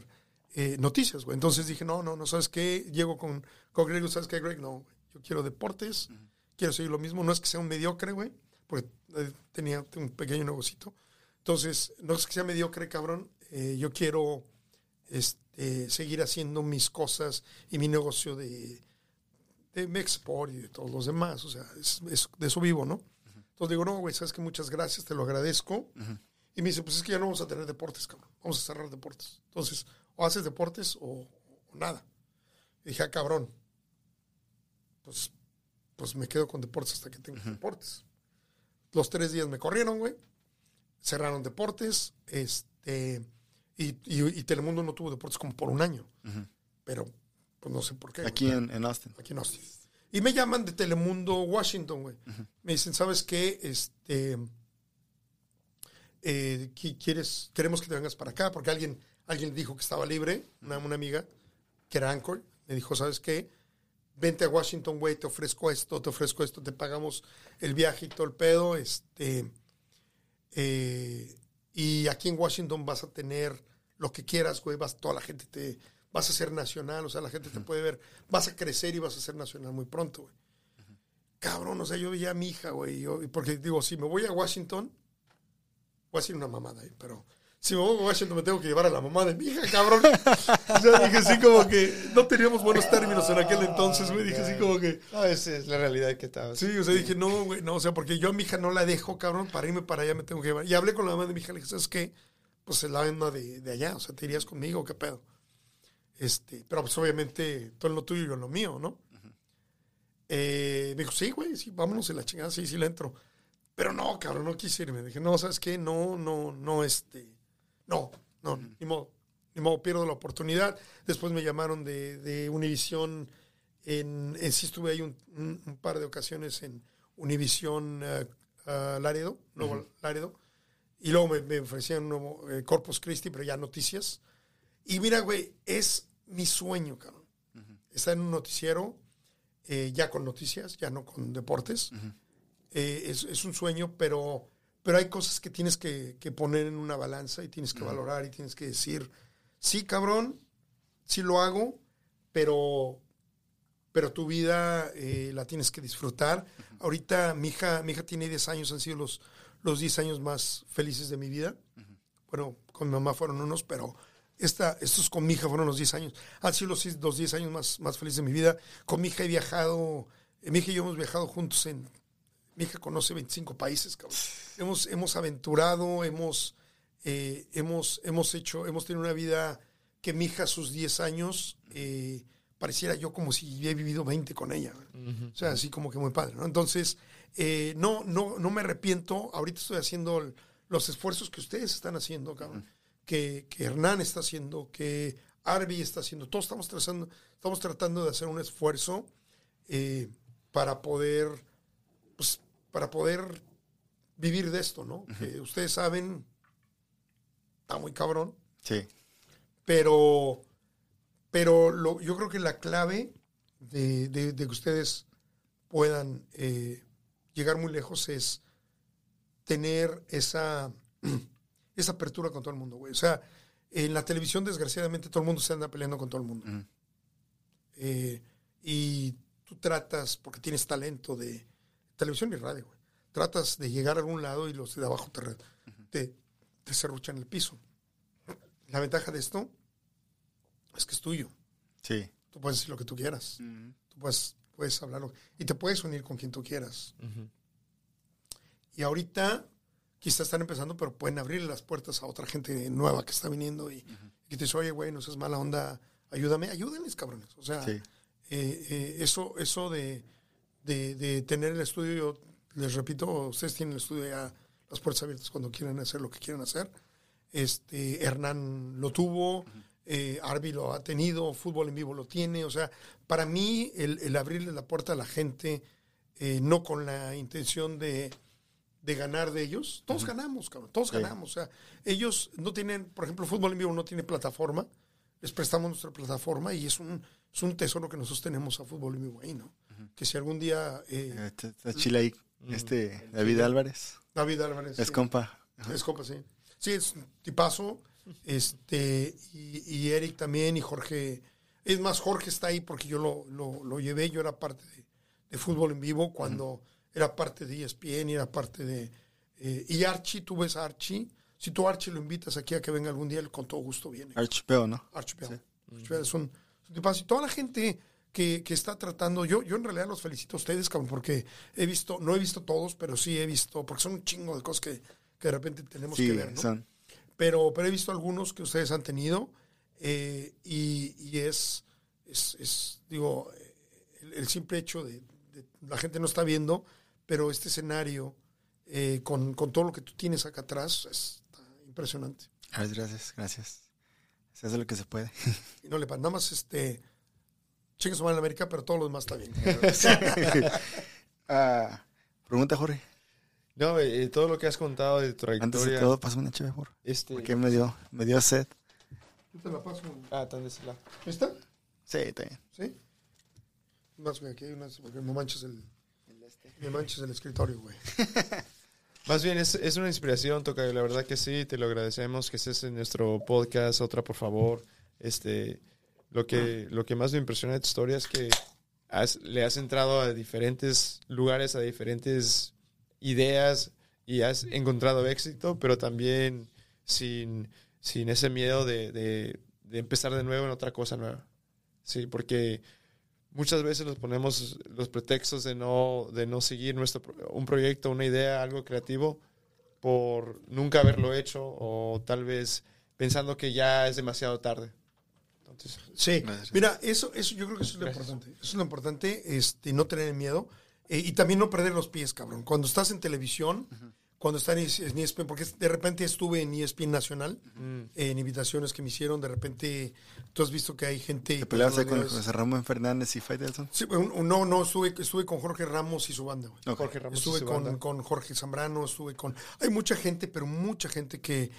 eh, noticias, güey. Entonces dije, no, no, no, ¿sabes qué? Llego con, con Greg, ¿sabes qué, Greg? No, güey. Yo quiero deportes, quiero seguir lo mismo. No es que sea un mediocre, güey, porque eh, tenía un pequeño negocito. Entonces, no es que sea mediocre, cabrón. eh, yo quiero este, seguir haciendo mis cosas y mi negocio de, de Mexport y de todos los demás. O sea, es, es- de eso vivo, ¿no? Entonces digo, no, güey, sabes que muchas gracias, te lo agradezco. Y me dice, pues es que ya no vamos a tener deportes, cabrón. Vamos a cerrar deportes. Entonces, o haces deportes o, o nada. Y dije, ah, cabrón. Pues, pues me quedo con deportes hasta que tenga deportes. Los tres días me corrieron, güey. Cerraron deportes. Este. Y, y- y Telemundo no tuvo deportes como por un año. Pero, pues no sé por qué. Aquí en, en Austin. aquí en Austin. Y me llaman de Telemundo Washington, güey. Me dicen, ¿sabes qué? Este, eh, qui- ¿quieres, queremos que te vengas para acá, porque alguien, alguien dijo que estaba libre, una, una amiga, que era Anchor, me dijo, ¿sabes qué? Vente a Washington, güey, te ofrezco esto, te ofrezco esto, te pagamos el viaje y todo el pedo, este, eh, y aquí en Washington vas a tener lo que quieras, güey, vas, toda la gente te, vas a ser nacional, o sea, la gente te puede ver, vas a crecer y vas a ser nacional muy pronto, güey. Cabrón, o sea, yo veía a mi hija, güey, yo- porque digo, si me voy a Washington, voy a decir una mamada ahí, pero si me voy a Washington me tengo que llevar a la mamá de mi hija, cabrón. o sea, dije así como que no teníamos buenos términos en aquel entonces, güey, dije así como que... No, esa es la realidad que estaba. Sí, o sea, dije, no, güey, no, o sea, porque yo a mi hija no la dejo, cabrón, para irme para allá me tengo que llevar. Y hablé con la mamá de mi hija, le dije, ¿sabes qué? Pues es la misma de, de allá, o sea, ¿te irías conmigo? ¿Qué pedo? Este, pero pues obviamente tú en lo tuyo y yo en lo mío, ¿no? Eh, me dijo, sí, güey, sí, vámonos en la chingada, sí, sí le entro. Pero no, cabrón, no quise irme. Dije, no, ¿sabes qué? No, no, no, este, no, no, ni modo, ni modo, pierdo la oportunidad. Después me llamaron de, de Univisión, en, en- sí estuve ahí un, un- un par de ocasiones en Univisión eh, Laredo, Nuevo Laredo, y luego me, me ofrecían un nuevo eh, Corpus Christi, pero ya noticias. Y mira, güey, es mi sueño, cabrón. Estar en un noticiero, eh, ya con noticias, ya no con deportes. Eh, es, es un sueño, pero, pero hay cosas que tienes que, que poner en una balanza y tienes que valorar y tienes que decir, sí, cabrón, sí lo hago, pero, pero tu vida eh, la tienes que disfrutar. Ahorita mi hija, mi hija tiene 10 años, han sido los, los 10 años más felices de mi vida. Bueno, con mi mamá fueron unos, pero esta, estos con mi hija fueron los 10 años. Han sido los, los 10 años más, más felices de mi vida. Con mi hija he viajado, mi hija y yo hemos viajado juntos en... Mi hija conoce 25 países, cabrón. Hemos, hemos aventurado, hemos, eh, hemos, hemos hecho, hemos tenido una vida que mi hija a sus 10 años eh, pareciera yo como si he vivido 20 con ella. O sea, así como que muy padre, ¿no? Entonces, eh, no, no, no me arrepiento. Ahorita estoy haciendo el- los esfuerzos que ustedes están haciendo, cabrón. Que, que Hernán está haciendo, que Arby está haciendo. Todos estamos trazando, estamos tratando de hacer un esfuerzo eh, para poder, para poder vivir de esto, ¿no? Que ustedes saben, está muy cabrón Sí. pero pero lo, yo creo que la clave de, de- de que ustedes puedan eh, llegar muy lejos es tener esa, esa apertura con todo el mundo, güey. O sea, en la televisión, desgraciadamente, todo el mundo se anda peleando con todo el mundo. Eh, y tú tratas, porque tienes talento de televisión y radio, güey. Tratas de llegar a algún lado y los de abajo te, te, te serruchan el piso. La ventaja de esto es que es tuyo. Sí. Tú puedes decir lo que tú quieras. Tú puedes, puedes hablarlo. Y te puedes unir con quien tú quieras. Y ahorita quizás están empezando, pero pueden abrir las puertas a otra gente nueva que está viniendo y, y que te dice, oye, güey, no seas mala onda, ayúdame. Ayúdenles, cabrones. O sea, Sí. eh, eh, eso, eso de, de, de tener el estudio, yo les repito, ustedes tienen el estudio ya las puertas abiertas cuando quieran hacer lo que quieran hacer. Este, Hernán lo tuvo, eh, Arby lo ha tenido, Fútbol en Vivo lo tiene. O sea, para mí, el, el abrirle la puerta a la gente, eh, no con la intención de, de ganar de ellos, todos ganamos, cabrón, todos ganamos. O sea, ellos no tienen, por ejemplo, Fútbol en Vivo no tiene plataforma, les prestamos nuestra plataforma y es un, es un tesoro que nosotros tenemos a Fútbol en Vivo ahí, ¿no? Que si algún día eh, Eh, Está está chile ahí. Este, David Álvarez. David Álvarez. Es sí. compa. Es copa, sí. Sí, es un tipazo. Este, y, y Eric también, y Jorge. Es más, Jorge está ahí porque yo lo, lo, lo llevé, yo era parte de, de fútbol en vivo cuando era parte de ESPN y era parte de... eh, y Archie, tú ves a Archie. Si tú Archie lo invitas aquí a que venga algún día, él con todo gusto viene. Archipeo, ¿no? Archipel. Archipel es un, es un tipazo. Y toda la gente que, que está tratando, yo, yo en realidad los felicito a ustedes, cabrón, porque he visto, no he visto todos, pero sí he visto, porque son un chingo de cosas que, que de repente tenemos Sí, que ver, ¿no? son. pero, pero he visto algunos que ustedes han tenido eh, y, y es, es, es, digo, el, el simple hecho de, de- la gente no está viendo, pero este escenario eh, con, con todo lo que tú tienes acá atrás es impresionante. A ver, gracias, gracias. Se hace lo que se puede. Y no le nada más este chingue su madre en América, pero todo lo demás está bien. Ah, pregunta, Jorge. No, eh, todo lo que has contado de tu Antes trayectoria. de todo, pasa una chévere, por este, Porque me dio, me dio sed. Yo te la paso. Ah, tan de ese lado. ¿Esta? Sí, está bien. ¿Sí? Más, güey, aquí hay unas, porque me manches el, me manches el escritorio, güey. Más bien, es, es una inspiración, Toca. La verdad que sí, te lo agradecemos que estés en nuestro podcast. Otra, por favor. Este, lo, que, lo que más me impresiona de tu historia es que has- le has entrado a diferentes lugares, a diferentes ideas y has encontrado éxito, pero también sin, sin ese miedo de, de- de empezar de nuevo en otra cosa nueva. Sí, porque muchas veces nos ponemos los pretextos de no, de no seguir nuestro, un proyecto, una idea, algo creativo, por nunca haberlo hecho o tal vez pensando que ya es demasiado tarde. Entonces, Sí, Gracias. mira, eso, eso yo creo que eso es lo Gracias. importante. Eso es lo importante, este, no tener miedo eh, y también no perder los pies, cabrón. Cuando estás en televisión, cuando estás en, en ESPN, porque de repente estuve en ESPN Nacional, en invitaciones que me hicieron, de repente tú has visto que hay gente... ¿Te peleaste con José Ramón Fernández y Faitelson? Sí, un- no, no, estuve, estuve con Jorge Ramos y su banda, güey. Jorge Ramos y Estuve su con, banda. con Jorge Zambrano, estuve con... Hay mucha gente, pero mucha gente que,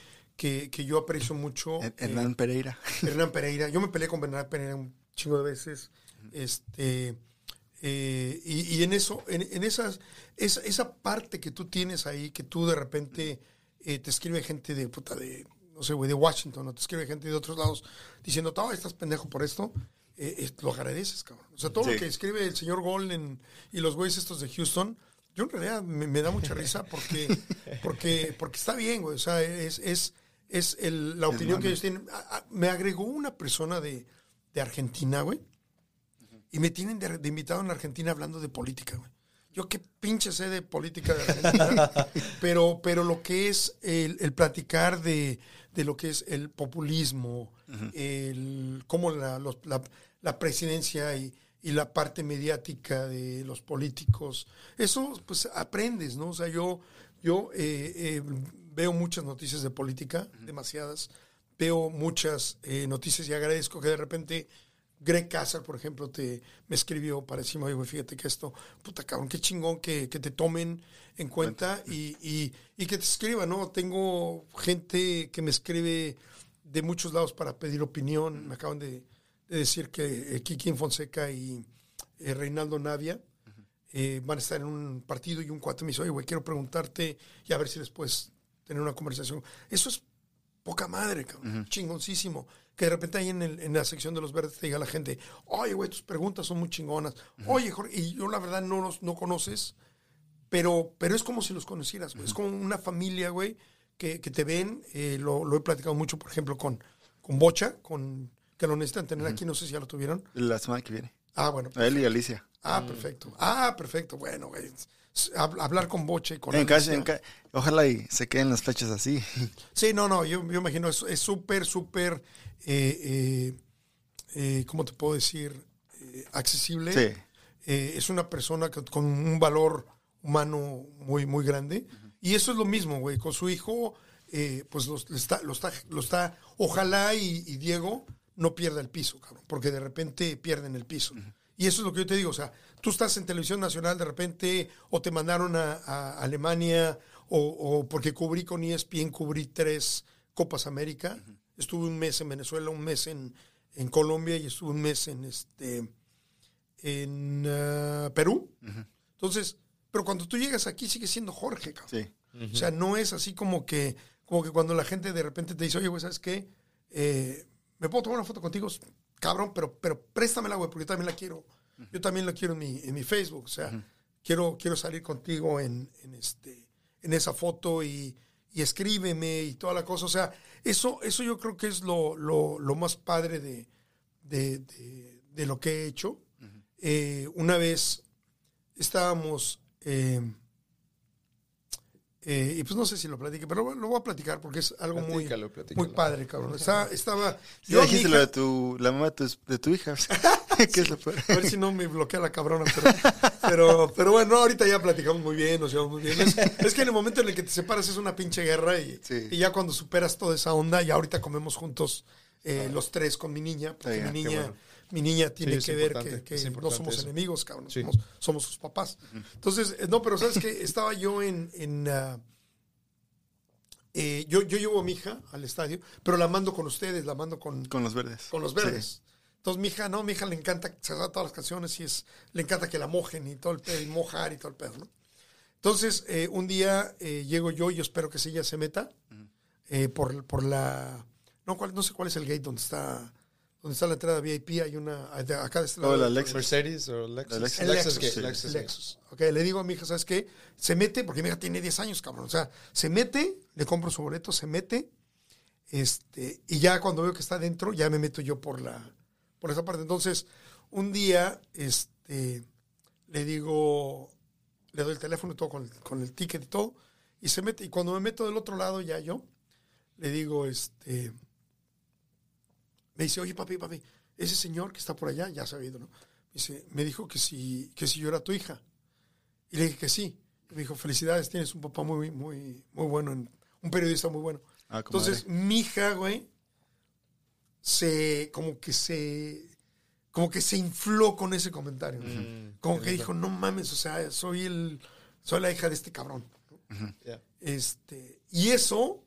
que, que yo aprecio mucho. Eh, Hernán Pereira. Hernán Pereira. Yo me peleé con Hernán Pereira un chingo de veces. Este... eh, y, y en eso, en, en esas, esa, esa parte que tú tienes ahí, que tú de repente eh, te escribe gente de puta de, no sé, güey, de Washington, o te escribe gente de otros lados diciendo, "No, estás pendejo por esto, eh, eh, lo agradeces, cabrón. O sea, todo lo que escribe el señor Golden y los güeyes estos de Houston, yo en realidad me, me da mucha risa porque, porque, porque está bien, güey. O sea, es, es, es el- la opinión que ellos tienen. A- a- me agregó una persona de, de Argentina, güey. Y me tienen de, de invitado en Argentina hablando de política, güey. Yo qué pinche sé de política de Argentina, pero, pero lo que es el, el platicar de, de lo que es el populismo, el, cómo la, los- la, la presidencia y, y la parte mediática de los políticos, eso pues aprendes, ¿no? O sea, yo, yo eh, eh, veo muchas noticias de política, demasiadas, veo muchas eh, noticias y agradezco que de repente Greg Casar, por ejemplo, te, me escribió para decirme, oye, güey, fíjate que esto, puta cabrón, qué chingón que, que te tomen en cuenta y, y, y que te escriban, ¿no? Tengo gente que me escribe de muchos lados para pedir opinión. Me acaban de, de decir que eh, Kiki Fonseca y eh, Reinaldo Navia eh, van a estar en un partido y un cuate me dice, oye, güey, quiero preguntarte y a ver si les puedes tener una conversación. Eso es poca madre, cabrón. Chingoncísimo. Que de repente ahí en, el- en la sección de los verdes te diga la gente, oye, güey, tus preguntas son muy chingonas. Oye, Jorge, y yo la verdad no los no conoces, pero, pero es como si los conocieras, güey. Es como una familia, güey, que, que te ven. eh, lo, lo he platicado mucho, por ejemplo, con, con Bocha, con, que lo necesitan tener aquí, no sé si ya lo tuvieron. La semana que viene. Ah, bueno. A él y Alicia. Ah, perfecto. Ah, perfecto. Bueno, güey. Hablar con Bocha y con En casa, Alicia. en ca- Ojalá y se queden las flechas así. Sí, no, no, yo, yo imagino, es súper, súper, eh, eh, eh, ¿cómo te puedo decir? Eh, accesible. Sí. Es una persona que- con un valor humano muy, muy grande. Y eso es lo mismo, güey, con su hijo, pues los- le está, lo, está, lo está, ojalá y, y Diego no pierda el piso, cabrón, porque de repente pierden el piso. Y eso es lo que yo te digo, o sea, tú estás en televisión nacional de repente o te mandaron a, a Alemania o, o porque cubrí con ESPN, cubrí tres Copas América. Estuve un mes en Venezuela, un mes en, en Colombia y estuve un mes en este en ah, Perú. Entonces, pero cuando tú llegas aquí sigue siendo Jorge, cabrón. Sí. O sea, no es así como que como que cuando la gente de repente te dice, oye, güey, ¿sabes qué? Eh, ¿Me puedo tomar una foto contigo? Cabrón, pero, pero préstamela, güey, porque yo también la quiero. Yo también la quiero en mi, en mi Facebook. O sea, quiero, quiero salir contigo en, en, este, en esa foto y, y escríbeme y toda la cosa. O sea, eso, eso yo creo que es lo, lo, lo más padre de, de, de, de lo que he hecho. Eh, una vez estábamos, eh, eh, y pues no sé si lo platique, pero lo voy a platicar porque es algo muy, Platícalo, muy padre, cabrón. Está- estaba... Sí, yo, dijiste lo de tu, la mamá de tu, de tu hija. que. A ver si no me bloquea la cabrona. Pero, pero, pero bueno, ahorita ya platicamos muy bien, nos llevamos muy bien. Es, es que en el momento en el que te separas es una pinche guerra y, Sí. y ya cuando superas toda esa onda, ya ahorita comemos juntos eh, los tres con mi niña, porque Está mi niña, bueno. mi niña tiene que ver que, no somos eso. enemigos, cabrón, somos, somos sus papás. Entonces, eh, no, pero sabes que estaba yo en... en ah, eh, yo, yo llevo a mi hija al estadio, pero la mando con ustedes, la mando con, Con los verdes. con los verdes. Entonces mi hija, no, mi hija le encanta, se da todas las canciones y es, le encanta que la mojen y todo el pedo, y mojar y todo el pedo, ¿no? Entonces, eh, un día eh, llego yo y yo espero que ella se meta eh, por, por la... No, cuál- no sé cuál es el gate donde está donde está la entrada VIP, hay una... de Acá de este Oh, lado. la Lexus. Mercedes o Lexus. La Lexus. El Lexus, sí, Lexus el Gate. Lexus. Ok, le digo a mi hija, ¿sabes qué? Se mete, porque mi hija tiene 10 años, cabrón. O sea, se mete, le compro su boleto, se mete, este, y ya cuando veo que está dentro, ya me meto yo por la, por esa parte. Entonces, un día, este, le digo, le doy el teléfono y todo con, con el ticket y todo, y se mete, y cuando me meto del otro lado ya yo, le digo, este, me dice, oye, papi, papi, ese señor que está por allá, ya sabido, ¿no? Me dice, me dijo que si, que si yo era tu hija. Y le dije que sí. Y me dijo, felicidades, tienes un papá muy, muy, muy bueno, en- un periodista muy bueno. Ah. Entonces, mi hija, güey, se, como que se, como que se infló con ese comentario. Mm, Como que dijo, no mames, o sea, soy el, soy la hija de este cabrón. Yeah. Este, y eso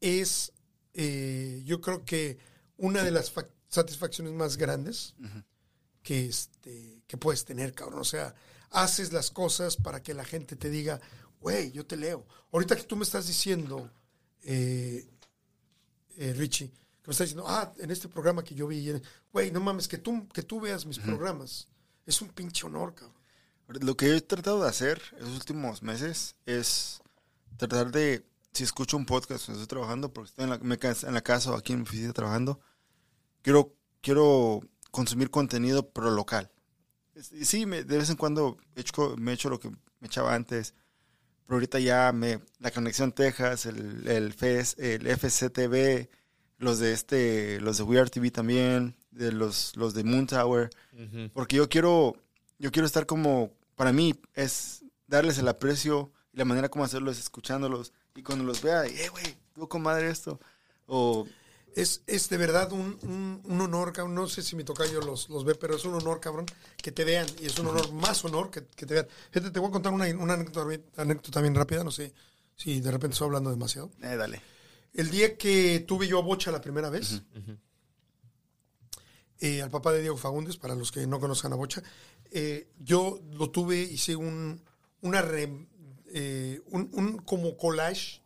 es, eh, yo creo que una de las fac- satisfacciones más grandes que, este, que puedes tener, cabrón. O sea, haces las cosas para que la gente te diga, güey, yo te leo. Ahorita que tú me estás diciendo, eh, eh, Richie, que me estás diciendo, ah, en este programa que yo vi, güey, no mames, que tú, que tú veas mis programas. Es un pinche honor, cabrón. Lo que he tratado de hacer en los últimos meses es tratar de, si escucho un podcast cuando estoy trabajando, porque estoy en la, me en la casa o aquí en mi oficina trabajando, quiero, quiero consumir contenido pro local. Sí, me- de vez en cuando he hecho- me he hecho lo que me echaba antes, pero ahorita ya me, la Conexión Texas, el, el, FES, el FCTV, los de este, los de We Are TV también, de los, los de Moon Tower, porque yo quiero, yo quiero estar como, para mí es darles el aprecio y la manera como hacerlo es escuchándolos y cuando los vea, eh, güey, tú comadre esto, o Es, es de verdad un, un- un honor, cabrón. No sé si mi tocayo los, los ve, pero es un honor, cabrón, que te vean. Y es un honor, más honor que, que te vean. Gente, te voy a contar una, una anécdota, bien- anécdota bien rápida. No sé si de repente estoy hablando demasiado. eh, dale. El día que tuve yo a Bocha la primera vez, eh, al papá de Diego Fagundes, para los que no conozcan a Bocha, eh, yo lo tuve, hice un, una re- eh, un, un como collage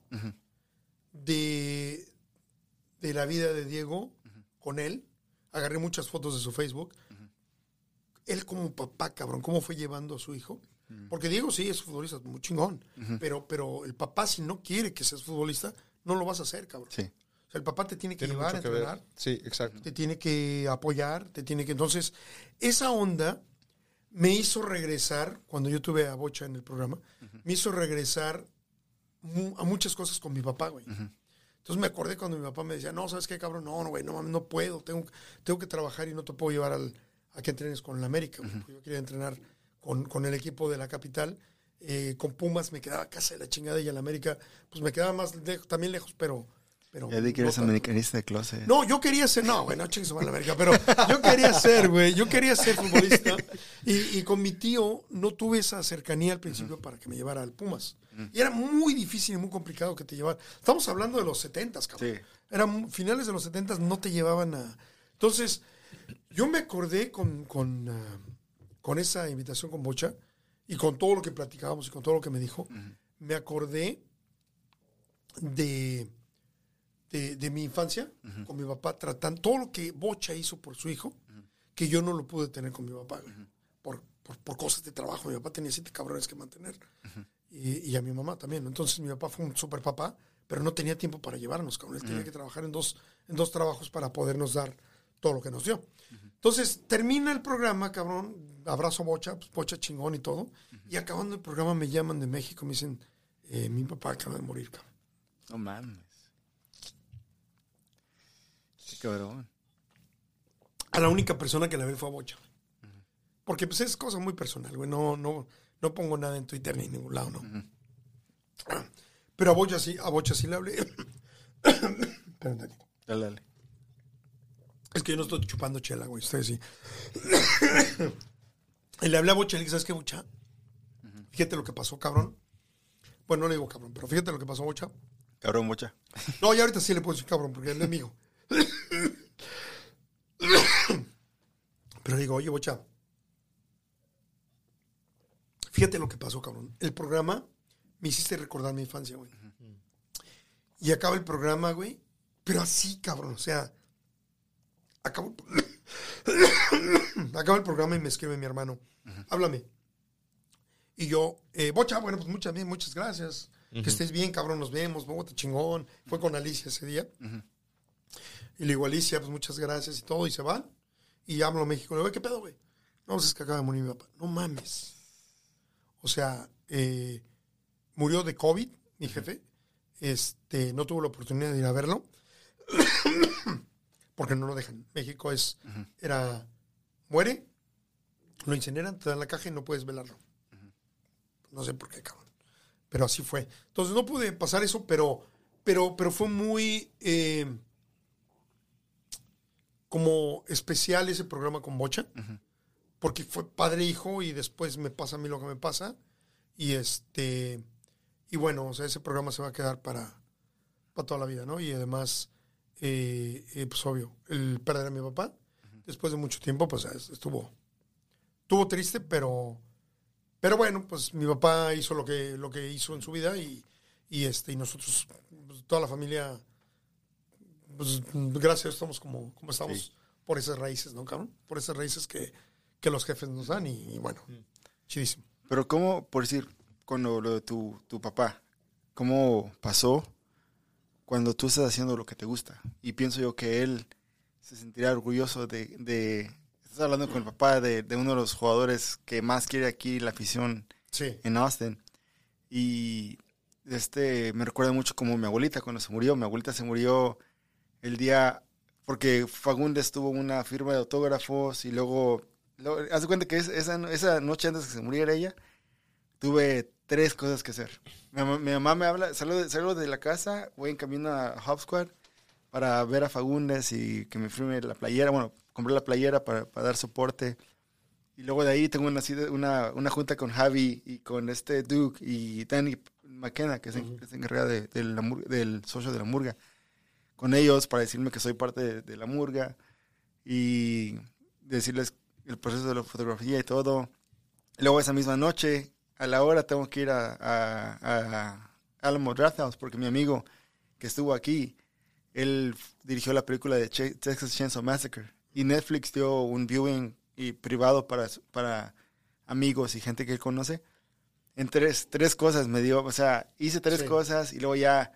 de, de la vida de Diego con él. Agarré muchas fotos de su Facebook. Él como papá, cabrón, cómo fue llevando a su hijo. Porque Diego sí es futbolista, muy chingón. pero, pero el papá, si no quiere que seas futbolista, no lo vas a hacer, cabrón. Sí. O sea, el papá te tiene que Tiene llevar a entrenar, Sí, exacto. te tiene que apoyar, te tiene que... Entonces, esa onda me hizo regresar, cuando yo tuve a Bocha en el programa, me hizo regresar a muchas cosas con mi papá, güey. Entonces me acordé cuando mi papá me decía, no, ¿sabes qué, cabrón? No, no, güey, no, mames, no puedo, tengo, tengo que trabajar y no te puedo llevar al, a que entrenes con el América. güey, porque Yo quería entrenar con, con el equipo de la capital. Eh, con Pumas me quedaba casa de la chingada y el América, pues me quedaba más lejos, también lejos, pero... pero Ya di que no eres tanto. americanista de closet. No, yo quería ser, no, güey, no chingues la América, pero yo quería ser, güey, yo quería ser futbolista. Y, y con mi tío no tuve esa cercanía al principio para que me llevara al Pumas. Y era muy difícil y muy complicado que te llevara. Estamos hablando de los setentas, cabrón. Sí. Eran finales de los setentas, no te llevaban a. Entonces, yo me acordé con, con, ah, con esa invitación con Bocha y con todo lo que platicábamos y con todo lo que me dijo, me acordé de, de, de mi infancia con mi papá, tratando todo lo que Bocha hizo por su hijo, que yo no lo pude tener con mi papá, por, por, por cosas de trabajo. Mi papá tenía siete cabrones que mantener. y, y a mi mamá también. Entonces mi papá fue un super papá, pero no tenía tiempo para llevarnos, cabrón. Él tenía que trabajar en dos, en dos trabajos para podernos dar todo lo que nos dio. Entonces termina el programa, cabrón. Abrazo Bocha, pues, Bocha chingón y todo. Y acabando el programa me llaman de México, me dicen, eh, mi papá acaba de morir, cabrón. No mames. Qué cabrón. A la única persona que la ve fue a Bocha. Porque pues es cosa muy personal, güey. No, no, no pongo nada en Twitter ni en ningún lado, ¿no? Pero a Bocha sí, a Bocha sí le hablé. Tantito. Dale, dale. Es que yo no estoy chupando chela, güey. Ustedes sí. y le hablé a Bocha y le dije, ¿sabes qué, Bocha? Fíjate lo que pasó, cabrón. Bueno, no le digo cabrón, pero fíjate lo que pasó, Bocha. Cabrón, mucha. No, y ahorita sí le puedo decir cabrón, porque él es amigo. Pero digo, oye, Bocha. Fíjate lo que pasó, cabrón. El programa me hiciste recordar mi infancia, güey. Y acaba el programa, güey. Pero así, cabrón. O sea, pro- acaba el programa y me escribe mi hermano. Háblame. Y yo, eh, Bocha, bueno, pues muchas, bien, muchas gracias. Que estés bien, cabrón, nos vemos, te chingón. Fue con Alicia ese día. Y le digo, Alicia, pues muchas gracias y todo, y se van. Y hablo a México. Le digo, ¿qué pedo, güey? No, pues es que acaba de morir mi papá. No mames. O sea, eh, murió de COVID, mi jefe. Este, no tuvo la oportunidad de ir a verlo. porque no lo dejan. México es, era, muere, lo incineran, te dan la caja y no puedes velarlo. No sé por qué, cabrón. Pero así fue. Entonces no pude pasar eso, pero, pero, pero fue muy eh, como especial ese programa con Bocha. Porque fue padre e hijo y después me pasa a mí lo que me pasa. Y este. Y bueno, o sea, ese programa se va a quedar para, para toda la vida, ¿no? Y además, eh, eh, pues obvio, el perder a mi papá, después de mucho tiempo, pues es- estuvo, estuvo triste, pero, pero bueno, pues mi papá hizo lo que, lo que hizo en su vida y, y este, y nosotros, pues, toda la familia, pues gracias a Dios estamos como, como estamos Sí. por esas raíces, ¿no, cabrón? Por esas raíces que, que los jefes nos dan y, y bueno, chidísimo. Pero cómo, por decir, con lo, de tu, tu papá, ¿cómo pasó cuando tú estás haciendo lo que te gusta? Y pienso yo que él se sentiría orgulloso de... de estás hablando con el papá de, de uno de los jugadores que más quiere aquí la afición Sí. en Austin. Y este me recuerda mucho como mi abuelita cuando se murió. Mi abuelita se murió el día porque Fagundes tuvo una firma de autógrafos y luego, luego haz de cuenta que es- esa, esa noche antes de que se muriera ella, tuve tres cosas que hacer. Mi, mamá- mi mamá me habla, salgo de, salgo de la casa, voy en camino a Hop Squad para ver a Fagundes y que me firme la playera. Bueno, compré la playera para, para dar soporte. Y luego de ahí tengo una, una, una junta con Javi y con este Duke y Danny McKenna, que es, en- que es encargada de- de la del socio de la murga. Con ellos para decirme que soy parte de, de la murga y decirles el proceso de la fotografía y todo. Luego esa misma noche, a la hora, tengo que ir a, a, a Alamo Drafthouse porque mi amigo que estuvo aquí, él dirigió la película de Ch- Texas Chainsaw Massacre y Netflix dio un viewing y privado para, para amigos y gente que él conoce. En tres, tres cosas me dio, o sea, hice tres Sí. cosas y luego ya,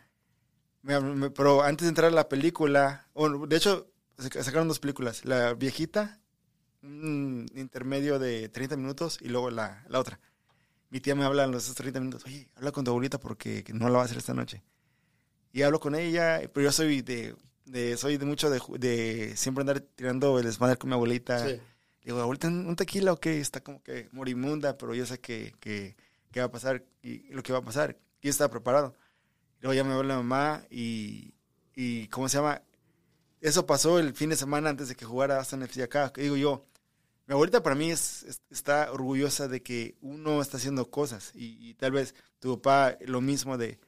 me- me- pero antes de entrar a la película, bueno, de hecho, sac- sacaron dos películas, la viejita, un intermedio de 30 minutos y luego la, la otra. Mi tía me habla en los 30 minutos, oye, habla con tu abuelita porque no la va a hacer esta noche. Y hablo con ella, pero yo soy de, de soy de mucho de, siempre andar tirando el desmadre con mi abuelita. Sí. Digo, abuelita, ¿un tequila o qué? Está como que moribunda, pero yo sé que, que, que va a pasar y lo que va a pasar. Y yo estaba preparado. Luego ya me habla la mamá y, y, ¿cómo se llama? Eso pasó el fin de semana antes de que jugara Aston FC acá. Que digo yo, mi abuelita para mí es, es- está orgullosa de que uno está haciendo cosas y, y tal vez tu papá lo mismo de,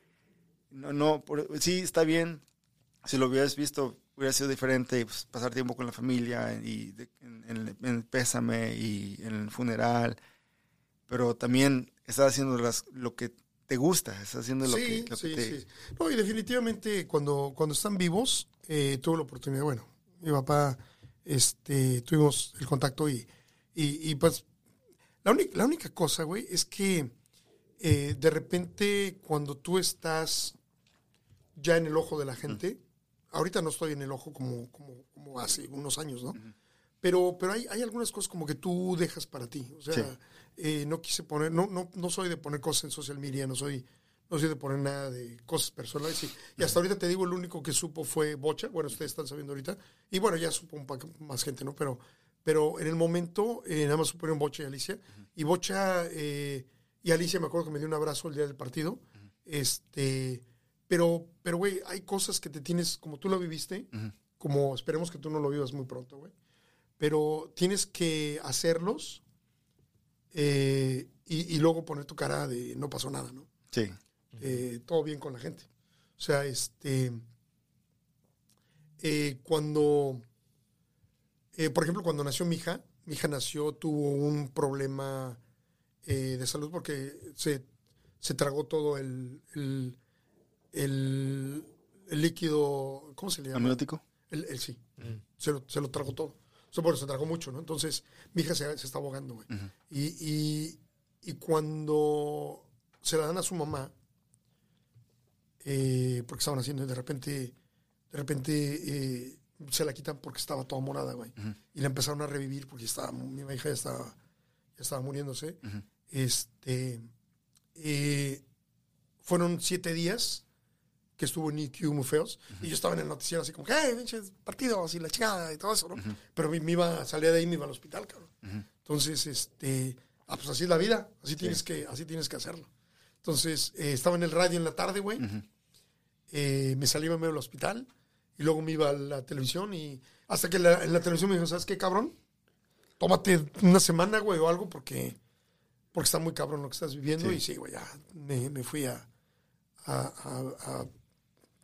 no, no, por- sí está bien, si lo hubieras visto hubiera sido diferente, pues, pasar tiempo con la familia y de- en, en- en el pésame y en el funeral, pero también estás haciendo las, lo que te gusta, estás haciendo lo sí, que, lo que sí, te... sí. No, y definitivamente cuando, cuando están vivos, eh, tuve la oportunidad, bueno, mi papá, este, tuvimos el contacto y, y, y, pues la, única, la única cosa, güey, es que eh, de repente cuando tú estás ya en el ojo de la gente, ahorita no estoy en el ojo como, como, como hace unos años, ¿no? Pero, pero hay, hay algunas cosas como que tú dejas para ti. O sea, Sí. eh, no quise poner, no, no, no soy de poner cosas en social media, no soy, no soy de poner nada de cosas personales. Y, y hasta ahorita te digo, el único que supo fue Bocha. Bueno, ustedes están sabiendo ahorita. Y bueno, ya supo un poco más gente, ¿no? Pero, pero en el momento, eh, nada más supieron Bocha y Alicia. Y Bocha eh, y Alicia me acuerdo que me dio un abrazo el día del partido. Este, pero, pero, güey, hay cosas que te tienes, como tú lo viviste, como esperemos que tú no lo vivas muy pronto, güey. Pero tienes que hacerlos eh, y, y luego poner tu cara de no pasó nada, ¿no? Sí, eh, todo bien con la gente. O sea, este, eh, cuando, eh, por ejemplo, cuando nació mi hija, mi hija nació, tuvo un problema eh, de salud porque se, se tragó todo el, el, el- el líquido, ¿cómo se le llama? amniótico. El, el sí, se, lo, se lo tragó todo. O sea, bueno, se tragó mucho, ¿no? Entonces, mi hija se, se está ahogando, güey. y, y, y cuando se la dan a su mamá, eh, porque estaban haciendo, y de repente, de repente eh, se la quitan porque estaba toda morada, güey. Y la empezaron a revivir porque estaba, mi hija ya estaba, ya estaba muriéndose. Este, eh, fueron siete días que estuvo en EQ muy feos. Y yo estaba en el noticiero así como, hey, pinches partidos y la chingada y todo eso, ¿no? Pero me, me iba, salía de ahí y me iba al hospital, cabrón. Entonces, este, ah, pues así es la vida, así tienes que, así tienes que hacerlo. Entonces, eh, estaba en el radio en la tarde, güey. Eh, me salí me iba al hospital y luego me iba a la televisión y hasta que la- en la televisión me dijo, ¿sabes qué, cabrón? Tómate una semana, güey, o algo porque, porque está muy cabrón lo que estás viviendo. Sí. Y sí, güey, ya me, me fui a, a, a- a-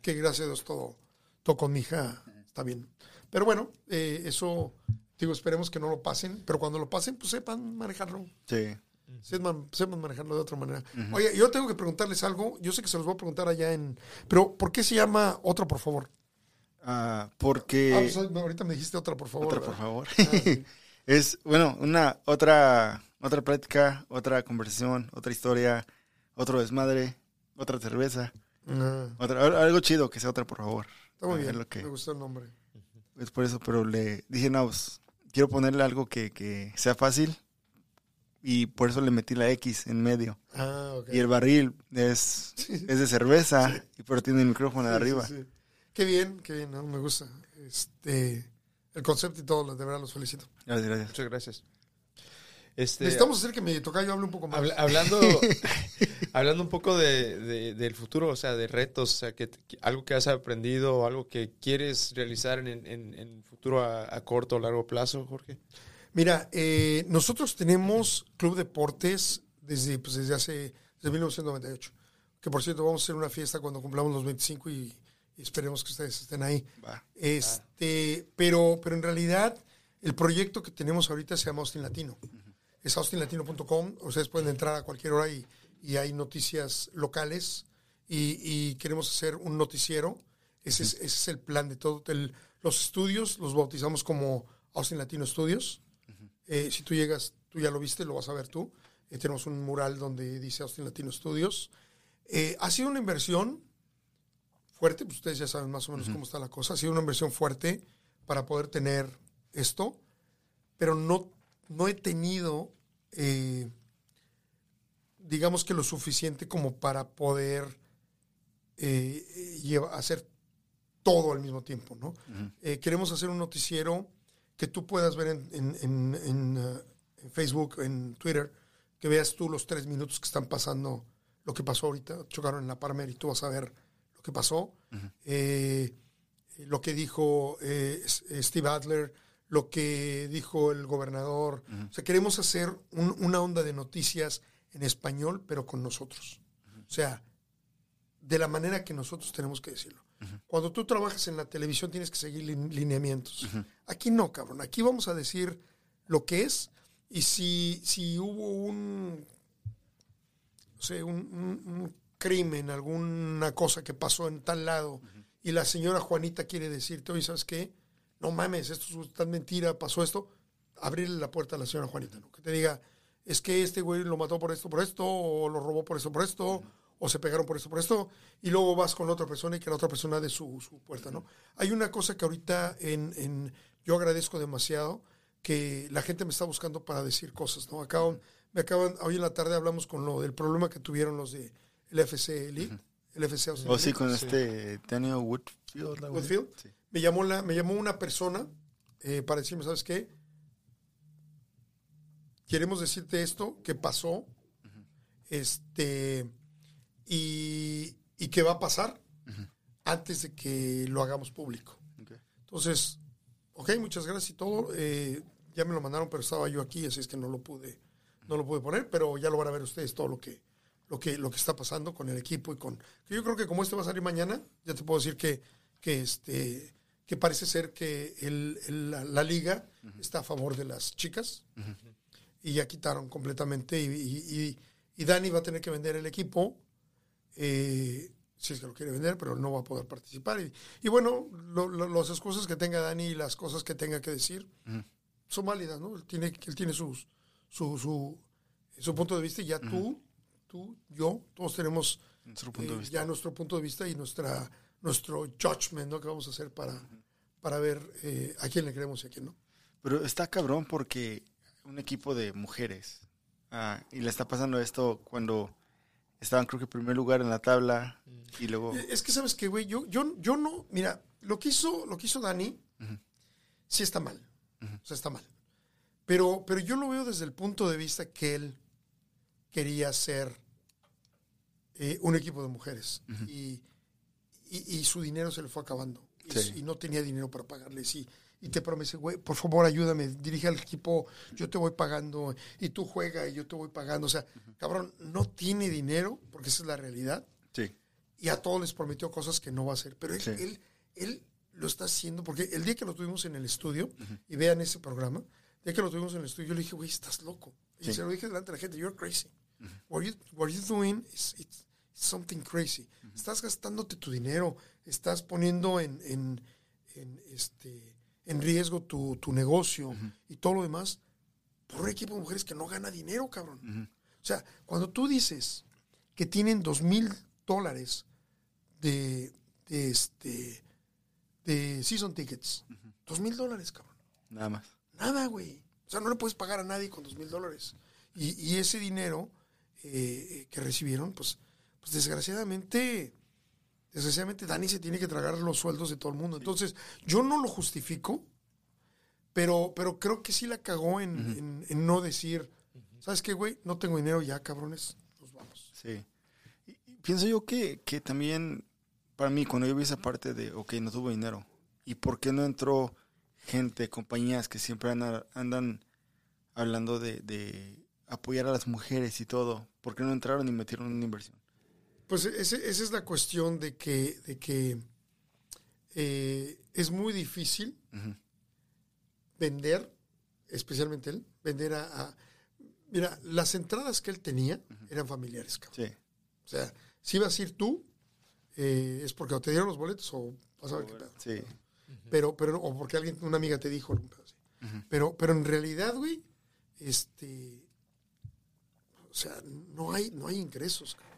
que gracias a Dios todo, todo con mi hija está bien. Pero bueno, eh, eso, digo, esperemos que no lo pasen, pero cuando lo pasen, pues sepan manejarlo. Sí. Sepan, sepan manejarlo de otra manera. Oye, yo tengo que preguntarles algo. Yo sé que se los voy a preguntar allá en. Pero, ¿por qué se llama otra, por favor? Ah, porque... Ah, pues, ahorita me dijiste otra, por favor. Otra, por favor. Ah, sí. es, bueno, una otra, otra plática, otra conversación, otra historia, otro desmadre, otra cerveza, Ah, otra, al- algo chido que sea otra, por favor. está muy Es bien. lo que- Me gustó el nombre. Es por eso, pero le dije, no, pues, quiero ponerle algo que, que sea fácil y por eso le metí la X en medio. Ah. Y el barril es, es de cerveza, y pero tiene el micrófono de Sí, arriba. sí, sí. Qué bien, qué bien, ¿no? me gusta. Este, el concepto y todo, de verdad los felicito. Gracias, gracias. Muchas gracias. Este, Necesitamos hacer que mi tocayo hable un poco más. habla- hablando, hablando un poco de, de- del futuro, o sea, de retos, o sea, que, que algo que has aprendido algo que quieres realizar en, en, en futuro a, a corto o largo plazo, Jorge. Mira, eh, nosotros tenemos Club Deportes desde, pues, desde hace desde 1998. Que por cierto, vamos a hacer una fiesta cuando cumplamos los 25 y, y esperemos que ustedes estén ahí. Va. Este, pero, pero en realidad, el proyecto que tenemos ahorita se llama Austin Latino. Es austinlatino.com. Ustedes pueden entrar a cualquier hora y, y hay noticias locales. Y, y queremos hacer un noticiero. Ese, es, ese es el plan de todo. El- los estudios los bautizamos como Austin Latino Studios. Eh, si tú llegas, tú ya lo viste, lo vas a ver tú. Eh, tenemos un mural donde dice Austin Latino Studios. Eh, ha sido una inversión fuerte, pues ustedes ya saben más o menos cómo está la cosa. Ha sido una inversión fuerte para poder tener esto, pero no, no he tenido, eh, digamos que lo suficiente como para poder eh, hacer todo al mismo tiempo, ¿no? Eh, queremos hacer un noticiero que tú puedas ver en, en- en- en, uh, en Facebook, en Twitter, que veas tú los tres minutos que están pasando, lo que pasó ahorita, chocaron en la Parmer y tú vas a ver lo que pasó, Eh, lo que dijo eh, Steve Adler, lo que dijo el gobernador. O sea, queremos hacer un- una onda de noticias en español, pero con nosotros. O sea, de la manera que nosotros tenemos que decirlo. Cuando tú trabajas en la televisión tienes que seguir lin- lineamientos. Aquí no, cabrón. Aquí vamos a decir lo que es y si, si hubo un... sé, un, un- un crimen, alguna cosa que pasó en tal lado, y la señora Juanita quiere decirte, oye, ¿sabes qué? No mames, esto es tan mentira, pasó esto, abrirle la puerta a la señora Juanita, ¿no? Que te diga, es que este güey lo mató por esto, por esto, o lo robó por esto, por esto, o se pegaron por esto, por esto, y luego vas con la otra persona y que la otra persona dé su, su puerta, ¿no? Hay una cosa que ahorita en, en- yo agradezco demasiado, que la gente me está buscando para decir cosas, ¿no? Acaban, me acaban, hoy en la tarde hablamos con lo del problema que tuvieron los de el FC League, el FC O Oh, sí, con este Daniel Woodfield. Woodfield. Sí. Me llamó la, me llamó una persona eh, para decirme, ¿sabes qué? Queremos decirte esto que pasó, este, y, y que va a pasar antes de que lo hagamos público. Entonces, ok, muchas gracias y todo. eh, ya me lo mandaron, pero estaba yo aquí, así es que no lo pude, no lo pude poner, pero ya lo van a ver ustedes todo lo que, lo que, lo que está pasando con el equipo y con. que Yo creo que como este va a salir mañana, ya te puedo decir que, que este que parece ser que el, el- la, la liga está a favor de las chicas. Y ya quitaron completamente y, y- y- Dani va a tener que vender el equipo. Eh, si es que lo quiere vender, pero no va a poder participar. Y, y bueno, lo- lo- las excusas que tenga Dani y las cosas que tenga que decir son válidas, ¿no? Él tiene, él tiene sus, su, su, su punto de vista y ya tú, tú, yo, todos tenemos eh, ya nuestro punto de vista y nuestra nuestro judgment, ¿no? Que vamos a hacer para, para ver eh, a quién le creemos y a quién no. Pero está cabrón porque un equipo de mujeres ah, y le está pasando esto cuando estaban creo que en primer lugar en la tabla y luego Es que sabes que, güey, yo, yo, yo no, mira, lo que hizo, lo que hizo Dani, sí está mal. O sea, está mal. Pero, pero yo lo veo desde el punto de vista que él quería ser eh, un equipo de mujeres. y, y, y su dinero se le fue acabando. Y, Sí. y no tenía dinero para pagarles. Y, y te promete, güey, por favor ayúdame, dirige al equipo, yo te voy pagando, y tú juega y yo te voy pagando. O sea, cabrón, no tiene dinero, porque esa es la realidad sí, y a todos les prometió cosas que no va a hacer. Pero él, Sí. él, él lo está haciendo, porque el día que lo tuvimos en el estudio, y vean ese programa, el día que lo tuvimos en el estudio, yo le dije, güey, estás loco. Y Sí. se lo dije delante de la gente, you're crazy. What, you, what you're doing is it's something crazy. Estás gastándote tu dinero, estás poniendo en, en, en, este, en riesgo tu, tu negocio y todo lo demás por un equipo de mujeres que no gana dinero, cabrón. O sea, cuando tú dices que tienen dos mil dólares de, de, este, de season tickets, dos mil dólares, cabrón. nada más. Nada, güey. O sea, no le puedes pagar a nadie con dos mil dólares. Y, y ese dinero eh, que recibieron, pues, pues desgraciadamente, desgraciadamente Dani se tiene que tragar los sueldos de todo el mundo. Entonces, yo no lo justifico, pero, pero creo que sí la cagó en, en- en no decir, ¿sabes qué, güey? No tengo dinero ya, cabrones. Nos vamos. Sí. Y, y pienso yo que, que también, para mí, cuando yo vi esa parte de, ok, no tuvo dinero, ¿y por qué no entró gente, compañías que siempre andan, andan hablando de, de apoyar a las mujeres y todo? ¿Por qué no entraron y metieron una inversión? Pues ese- esa es la cuestión de que, de que eh, es muy difícil vender, especialmente él, vender a, a- Mira, las entradas que él tenía eran familiares, cabrón. Sí, O sea, si ibas a ir tú, eh, es porque o te dieron los boletos o vas a ver qué pedo. sí, Pero, pero, o porque alguien, una amiga te dijo, un pedo así. pero, pero en realidad, güey, este, o sea, no hay, no hay ingresos, cabrón.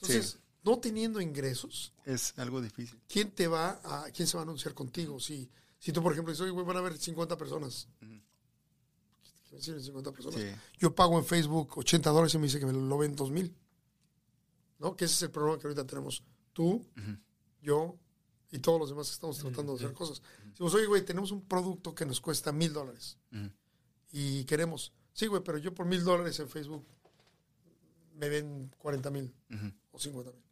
Entonces, Sí. no teniendo ingresos, es algo difícil. ¿quién te va a, quién se va a anunciar contigo? Si, si tú, por ejemplo, dices, oye, güey, van a haber 50 personas. ¿Qué me sirven 50 personas? Sí. Yo pago en Facebook 80 dólares y me dice que me lo ven 2000. ¿No? Que ese es el problema que ahorita tenemos. Tú, yo y todos los demás que estamos tratando de hacer cosas. Decimos, oye, güey, tenemos un producto que nos cuesta mil dólares. Y queremos, sí, güey, pero yo por mil dólares en Facebook me ven 40 mil o 50 mil.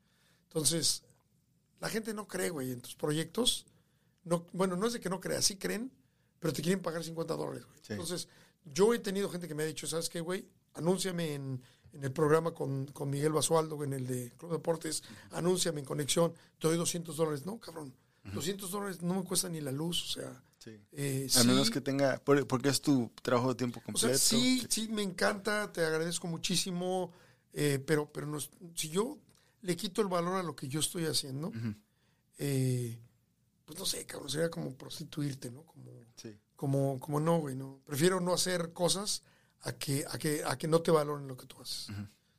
Entonces, la gente no cree, güey, en tus proyectos. No, bueno, no es de que no crea, sí creen, pero te quieren pagar 50 dólares, güey. Sí. Entonces, yo he tenido gente que me ha dicho, ¿sabes qué, güey? Anúnciame en, en el programa con, con Miguel Basualdo, en el de Club Deportes, anúnciame en conexión, te doy 200 dólares. No, cabrón, 200 dólares no me cuesta ni la luz, o sea. Sí. eh, A sí, menos que tenga, por- porque es tu trabajo de tiempo o sea, completo. sí, sí, me encanta, te agradezco muchísimo. Eh, pero pero no, si yo le quito el valor a lo que yo estoy haciendo, eh, pues no sé, cabrón, sería como prostituirte, ¿no? Como, Sí. como, como no, güey, no. Prefiero no hacer cosas a que, a que, a que no te valoren lo que tú haces.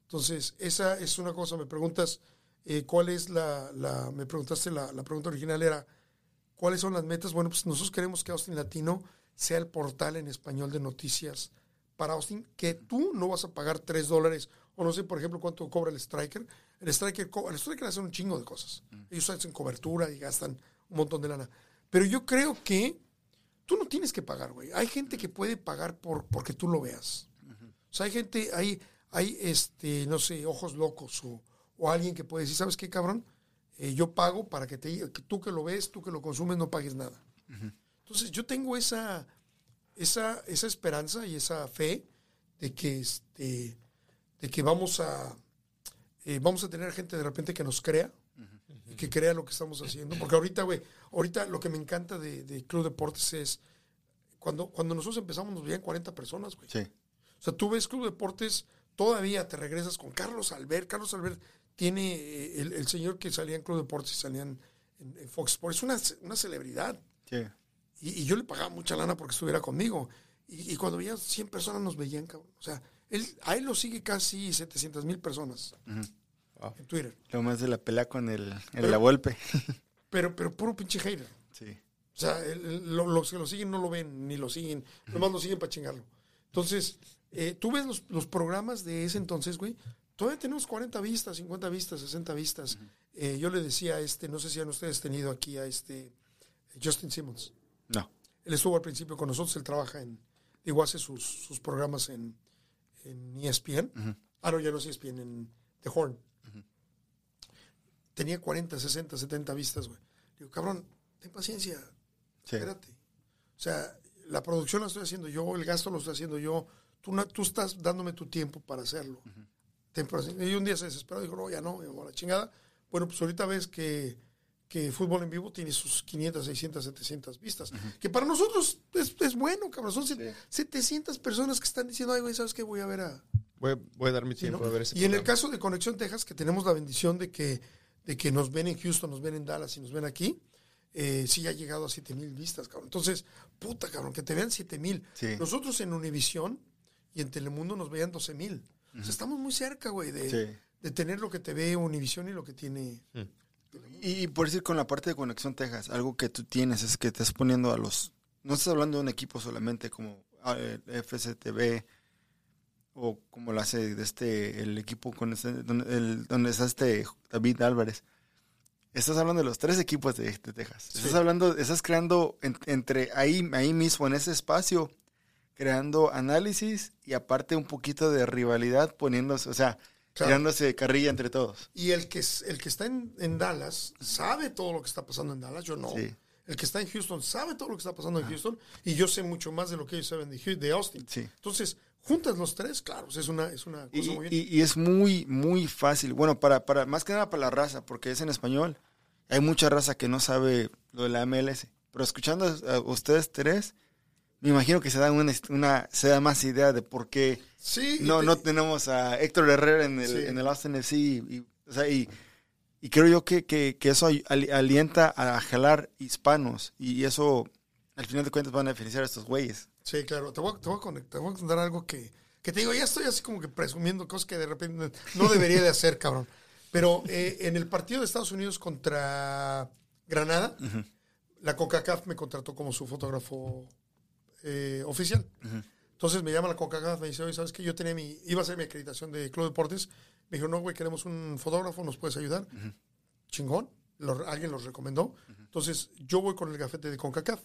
Entonces, esa es una cosa, me preguntas, eh, ¿cuál es la, la- me preguntaste, la, la pregunta original era, ¿cuáles son las metas? Bueno, pues nosotros queremos que Austin Latino sea el portal en español de noticias para Austin, que tú no vas a pagar 3 dólares, o no sé, por ejemplo, cuánto cobra el Striker. El Striker, el Striker hace un chingo de cosas. Ellos hacen cobertura y gastan un montón de lana. Pero yo creo que tú no tienes que pagar, güey. Hay gente que puede pagar por, porque tú lo veas. O sea, hay gente, hay, hay este, no sé, ojos locos o, o alguien que puede decir, ¿sabes qué, cabrón? Eh, yo pago para que, te, que tú que lo ves, tú que lo consumes, no pagues nada. Entonces, yo tengo esa, esa, esa esperanza y esa fe de que, este, de que vamos a, eh, vamos a tener gente de repente que nos crea y que crea lo que estamos haciendo. Porque ahorita, güey, ahorita lo que me encanta de, de Club Deportes es cuando, cuando nosotros empezamos nos veían 40 personas, güey. Sí. O sea, tú ves Club Deportes, todavía te regresas con Carlos Albert. Carlos Albert tiene eh, el, el señor que salía en Club Deportes, salían en, en Fox Sports, es una, una celebridad. Sí. Y, y yo le pagaba mucha lana porque estuviera conmigo. Y, y cuando veía 100 personas nos veían, cabrón. O sea, él, a él lo sigue casi 700 mil personas Wow. en Twitter. Lo más de la pelea con el, el Pero- la golpe. Pero, pero puro pinche hater. sí. O sea, el- el- lo- los que lo siguen no lo ven, ni lo siguen. Nomás lo siguen para chingarlo. Entonces, eh, tú ves los, los programas de ese entonces, güey. Todavía tenemos 40 vistas, 50 vistas, 60 vistas. Eh, yo le decía a este, no sé si han ustedes tenido aquí a este Justin Simmons. No. Él estuvo al principio con nosotros, él trabaja en, digo, hace sus, sus programas en, en ESPN. Ah, no, ya no es ESPN, en The Horn. Tenía 40, 60, 70 vistas, güey. Digo, cabrón, ten paciencia, Sí. espérate. O sea, la producción la estoy haciendo yo, el gasto lo estoy haciendo yo. Tú, no- tú estás dándome tu tiempo para hacerlo. Ten paciencia. Y un día se desesperó, dijo, no, ya no, me voy a la chingada. Bueno, pues ahorita ves que, que Fútbol en Vivo tiene sus 500, 600, 700 vistas. Que para nosotros es, es bueno, cabrón. Son set- 700 personas que están diciendo, ay, güey, ¿sabes qué? Voy a ver a... Voy, voy a dar mi Sí, tiempo ¿no? a ver ese y en el caso de Conexión Texas, que tenemos la bendición de que, de que nos ven en Houston, nos ven en Dallas y nos ven aquí, eh, sí ha llegado a 7 mil vistas, cabrón. Entonces, puta, cabrón, que te vean 7 mil. Sí. Nosotros en Univisión y en Telemundo nos veían 12 mil. O sea, estamos muy cerca, güey, de, Sí. de tener lo que te ve Univisión y lo que tiene... Y, y por decir con la parte de Conexión Texas, algo que tú tienes es que te estás poniendo a los... No estás hablando de un equipo solamente como ah, el FCTV o como lo hace de este, el equipo con este, donde, el- donde está este David Álvarez. Estás hablando de los tres equipos de, de Texas. Estás hablando, estás creando en- entre ahí, ahí mismo, en ese espacio, creando análisis y aparte un poquito de rivalidad poniéndose, o sea, Claro. tirándose carrilla entre todos. Y el que, el que está en, en Dallas sabe todo lo que está pasando en Dallas, yo no. Sí. El que está en Houston sabe todo lo que está pasando en Houston y yo sé mucho más de lo que ellos saben de, de Austin. Sí. Entonces, juntas los tres, claro, es una, es una cosa Y, muy bien. y- y es muy, muy fácil. Bueno, para, para, más que nada para la raza, porque es en español. Hay mucha raza que no sabe lo de la MLS. Pero escuchando a ustedes tres, me imagino que se dan una, una se da más idea de por qué sí, no, te- no tenemos a Héctor Herrera en el, Sí. en el Austin FC. Y, o sea, y, y creo yo que, que, que eso ali- alienta a jalar hispanos. Y eso, al final de cuentas, van a beneficiar a estos güeyes. sí, claro, te voy, a- te voy a conectar, te voy a contar algo que, que te digo, ya estoy así como que presumiendo cosas que de repente no debería de hacer, cabrón. Pero eh, en el partido de Estados Unidos contra Granada, la CONCACAF me contrató como su fotógrafo eh, oficial. Entonces me llama la CONCACAF, me dice, oye, ¿sabes qué? Yo tenía mi, iba a hacer mi acreditación de Club Deportes. Me dijo, no, güey, queremos un fotógrafo, ¿nos puedes ayudar? Chingón. Lo- alguien los recomendó. Entonces yo voy con el gafete de CONCACAF.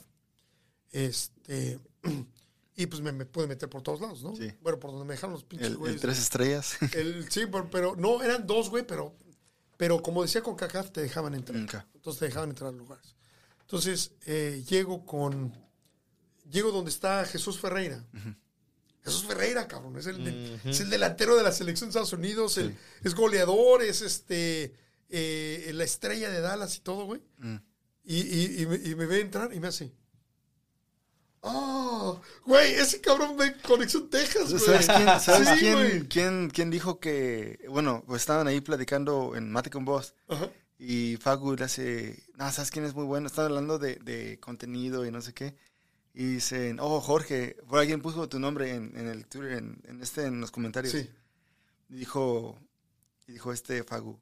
Este, y pues me, me pude meter por todos lados, ¿no? Sí. Bueno, por donde me dejaron los pinches El, el güeyes. tres estrellas. El- sí, pero, pero no, eran dos, güey, pero, pero como decía con CACAF, te dejaban entrar. Entonces te dejaban entrar a lugares. Entonces eh, llego con. Llego donde está Jesús Ferreira. Jesús Ferreira, cabrón. Es el, es el delantero de la selección de Estados Unidos. el- es goleador, es este. eh, la estrella de Dallas y todo, güey. Mm. Y, y- y me, y me ve entrar y me hace. Ah, güey, ese cabrón ve Conexión Texas, güey. ¿Sabes, quién, sabes Sí, quién, güey. quién- quién dijo que, bueno, pues estaban ahí platicando en Mate con Voz Ajá. y Fagu le hace, no, ¿sabes quién es muy bueno? Están hablando de, de contenido y no sé qué. Y dicen, oh, Jorge, por alguien puso tu nombre en, en el Twitter, en, en este, en los comentarios. Sí. Y dijo, y dijo este Fagu,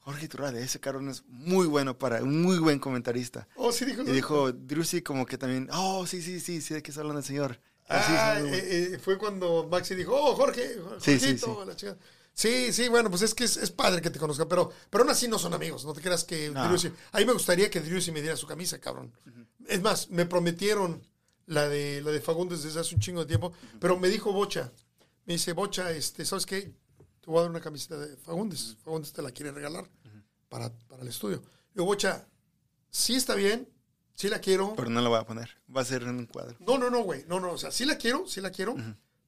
Jorge Turrade, ese cabrón es muy bueno para, un muy buen comentarista. Oh, sí, dijo. Y dijo Drusy como que también, oh, sí, sí, sí, sí, de qué está hablando el señor. Ah, sí, Ah, sí, bueno. eh, eh, fue cuando Maxi dijo, oh, Jorge, Sí, Jorgito, sí, sí. la chica. Sí, sí, bueno, pues es que es, es padre que te conozcan, pero, pero aún así no son amigos, no te creas que No. A mí me gustaría que Driussi me diera su camisa, cabrón. Es más, me prometieron la de, la de Fagundes desde hace un chingo de tiempo, pero me dijo Bocha, me dice, Bocha, este, ¿sabes qué? Te voy a dar una camiseta de Fagundes, Fagundes te la quiere regalar para, para el estudio. Digo, Bocha, sí está bien, sí la quiero, Pero no lo voy a poner, va a ser en un cuadro. no, no, no, güey. No, no, o sea, sí la quiero, sí la quiero.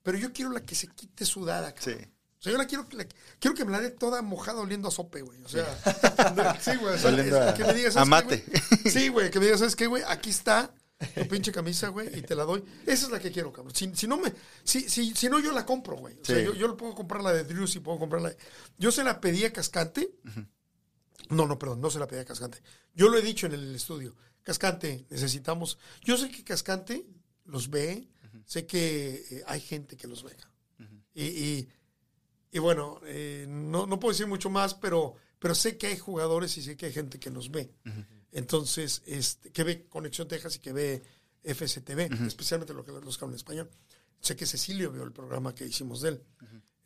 Pero yo quiero la que se quite sudada, cabrón. Sí. O sea, yo la quiero, la- quiero que me la dé toda mojada oliendo a sope, güey. O sea, sí, güey. O sea, Oliendo es- a- que me digas, a. Sí, güey, que me digas, ¿sabes qué, güey? Aquí está tu pinche camisa, güey, y te la doy. Esa es la que quiero, cabrón. Si, si no me, si, si, si no, yo la compro, güey. O sea, Sí. yo, yo puedo comprar la de Drew, si puedo comprar la de... Yo se la pedí a Cascante. No, no, perdón, no se la pedí a Cascante. Yo lo he dicho en el estudio. Cascante, necesitamos. Yo sé que Cascante los ve, sé que eh, hay gente que los ve. y, y, y bueno, eh, no, no puedo decir mucho más, pero, pero sé que hay jugadores y sé que hay gente que nos ve. Entonces, este, que ve Conexión Texas y que ve FCTV, especialmente lo que los que hablan español. Sé que Cecilio vio el programa que hicimos de él.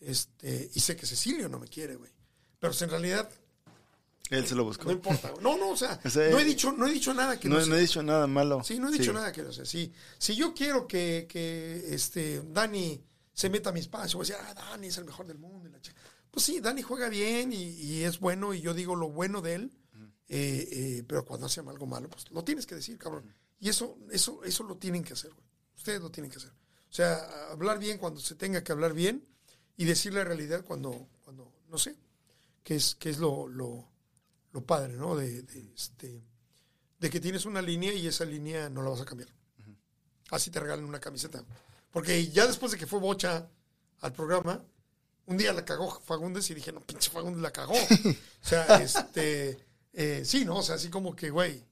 este, y sé que Cecilio no me quiere, güey. Pero si en realidad Él se lo buscó. no importa. No, no, o sea, O sea, no, he dicho, no he dicho nada que no, No, sea. no he dicho nada malo. Sí, no he dicho nada que no sea. Sí, si yo quiero que, que este, Dani se meta a mi espacio, voy a decir, ah, Dani es el mejor del mundo. y la chica. Pues sí, Dani juega bien y, y es bueno y yo digo lo bueno de él, eh, eh, pero cuando hace algo malo, pues lo tienes que decir, cabrón. Y eso, eso, eso lo tienen que hacer, güey. Ustedes lo tienen que hacer. O sea, hablar bien cuando se tenga que hablar bien y decir la realidad cuando, cuando no sé, que es, que es lo, lo, lo padre, ¿no? De, de, este, de que tienes una línea y esa línea no la vas a cambiar. Así te regalan una camiseta. Porque ya después de que fue Bocha al programa, un día la cagó Fagundes y dije, no, pinche Fagundes la cagó. o sea, este, eh, sí, ¿no? O sea, así como que, güey,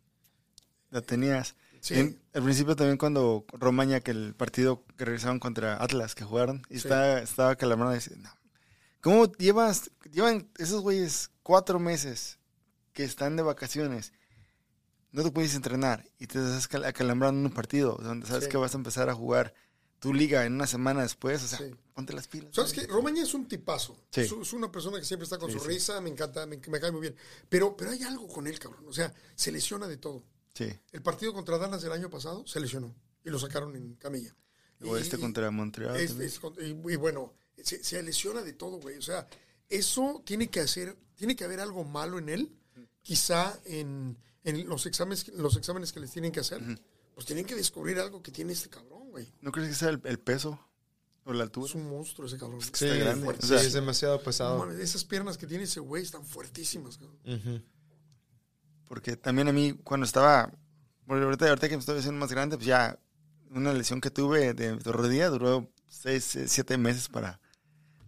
La tenías. Sí. En- al principio también cuando Romaña, que el partido que regresaron contra Atlas, que jugaron, y Sí. estaba, estaba no, ¿cómo llevas, llevan esos güeyes cuatro meses que están de vacaciones? No te puedes entrenar y te estás cal- acalambrando en un partido donde sabes Sí. que vas a empezar a jugar tu liga en una semana después, o sea, Sí. ponte las pilas. ¿Sabes qué? Romaña es un tipazo. Sí. Es, es una persona que siempre está con Sí, su risa, me encanta, me, me cae muy bien. Pero, pero hay algo con él, cabrón. O sea, se lesiona de todo. Sí. El partido contra Dallas del año pasado se lesionó y lo sacaron en camilla. O Y- este y- contra Montreal. es- es y, y bueno, se, se lesiona de todo, güey. O sea, eso tiene que hacer, tiene que haber algo malo en él. Quizá en, en los exámenes, los exámenes que les tienen que hacer, pues tienen que descubrir algo que tiene este cabrón, güey. ¿No crees que sea el, el peso o la altura? Es un monstruo ese cabrón. Sí, Está grande. fuerte. O sea, Sí, es demasiado pesado. esas piernas que tiene ese güey están fuertísimas, cabrón. Porque también a mí, cuando estaba, bueno, ahorita, ahorita que me estoy haciendo más grande, pues ya una lesión que tuve de, de rodilla duró seis, eh, siete meses para,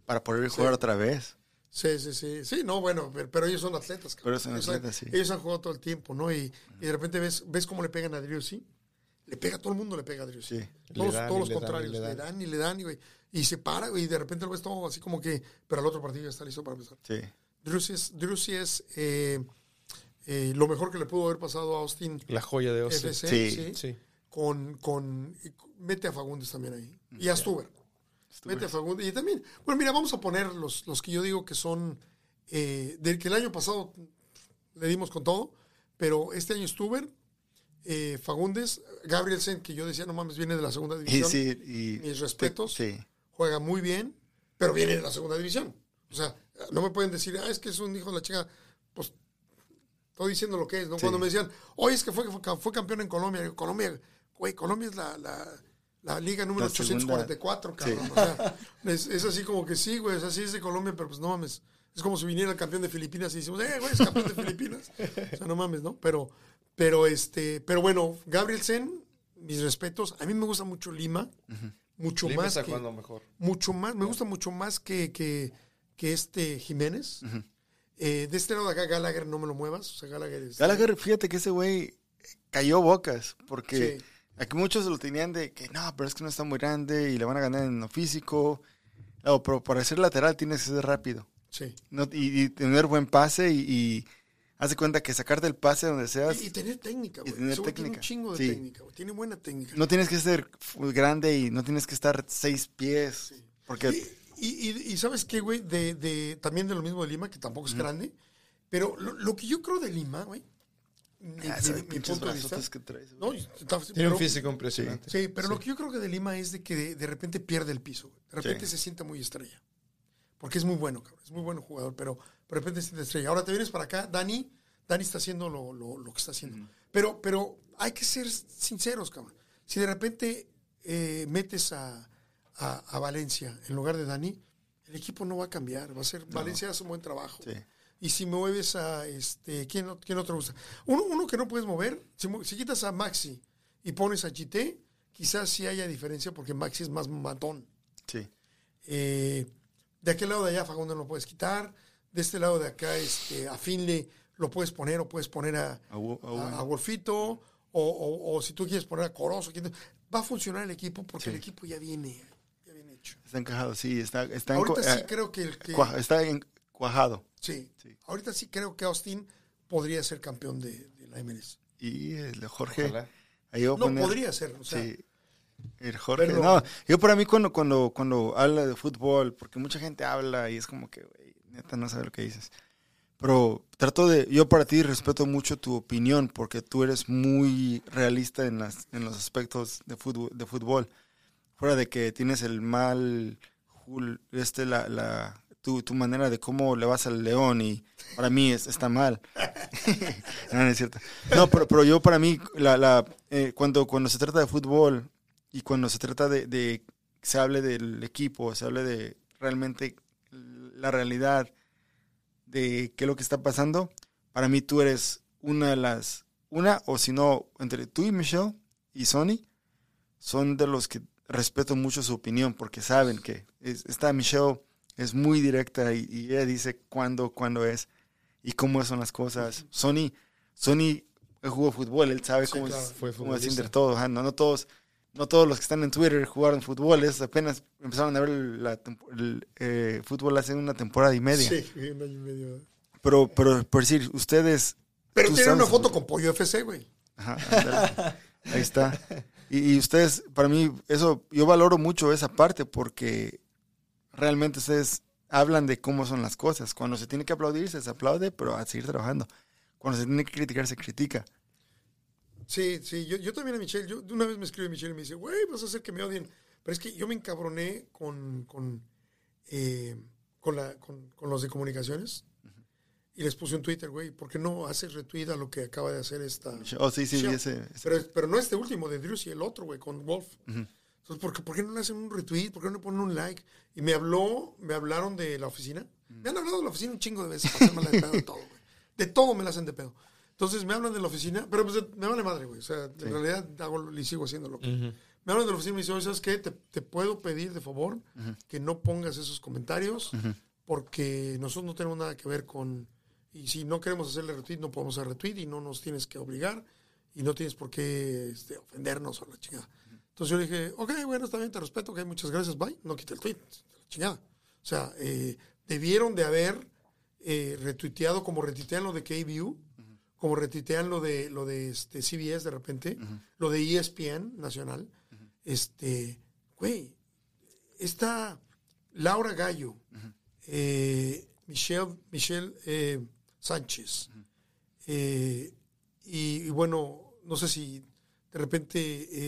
para poder jugar otra vez. Sí, sí, sí. Sí, no, bueno, pero, pero ellos son atletas. cabrón. Pero son Ellos atletas, han, sí. Ellos han jugado todo el tiempo, ¿no? Y, y de repente ves, ves cómo le pegan a Driussi. Le pega, todo el mundo le pega a Driussi. Sí. Todos, dan, los le dan, y contrarios. le dan. y le dan, y, güey, y se para, güey, y de repente lo ves todo así como que... Pero al otro partido ya está listo para empezar. Sí. Driussi es, es eh, eh, lo mejor que le pudo haber pasado a Austin La joya de Austin. FC, Sí. sí. Sí. Con, con, mete a Fagundes también ahí. Y a Stuber. Mete a Fagundes. Y también, bueno, mira, vamos a poner los, los que yo digo que son, eh, del que el año pasado le dimos con todo, pero este año Stuber, eh, Fagundes, Gabrielsen, que yo decía, no mames, viene de la segunda división, sí, y... mis respetos, Sí. juega muy bien, pero viene de la segunda división. O sea, no me pueden decir, ah, es que es un hijo de la chica, pues estoy diciendo lo que es, ¿no? Cuando me decían, oye, es que fue, fue, fue campeón en Colombia, Colombia, güey, Colombia es la, la, la liga número La 844, cabrón. O sea, es, es así como que sí, güey, es así es de Colombia, pero pues no mames. Es como si viniera el campeón de Filipinas y decimos, eh, güey, es campeón de Filipinas. O sea, no mames, ¿no? Pero, pero este, pero bueno, Gabrielsen, mis respetos. A mí me gusta mucho Lima. Mucho Lima más. está que- jugando mejor. mucho más, me gusta mucho más que, que, que este Jiménez. Eh, de este lado de acá, Gallagher, no me lo muevas. O sea, Gallagher es. Gallagher, fíjate que ese güey cayó bocas, porque Sí. aquí muchos lo tenían de que no, pero es que no está muy grande y le van a ganar en lo físico. No, pero para ser lateral tienes que ser rápido Sí. no, y, y tener buen pase y, y haz de cuenta que sacarte el pase donde seas. Y, y tener técnica, y güey. tener güey Tiene un chingo de Sí. técnica, güey. Tiene buena técnica. No tienes que ser grande y no tienes que estar seis pies. Porque Y, y- y sabes qué, güey, de, de, también de lo mismo de Lima, que tampoco es grande, pero lo, lo que yo creo de Lima, güey, Ah, mi- esos mi pinches punto de vista, brazotes que traes, no, güey. está- Tiene pero- un físico impresionante. Sí, pero lo que yo creo que de Lima es de que de, de repente pierde el piso, güey. De repente Sí. se siente muy estrella. Porque es muy bueno, cabrón. Es muy buen jugador, pero de repente se siente estrella. Ahora te vienes para acá, Dani, Dani está haciendo lo, lo- lo que está haciendo. Pero, pero hay que ser sinceros, cabrón. Si de repente eh, metes a, a- a Valencia en lugar de Dani, el equipo no va a cambiar. Va a ser, Valencia hace un buen trabajo. Sí. Y si mueves a este, ¿quién, quién otro gusta? Uno, uno que no puedes mover, si quitas a Maxi y pones a GT, quizás sí haya diferencia porque Maxi es más matón. Sí. Eh, de aquel lado de allá Facundo no lo puedes quitar. De este lado de acá, este, a Finley lo puedes poner o puedes poner a, A Wo- a a, Wo- a Wolfito o, o- o si tú quieres poner a Corozo. ¿quién- Va a funcionar el equipo porque Sí. el equipo ya viene, ya viene hecho. Está encajado, sí. Está, está, Ahorita sí eh, creo que el que... está en- cuajado. Sí. Sí. Ahorita sí creo que Austin podría ser campeón de, de la MLS. Y el de Jorge. No, poner- podría ser. O sea, sí. El Jorge. Pero- No, yo para mí cuando, cuando, cuando habla de fútbol, porque mucha gente habla y es como que, neta no sabe lo que dices. Pero trato de, yo para ti respeto mucho tu opinión porque tú eres muy realista en, las, en los aspectos de fútbol, de fútbol. Fuera de que tienes el mal, este, la, la, tu, tu manera de cómo le vas al león y para mí es, está mal. no, no es cierto. No, pero, pero yo para mí, la, la, eh, cuando, cuando se trata de fútbol y cuando se trata de, de se hable del equipo, se hable de realmente la realidad de qué es lo que está pasando, para mí tú eres una de las, una o si no, entre tú y Michelle y Sony, son de los que respeto mucho su opinión porque saben que es, esta Michelle es muy directa y, y ella dice cuándo, cuándo es y cómo son las cosas. Sony, Sony jugó fútbol, él sabe Sí, cómo, claro, es, cómo es todo. no, no todos, no todos los que están en Twitter jugaron fútbol, es apenas empezaron a ver la el eh, fútbol hace una temporada y media. sí, un año y medio. Pero, pero por decir, ustedes. Pero tú tiene una foto con Pollo FC, güey. Ajá. Ahí está. Y, y ustedes, para mí, eso, yo valoro mucho esa parte porque realmente ustedes hablan de cómo son las cosas. Cuando se tiene que aplaudir, se aplaude, pero a seguir trabajando. Cuando se tiene que criticar, se critica. Sí, sí, yo, yo también a Michelle, yo, una vez me escribe Michelle y me dice, güey, vas a hacer que me odien. Pero es que yo me encabroné con, con, eh, con, la, con, con los de comunicaciones y les puse un Twitter, güey, ¿por qué no haces retweet a lo que acaba de hacer esta... Oh, sí, sí, ese. ese- Pero, pero no este último de Drews y el otro, güey, con Wolf. Entonces, ¿por qué, por qué no le hacen un retweet? ¿Por qué no le ponen un like? Y me habló, me hablaron de la oficina. Me han hablado de la oficina un chingo de veces para hacerme la de pedo de todo, güey. De todo me la hacen de pedo. Entonces me hablan de la oficina, pero pues me vale madre, güey. O sea, en realidad hago, y sigo haciendo lo que. Me hablan de la oficina y me dicen, ¿sabes qué? Te, te puedo pedir de favor que no pongas esos comentarios porque nosotros no tenemos nada que ver con... Y si no queremos hacerle retweet, no podemos hacer retweet y no nos tienes que obligar y no tienes por qué este, ofendernos o la chingada. Entonces yo le dije, ok, bueno, está bien, te respeto, ok, muchas gracias, bye. No quite el tweet, la chingada. O sea, eh, debieron de haber eh, retuiteado como retuitean lo de KBU, como retuitean lo de, lo de este, CBS de repente, lo de ESPN nacional. Este, güey, está Laura Gallo, eh, Michelle, Michelle eh, Sánchez, eh, y, y bueno, no sé si de repente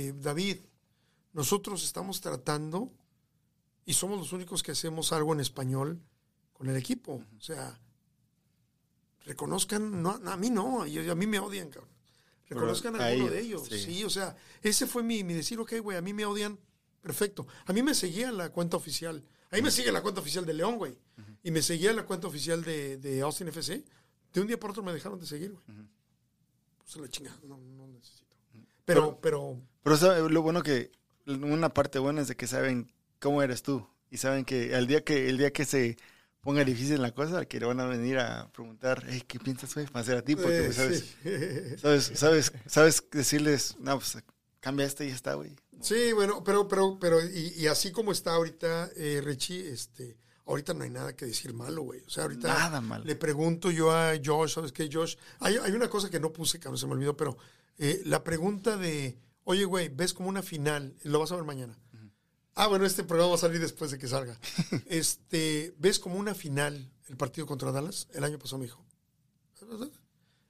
eh, David, nosotros estamos tratando y somos los únicos que hacemos algo en español con el equipo. O sea, reconozcan, no, a mí no, y a mí me odian, cabrón. Reconozcan Pero a alguno de ellos, sí. Sí. o sea, ese fue mi, mi decir, ok, güey, a mí me odian, perfecto. A mí me seguía la cuenta oficial. A mí me sigue la cuenta oficial de León, güey. Y me seguía la cuenta oficial de, de Austin FC. De un día por otro me dejaron de seguir, güey. Pues a la chingada, no, no necesito. Pero, pero, Pero sabe, lo bueno que, una parte buena es de que saben cómo eres tú. Y saben que el día que, el día que se ponga difícil la cosa, que le van a venir a preguntar, hey, ¿qué piensas, güey? Va a ser a ti, porque eh, pues, sabes, sí. sabes, sabes, sabes decirles, no, pues cambia este y ya está, güey. Sí, bueno, pero, pero, pero, y, y así como está ahorita, eh, Richie, este, ahorita no hay nada que decir malo, güey. O sea, ahorita Nada malo. le pregunto yo a Josh, ¿sabes qué, Josh? Hay, hay una cosa que no puse, que no se me olvidó, pero eh, la pregunta de, oye, güey, ves como una final, lo vas a ver mañana. Ah, bueno, este programa va a salir después de que salga. este, ¿ves como una final el partido contra Dallas? El año pasado me dijo.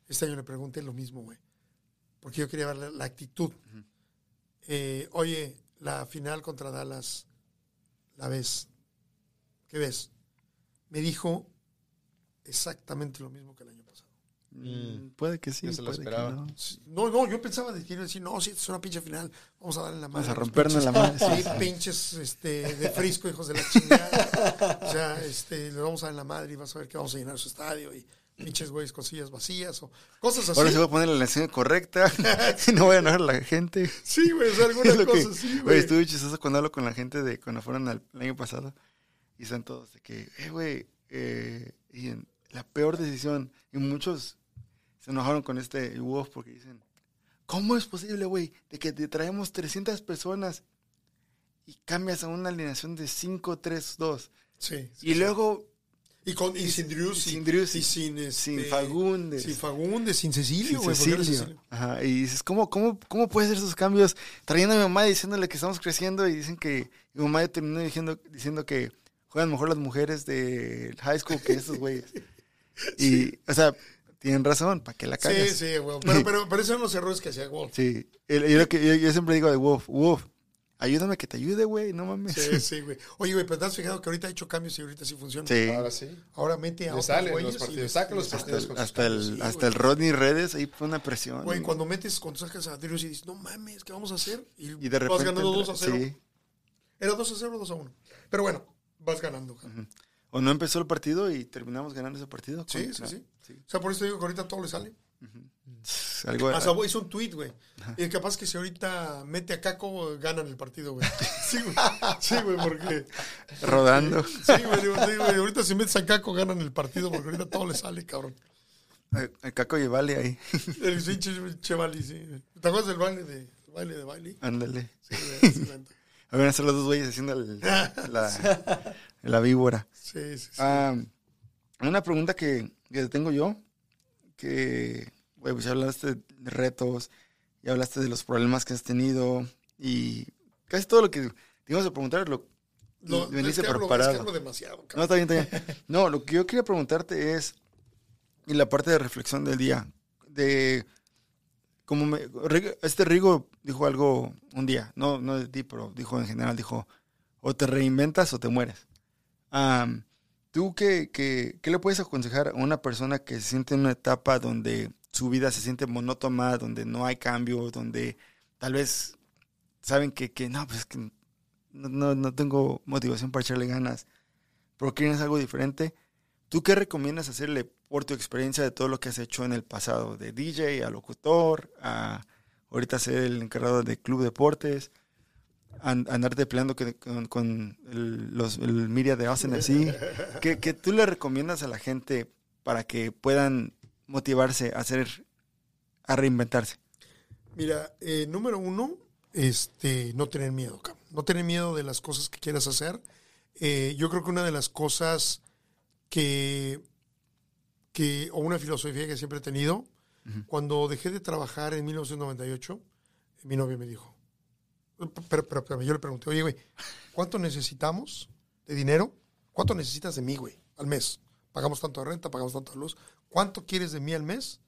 Este año le pregunté lo mismo, güey. Porque yo quería ver la, la actitud. Eh, oye, la final contra Dallas, ¿la ves? ¿Qué ves? Me dijo exactamente lo mismo que el año. Mm, Puede que sí, se lo puede esperaba. no. No, no, yo pensaba de que iba a decir, no, sí, es una pinche final, vamos a darle la madre. Vamos a rompernos la madre, sí, pinches este, de frisco, hijos de la chingada. o sea, este, le vamos a dar la madre y vas a ver que vamos a llenar su estadio y pinches güeyes con sillas vacías o cosas así. Ahora se va a poner la lección correcta y no voy a enojar a la gente. Sí, güey, o sea, alguna lo que- cosa así, güey, estuve chistoso cuando hablo con la gente de cuando fueron al, el año pasado y están todos de que, eh, güey, eh, Ian, la peor decisión. Y muchos se enojaron con este Wolf porque dicen, ¿cómo es posible, güey, de que te traemos 300 personas y cambias a una alineación de 5-3-2? Sí, sí, Y luego Y, con, y sin Drews, sin y- Drews, y sin, este, sin Fagundes. Sin Fagundes, sin Cecilio, güey. Ajá, y dices, ¿cómo, cómo, ¿cómo puede hacer esos cambios? Trayendo a mi mamá y diciéndole que estamos creciendo y dicen que mi mamá terminó diciendo, diciendo que juegan mejor las mujeres de high school que estos güeyes. Y, o sea, tienen razón, ¿para qué la Sí, cagas? sí, güey. Pero, pero, pero esos son los errores que hacía Wolf. Sí, el- yo, lo que- yo- yo siempre digo de Wolf, Wolf, ayúdame que te ayude, güey, no mames. Sí, sí, güey. Oye, güey, pero te has fijado que ahorita ha hecho cambios y ahorita sí funciona. Sí. Ahora sí. Ahora mete a otros salen los partidos, saca los Hasta partidos con sus hasta el, sí, hasta el Rodney Redes ahí pone una presión. Güey, cuando metes, cuando sacas a Darius y dices, no mames, ¿qué vamos a hacer? Y, y de repente... vas ganando entra- 2 a 0. sí. Era 2 a 0 o 2 a 1. Pero bueno, vas ganando. O no empezó el partido y terminamos ganando ese partido. Sí, sí, sí. O sea, por eso digo que ahorita todo le sale. Algo, Hasta hizo un tweet, güey. Y capaz que si ahorita mete a Caco, ganan el partido, güey. Sí, güey. Sí, güey, porque. rodando. Sí, güey, sí, güey. Ahorita si metes a Caco, ganan el partido, porque ahorita todo le sale, cabrón. El, el Caco y Vale ahí. El pinche Chevali, sí. ¿Te acuerdas del baile de, baile de baile? Ándale. Sí, güey, sí, güey. A hacer los dos güeyes haciendo el- la, la víbora. Sí, sí. sí. Ah, una pregunta que, que tengo yo, que, güey, pues ya hablaste de retos, ya hablaste de los problemas que has tenido y casi todo lo que te íbamos a preguntar lo, Lo- es, veniste que es preparado. que hablo demasiado, No, está bien, está bien. No, lo que yo quería preguntarte es, y la parte de reflexión del día, de como me, este Rigo dijo algo un día, no, no de ti, pero dijo en general, dijo, o te reinventas o te mueres. ¿Tú qué, qué, qué le puedes aconsejar a una persona que se siente en una etapa donde su vida se siente monótona, donde no hay cambio, donde tal vez saben que, que no, pues es que no, no, no tengo motivación para echarle ganas, pero quieren algo diferente? ¿Tú qué recomiendas hacerle por tu experiencia de todo lo que has hecho en el pasado? De DJ a locutor, a ahorita ser el encargado de Club Deportes, an- andarte peleando con, con el, los, el media de Austin así. ¿Qué, qué tú le recomiendas a la gente para que puedan motivarse a hacer, a reinventarse? Mira, eh, número uno, este, no tener miedo. No tener miedo de las cosas que quieras hacer. Eh, yo creo que una de las cosas que, que, o una filosofía que siempre he tenido, cuando dejé de trabajar en 1998, mi novia me dijo, pero, pero, pero yo le pregunté, oye, güey, ¿cuánto necesitamos de dinero? ¿Cuánto necesitas de mí, güey, al mes? Pagamos tanto de renta, pagamos tanto de luz. ¿Cuánto quieres de mí al mes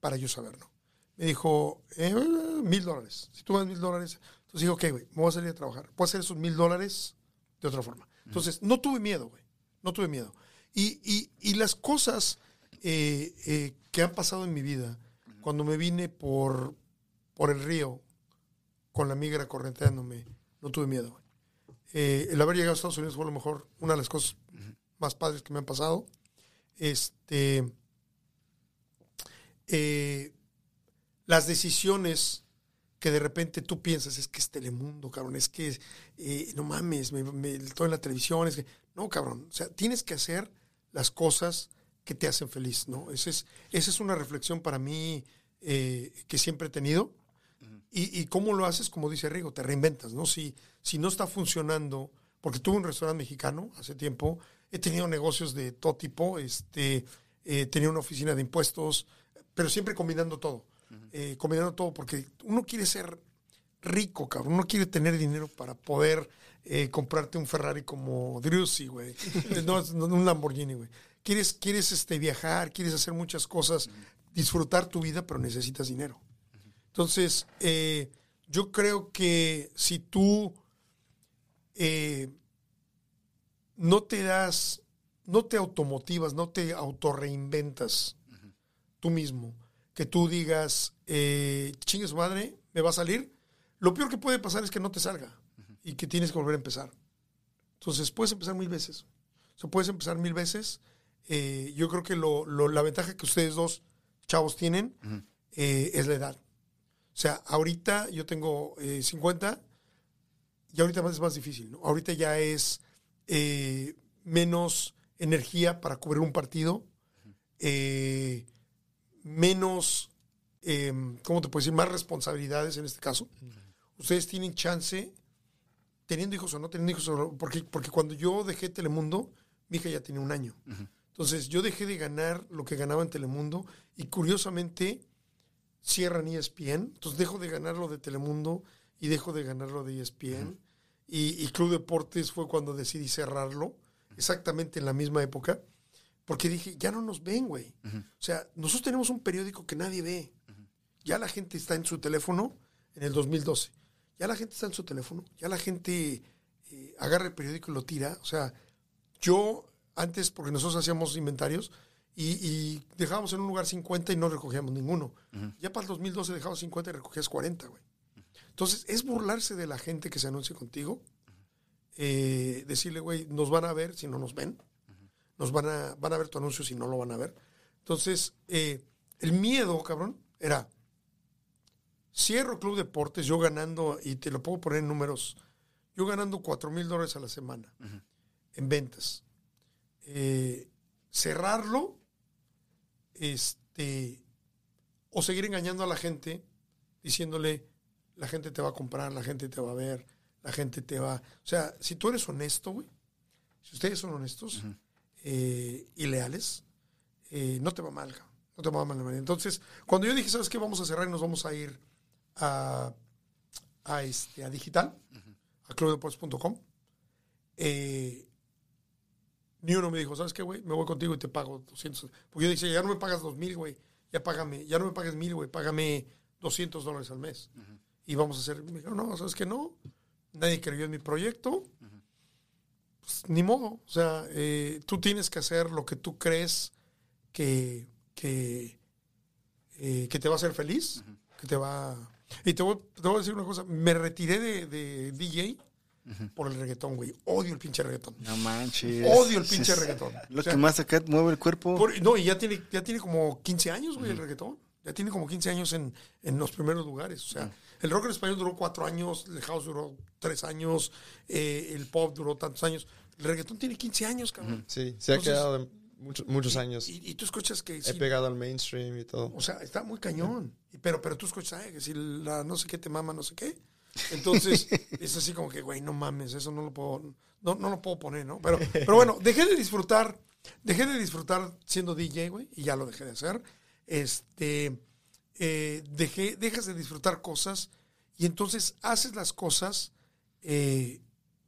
para yo saberlo? Me dijo, eh, mil dólares. Si tú das mil dólares, entonces digo, ok, güey, me voy a salir a trabajar. Puedo hacer esos mil dólares de otra forma. Entonces, no tuve miedo, güey. No tuve miedo. Y, y, y las cosas eh, eh, que han pasado en mi vida, cuando me vine por, por el río con la migra correnteándome, no tuve miedo, güey. Eh, el haber llegado a Estados Unidos fue a lo mejor una de las cosas más padres que me han pasado. Este. eh, las decisiones que de repente tú piensas, es que es Telemundo, cabrón, es que eh, no mames, me, me, estoy en la televisión, es que... No, cabrón, o sea, tienes que hacer las cosas que te hacen feliz, ¿no? Esa es, esa es una reflexión para mí eh, que siempre he tenido. Y, y, cómo lo haces, como dice Rigo, te reinventas, ¿no? Si, si no está funcionando, porque tuve un restaurante mexicano hace tiempo, he tenido negocios de todo tipo, este, eh, tenía una oficina de impuestos, pero siempre combinando todo. Eh, combinando todo, porque uno quiere ser rico, cabrón. Uno quiere tener dinero para poder eh, comprarte un Ferrari como Drusy, güey. no, un Lamborghini, güey. Quieres, quieres este, viajar, quieres hacer muchas cosas, disfrutar tu vida, pero necesitas dinero. Entonces, eh, yo creo que si tú no te das, no te automotivas, no te autorreinventas tú mismo, que tú digas, eh, chingue su madre, me va a salir, lo peor que puede pasar es que no te salga y que tienes que volver a empezar. Entonces, puedes empezar mil veces. O sea, puedes empezar mil veces. Eh, yo creo que lo, la ventaja que ustedes dos chavos tienen eh, es la edad. O sea, ahorita yo tengo 50 eh, y ahorita más es más difícil. ¿no? Ahorita ya es menos energía para cubrir un partido menos, em, ¿cómo te puedo decir? Más responsabilidades en este caso. Ustedes tienen chance, teniendo hijos o no teniendo hijos, porque, porque cuando yo dejé Telemundo, mi hija ya tenía un año. Entonces yo dejé de ganar lo que ganaba en Telemundo y curiosamente cierran ESPN, entonces dejo de ganar lo de Telemundo y dejo de ganar lo de ESPN. y, y, Club Deportes fue cuando decidí cerrarlo, exactamente en la misma época. Porque dije, ya no nos ven, güey. O sea, nosotros tenemos un periódico que nadie ve. Ya la gente está en su teléfono en el 2012. Ya la gente está en su teléfono. Ya la gente eh, agarra el periódico y lo tira. O sea, yo antes, porque nosotros hacíamos inventarios y, dejábamos en un lugar 50 y no recogíamos ninguno. Ya para el 2012 dejamos 50 y recogías 40, güey. Entonces, es burlarse de la gente que se anuncia contigo. Eh, decirle, güey, nos van a ver si no nos ven nos van a, van a ver tu anuncio si no lo van a ver. Entonces, eh, el miedo, cabrón, era, cierro Club Deportes, yo ganando, y te lo puedo poner en números, yo ganando 4 mil dólares a la semana en ventas. Eh, cerrarlo, este, o seguir engañando a la gente, diciéndole, la gente te va a comprar, la gente te va a ver, la gente te va... O sea, si tú eres honesto, güey, si ustedes son honestos, eh, y leales, eh, no te va mal, no te va mal. Entonces, cuando yo dije, ¿sabes qué? Vamos a cerrar y nos vamos a ir a, a, este, a digital, a clubdeportes.com. Eh, ni uno me dijo, ¿sabes qué, güey? Me voy contigo y te pago 200. Porque yo dije, ya no me pagas 2000, güey. Ya págame, ya no me pagues 1000, güey. Págame 200 dólares al mes. Y vamos a hacer. Me dijeron, no, ¿sabes qué? No. Nadie creyó en mi proyecto. Pues, ni modo. O sea, eh, tú tienes que hacer lo que tú crees que, que, eh, que te va a hacer feliz, que te va... Y te voy, te voy, a decir una cosa, me retiré de, de DJ por el reggaetón, güey. Odio el pinche reggaetón. No manches. Odio el pinche reggaetón. Lo que más acá mueve el cuerpo. no, y ya tiene, ya tiene como 15 años, güey, el reggaetón. Ya tiene como 15 años en, en los primeros lugares. O sea, el rock en español duró cuatro años, el house duró tres años, eh, el pop duró tantos años. El reggaetón tiene 15 años, cabrón. Sí, se ha quedado muchos, muchos años. Y, tú escuchas que... He pegado al mainstream y todo. O sea, está muy cañón. Pero, pero tú escuchas, que si la no sé qué te mama, no sé qué. Entonces, es así como que, güey, no mames, eso no lo puedo, no, no lo puedo poner, ¿no? Pero, pero bueno, dejé de disfrutar, dejé de disfrutar siendo DJ, güey, y ya lo dejé de hacer. Este, eh, dejé, dejas de disfrutar cosas y entonces haces las cosas eh,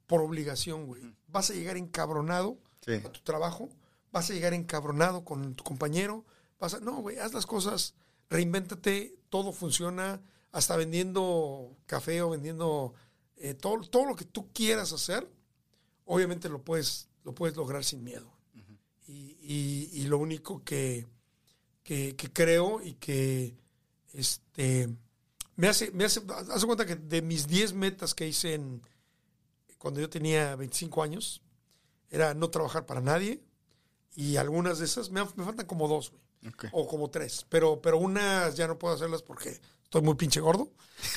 por obligación, güey. Vas a llegar encabronado a tu trabajo, vas a llegar encabronado con tu compañero, vas a, no, güey, haz las cosas, reinvéntate, todo funciona, hasta vendiendo café o vendiendo eh, todo, todo lo que tú quieras hacer, obviamente lo puedes, lo puedes lograr sin miedo. y, y, lo único que, que, que creo y que este, me hace, me hace, hace cuenta que de mis 10 metas que hice en, cuando yo tenía 25 años, era no trabajar para nadie. Y algunas de esas, me, faltan como dos, güey. O como tres. Pero, pero unas ya no puedo hacerlas porque estoy muy pinche gordo.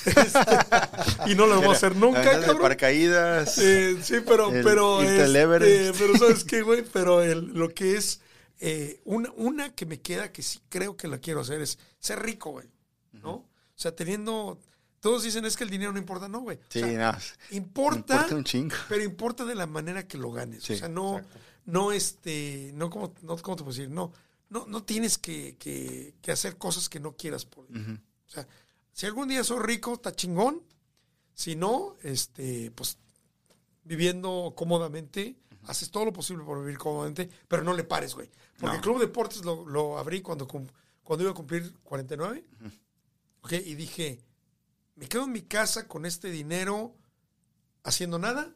Este, y no las voy a hacer nunca, de paracaídas. Eh, sí, pero, El pero, este, pero ¿sabes qué, güey? Pero el- lo que es, eh, una, una que me queda que sí creo que la quiero hacer es ser rico, güey, ¿no? O sea, teniendo, todos dicen es que el dinero no importa, no, güey. O Sí, sea, no. importa, Importa un chingo. pero importa de la manera que lo ganes. Sí, o sea, no, no, este, no, como, no, ¿cómo te puedo decir? No, no, no tienes que, que- que hacer cosas que no quieras por Ujú. O sea, si algún día soy rico, está chingón. Si no, este, pues viviendo cómodamente, haces todo lo posible por vivir cómodamente, pero no le pares, güey. Porque No. el Club Deportes lo, lo abrí cuando, cuando iba a cumplir 49. Ok, y dije, ¿me quedo en mi casa con este dinero haciendo nada?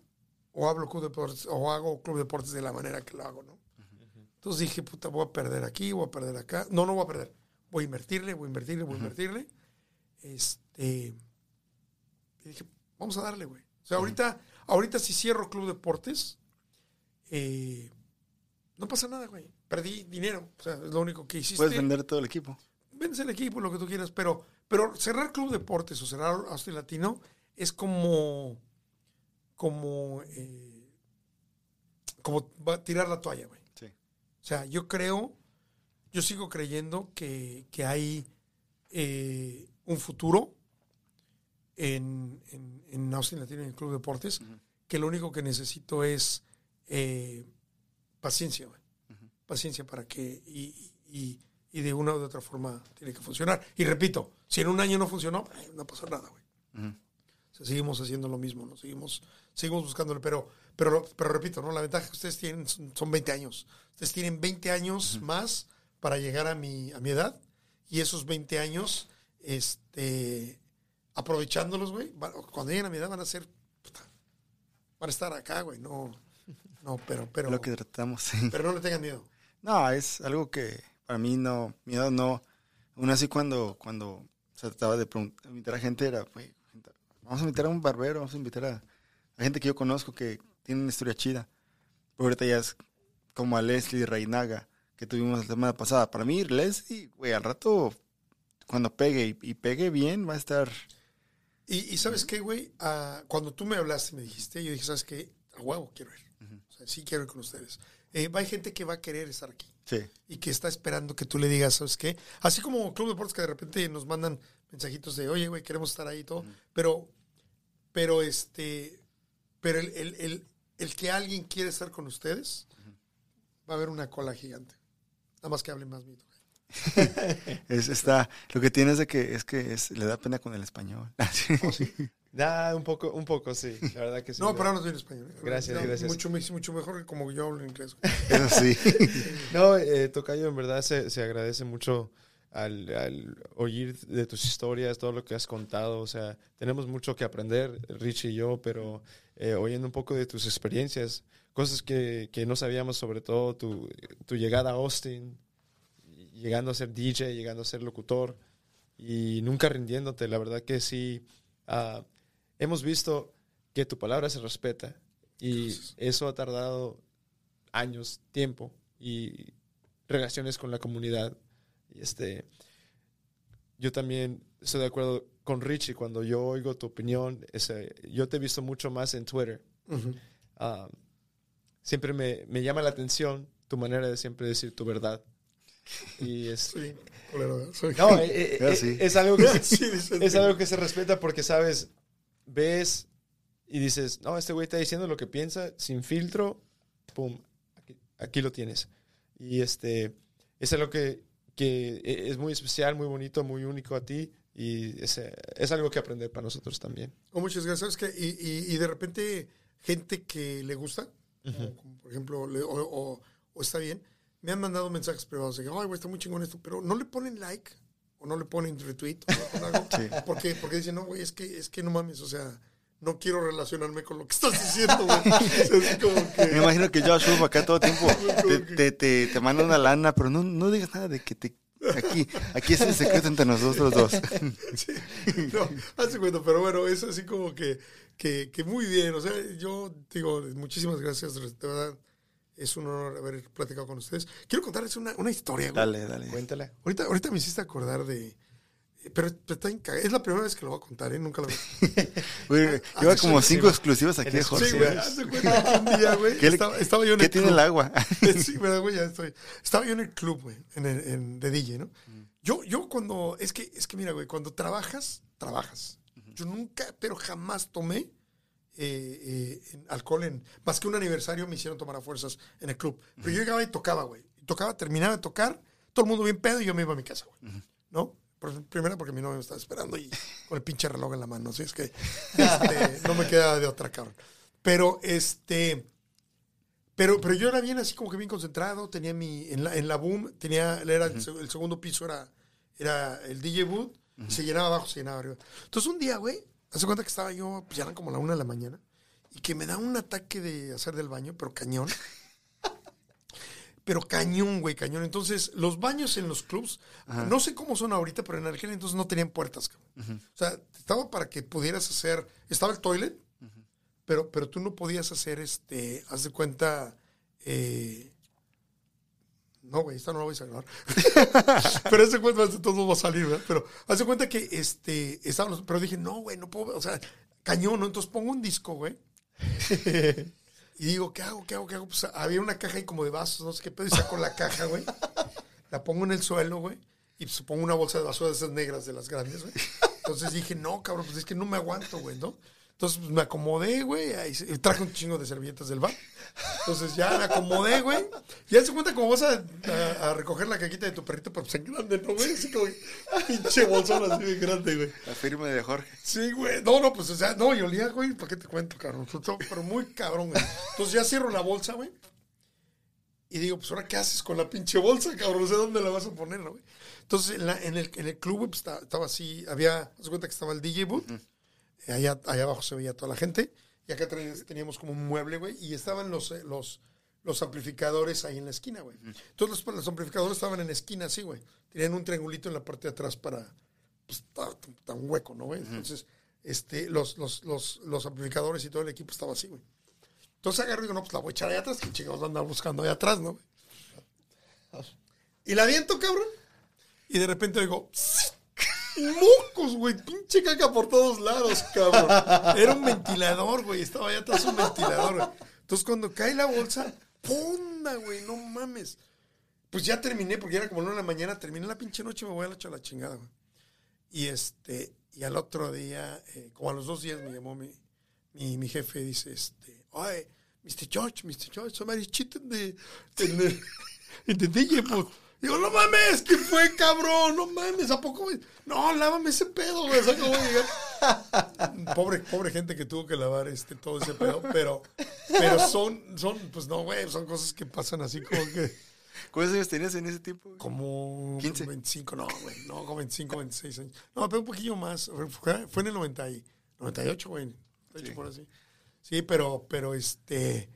¿O hablo Club Deportes, o hago Club Deportes de la manera que lo hago, no? Entonces dije, puta, voy a perder aquí, voy a perder acá. No, no voy a perder. Voy a invertirle, voy a invertirle, voy a invertirle. Este. Y dije, vamos a darle, güey. O sea, ahorita, ahorita si cierro Club Deportes, eh, no pasa nada, güey. Perdí dinero. O sea, es lo único que hiciste. Puedes vender todo el equipo. Vendes el equipo, lo que tú quieras, pero, pero cerrar Club Deportes o cerrar Austin Latino es como. como. eh, como va- tirar la toalla, güey. Sí. O sea, yo creo, yo sigo creyendo que, que hay eh, un futuro en, en, en Austin Latino en el Club Deportes, que lo único que necesito es eh, paciencia. Paciencia para que, y, y, y de una u otra forma tiene que funcionar. Y repito, si en un año no funcionó, no pasó nada, güey. Ujú. O sea, seguimos haciendo lo mismo, ¿no? Seguimos, seguimos buscándole, pero, pero, pero repito, ¿no? La ventaja que ustedes tienen son, son 20 años. Ustedes tienen 20 años más para llegar a mi, a mi edad y esos 20 años, este, aprovechándolos, güey, cuando lleguen a mi edad van a ser, puta, van a estar acá, güey, no, no, pero, pero, lo que tratamos, sí. pero no le tengan miedo. No, es algo que para mí no, miedo no. Aún así cuando, cuando se trataba de invitar a gente era, güey, vamos a invitar a un barbero, vamos a invitar a, a gente que yo conozco que tiene una historia chida. Pero ahorita ya es como a Leslie Reinaga, que tuvimos la semana pasada. Para mí, Leslie, güey, al rato, cuando pegue y, y pegue bien, va a estar... Y, y ¿sabes qué, güey? Ah, cuando tú me hablaste, me dijiste, yo dije, ¿sabes qué? A huevo quiero ir. O sea, sí quiero ir con ustedes. Eh, hay gente que va a querer estar aquí Sí, y que está esperando que tú le digas, ¿sabes qué? Así como Club Deportes que de repente nos mandan mensajitos de, oye, güey, queremos estar ahí y todo. Pero, pero este, pero el, el, el, el que alguien quiere estar con ustedes, va a haber una cola gigante. Nada más que hable más mito. es, está, lo que tiene es de que, es que es, le da pena con el español. Da un poco, un poco, sí. La verdad que sí. No, pero hablas bien español. ¿eh? Gracias, No, gracias. Mucho, mucho mejor que como yo hablo inglés. Eso sí. No, eh, Tocayo, en verdad se, se agradece mucho al, al oír de tus historias, todo lo que has contado. O sea, tenemos mucho que aprender, Richie y yo, pero eh, oyendo un poco de tus experiencias, cosas que, que no sabíamos, sobre todo tu, tu llegada a Austin, llegando a ser DJ, llegando a ser locutor y nunca rindiéndote. La verdad que sí, ah, hemos visto que tu palabra se respeta y eso ha tardado años, tiempo y relaciones con la comunidad. Y este, yo también estoy de acuerdo con Richie cuando yo oigo tu opinión. ese- yo te he visto mucho más en Twitter. Ah, siempre me, me llama la atención tu manera de siempre decir tu verdad. Y es, es algo que dices, es algo que se respeta porque sabes, ves y dices, no, este güey está diciendo lo que piensa sin filtro, pum, aquí, aquí lo tienes. Y este, es algo que, que e- es muy especial, muy bonito, muy único a ti y es, es algo que aprender para nosotros también. Oh, muchas gracias. ¿Sabes qué? Y, y, y de repente, gente que le gusta, como, como por ejemplo, le- o, o- o está bien, me han mandado mensajes privados de que, ay, güey, está muy chingón esto, pero no le ponen like o no le ponen retweet o no ponen algo. Sí. porque, porque dicen, no, güey, es que, es que no mames, o sea, no quiero relacionarme con lo que estás diciendo, güey. O sea, Me imagino que Josh Wolf acá todo el tiempo te, te, te, te manda una lana, pero no, no digas nada de que te... Aquí, aquí es el secreto entre nosotros dos. sí, no, hace cuenta, pero bueno, es así como que, que, que muy bien, o sea, yo digo, muchísimas gracias, de verdad, Es un honor haber platicado con ustedes. Quiero contarles una, una historia, güey. Dale, dale. Cuéntale. Ahorita, ahorita me hiciste acordar de... Pero, pero está es la primera vez que lo voy a contar, ¿eh? Nunca lo Güey, Ah, lleva sí, como cinco exclusivas aquí de En Jorge. Sí, güey, cuenta un día, güey, ¿Qué, le- estaba, estaba yo en qué el tiene club. el agua? Sí, ¿verdad, güey? Ya estoy. Estaba yo en el club, güey, en el, en, de DJ, ¿no? Yo, yo cuando, es que, es que mira, güey, cuando trabajas, trabajas. Yo nunca, pero jamás tomé eh, eh, alcohol en, más que un aniversario me hicieron tomar a fuerzas en el club. Pero yo llegaba y tocaba, güey. Tocaba, terminaba de tocar, todo el mundo bien pedo y yo me iba a mi casa, güey. ¿No? Por- primero porque mi novio me estaba esperando y con el pinche reloj en la mano, así es que este, no me queda de otra, cabrón. Pero, este... Pero, pero yo era bien así como que bien concentrado, tenía mi, en la, en la boom, tenía, era el segundo piso era, era el DJ booth, se llenaba abajo, se llenaba arriba. Entonces un día, güey, hace cuenta que estaba yo, pues ya eran como la una de la mañana, y que me da un ataque de hacer del baño, pero cañón. pero cañón, güey, cañón. Entonces, los baños en los clubs, no sé cómo son ahorita, pero en aquel entonces no tenían puertas, cabrón. O sea, estaba para que pudieras hacer, estaba el toilet, pero, pero tú no podías hacer, este, haz de cuenta, eh, no, güey, esta no la voy a grabar. pero de cuenta, de todo va a salir, ¿verdad? Pero haz de cuenta que, este, estaban los, pero dije, no, güey, no puedo, o sea, cañón, ¿no? Entonces pongo un disco, güey. y digo, ¿qué hago, qué hago, qué hago? Pues había una caja ahí como de vasos, no sé qué pedo, y saco la caja, güey. La pongo en el suelo, güey. Y pues pongo una bolsa de basura de esas negras, de las grandes, güey. Entonces dije, no, cabrón, pues es que no me aguanto, güey, ¿no? Entonces pues, me acomodé, güey. se- Traje un chingo de servilletas del bar. Entonces ya me acomodé, güey. Y haz de cuenta como vas a, a- a recoger la caquita de tu perrito, pero pues en grande, ¿no, güey? Así como pinche bolsón así de grande, güey. La firma de Jorge. Sí, güey. No, no, pues, o sea, no, y olía, güey, ¿para qué te cuento, cabrón? Pero muy cabrón, güey. Entonces ya cierro la bolsa, güey. Y digo, pues, ¿ahora qué haces con la pinche bolsa, cabrón? No sé dónde la vas a poner, ¿no, güey? Entonces, en, la- en el, en el club, güey, pues, estaba, estaba así, había, haz cuenta que estaba el DJ booth. Eh, Allá, allá abajo se veía toda la gente. Y acá teníamos, teníamos como un mueble, güey. Y estaban los, eh, los, los amplificadores ahí en la esquina, güey. Entonces, los, los amplificadores estaban en la esquina, así, güey. Tenían un triangulito en la parte de atrás para, pues, ta- tan hueco, ¿no, güey? Entonces, este, los, los, los, los amplificadores y todo el equipo estaba así, güey. Entonces agarro y digo, no, pues la voy a echar allá atrás, que chingados andar buscando allá atrás, ¿no? güey? Y la aviento, cabrón. Y de repente digo, mocos, güey, pinche caca por todos lados, cabrón. Era un ventilador, güey, estaba allá atrás un ventilador, güey. Entonces cuando cae la bolsa, ¡punda, güey! No mames. Pues ya terminé, porque era como una de la mañana, terminé la pinche noche me voy a la, la chingada, güey. Y este, y al otro día, eh, como a los dos días me llamó mi, mi, mi jefe dice, este, oye, Mr. George, Mr. George, somebody cheated in the, in the. Digo, no mames, ¿qué fue, cabrón? No mames, ¿a poco? güey? No, lávame ese pedo, güey. ¿sabes cómo voy a llegar? Pobre, pobre gente que tuvo que lavar este, todo ese pedo, pero, pero son, son, pues no, güey, son cosas que pasan así como que, ¿Cuántos años tenías en ese tiempo? como 15. 25, no, güey, no, como 25, 26 años. No, pero un poquillo más, fue, fue en el 90 y, 98, güey, 98 Sí. por así. Sí, pero, pero este,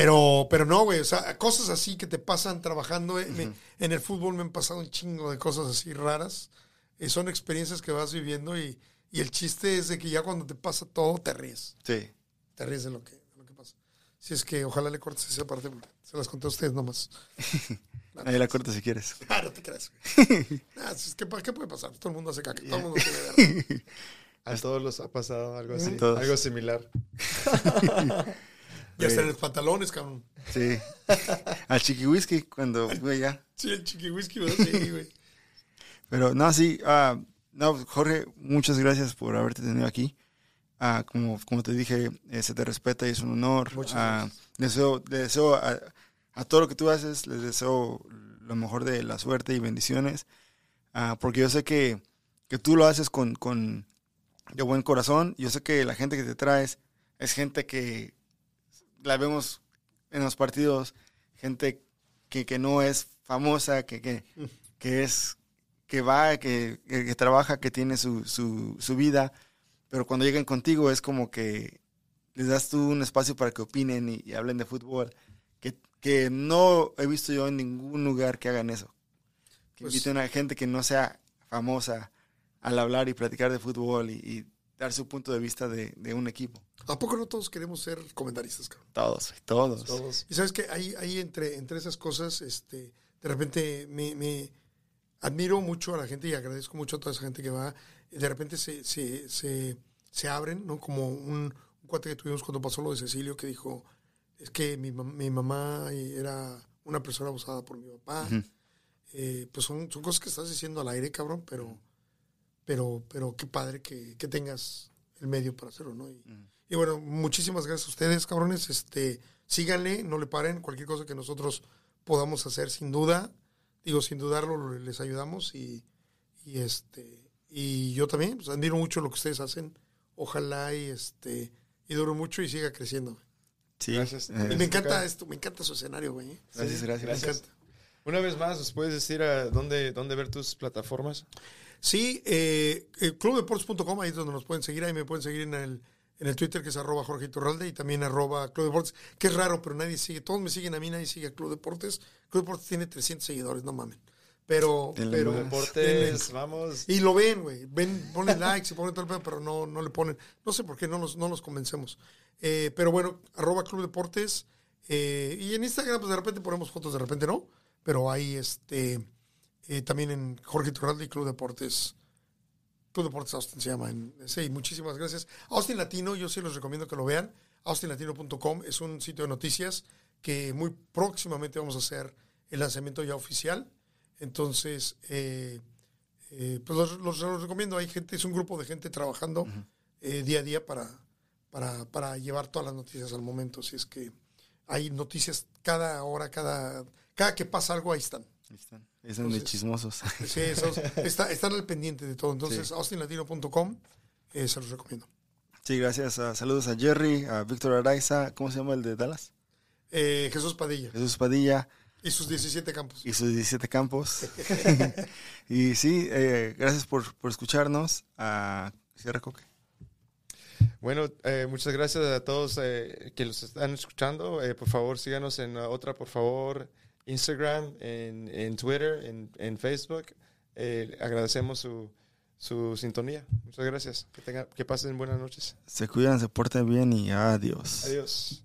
pero, pero no, güey, o sea, cosas así que te pasan trabajando. eh, me- en el fútbol me han pasado un chingo de cosas así raras. Eh, son experiencias que vas viviendo y, y el chiste es de que ya cuando te pasa todo te ríes. Sí. Te ríes de lo que, de lo que pasa. Si es que ojalá le cortes esa parte, porque se las conté a ustedes nomás. Ahí la corta si quieres. Ah, no te creas, güey. Ah, es que, ¿Qué puede pasar? Todo el mundo hace caca. Todo el mundo tiene. A todos los ha pasado algo así. Algo similar. Y hasta en los pantalones, cabrón. Sí. Al chiqui whisky cuando fue ya. Sí, el chiqui whisky, ¿verdad? Sí, güey. Pero no, sí. ah, no, Jorge, muchas gracias por haberte tenido aquí. Ah, como, como te dije, eh, se te respeta y es un honor. Muchas Ah, gracias. deseo, le deseo a, a todo lo que tú haces, les deseo lo mejor de la suerte y bendiciones. Porque yo sé que, que tú lo haces con, con de buen corazón. Yo sé que la gente que te traes es gente que la vemos en los partidos, gente que, que no es famosa, que, que, que es que va, que, que- trabaja, que tiene su, su, su vida, pero cuando llegan contigo es como que les das tú un espacio para que opinen y, y hablen de fútbol, que, que no he visto yo en ningún lugar que hagan eso. Que Pues- inviten a gente que no sea famosa al hablar y platicar de fútbol y, y dar su punto de vista de, de un equipo. ¿A poco no todos queremos ser comentaristas, cabrón? Todos, todos. Todos. Y sabes que ahí, ahí entre, entre esas cosas, este, de repente me, me admiro mucho a la gente y agradezco mucho a toda esa gente que va. De repente se, se, se, se abren, ¿no? Como un, un cuate que tuvimos cuando pasó lo de Cecilio que dijo, es que mi, mi mamá era una persona abusada por mi papá. Eh, pues son, son cosas que estás diciendo al aire, cabrón, pero, pero, pero qué padre que, que tengas el medio para hacerlo, ¿no? Y, y bueno, muchísimas gracias a ustedes, cabrones. Este, síganle, no le paren, cualquier cosa que nosotros podamos hacer, sin duda, digo, sin dudarlo, les ayudamos y, y este, y yo también, pues admiro mucho lo que ustedes hacen. Ojalá y este, y dure mucho y siga creciendo. güey. Sí. Gracias. eh, Y me encanta esto, me encanta su escenario, güey. ¿eh? gracias, gracias. Me gracias. Una vez más, ¿nos puedes decir a dónde, dónde ver tus plataformas? Sí, eh, eh, clubdeportes.com, ahí es donde nos pueden seguir. Ahí me pueden seguir en el, en el Twitter, que es arroba Jorge Iturralde, y también arroba Club Deportes, que es raro, pero nadie sigue. Todos me siguen a mí, nadie sigue a Club Deportes. Club Deportes tiene 300 seguidores, no mamen. Pero, pero. Deportes, vamos. y lo ven, güey. Ven, ponen likes y ponen todo el pedo, pero no, no le ponen. No sé por qué, no nos, no nos convencemos. Eh, pero bueno, arroba Club Deportes. eh, y en Instagram, pues de repente ponemos fotos, de repente no. Pero ahí, este, eh, también en Jorge Turralde y Club Deportes. Club Deportes Austin se llama. En, sí, muchísimas gracias. Austin Latino, yo sí los recomiendo que lo vean. AustinLatino.com es un sitio de noticias que muy próximamente vamos a hacer el lanzamiento ya oficial. Entonces, eh, eh, pues los, los- los recomiendo. Hay gente, es un grupo de gente trabajando eh, día a día para, para, para llevar todas las noticias al momento. Si es que hay noticias cada hora, cada, cada que pasa algo, ahí están. Ahí están. Es donde Entonces- chismosos. Sí, esos- está- están al pendiente de todo. Entonces, austinlatino.com eh, se los recomiendo. Sí, gracias. ah, saludos a Jerry, a Víctor Araiza. ¿Cómo se llama el de Dallas? Eh, Jesús Padilla Jesús Padilla y sus 17 campos. y sus 17 campos. y sí, eh, gracias por, por escucharnos. A Sierra Coque. Bueno, eh, muchas gracias a todos eh, que los están escuchando. Eh, por favor, síganos en otra, por favor, Instagram, en, en Twitter, en, en Facebook. Eh, agradecemos su, su sintonía. Muchas gracias. Que, tenga, que pasen buenas noches. Se cuidan, se porten bien y adiós. Adiós.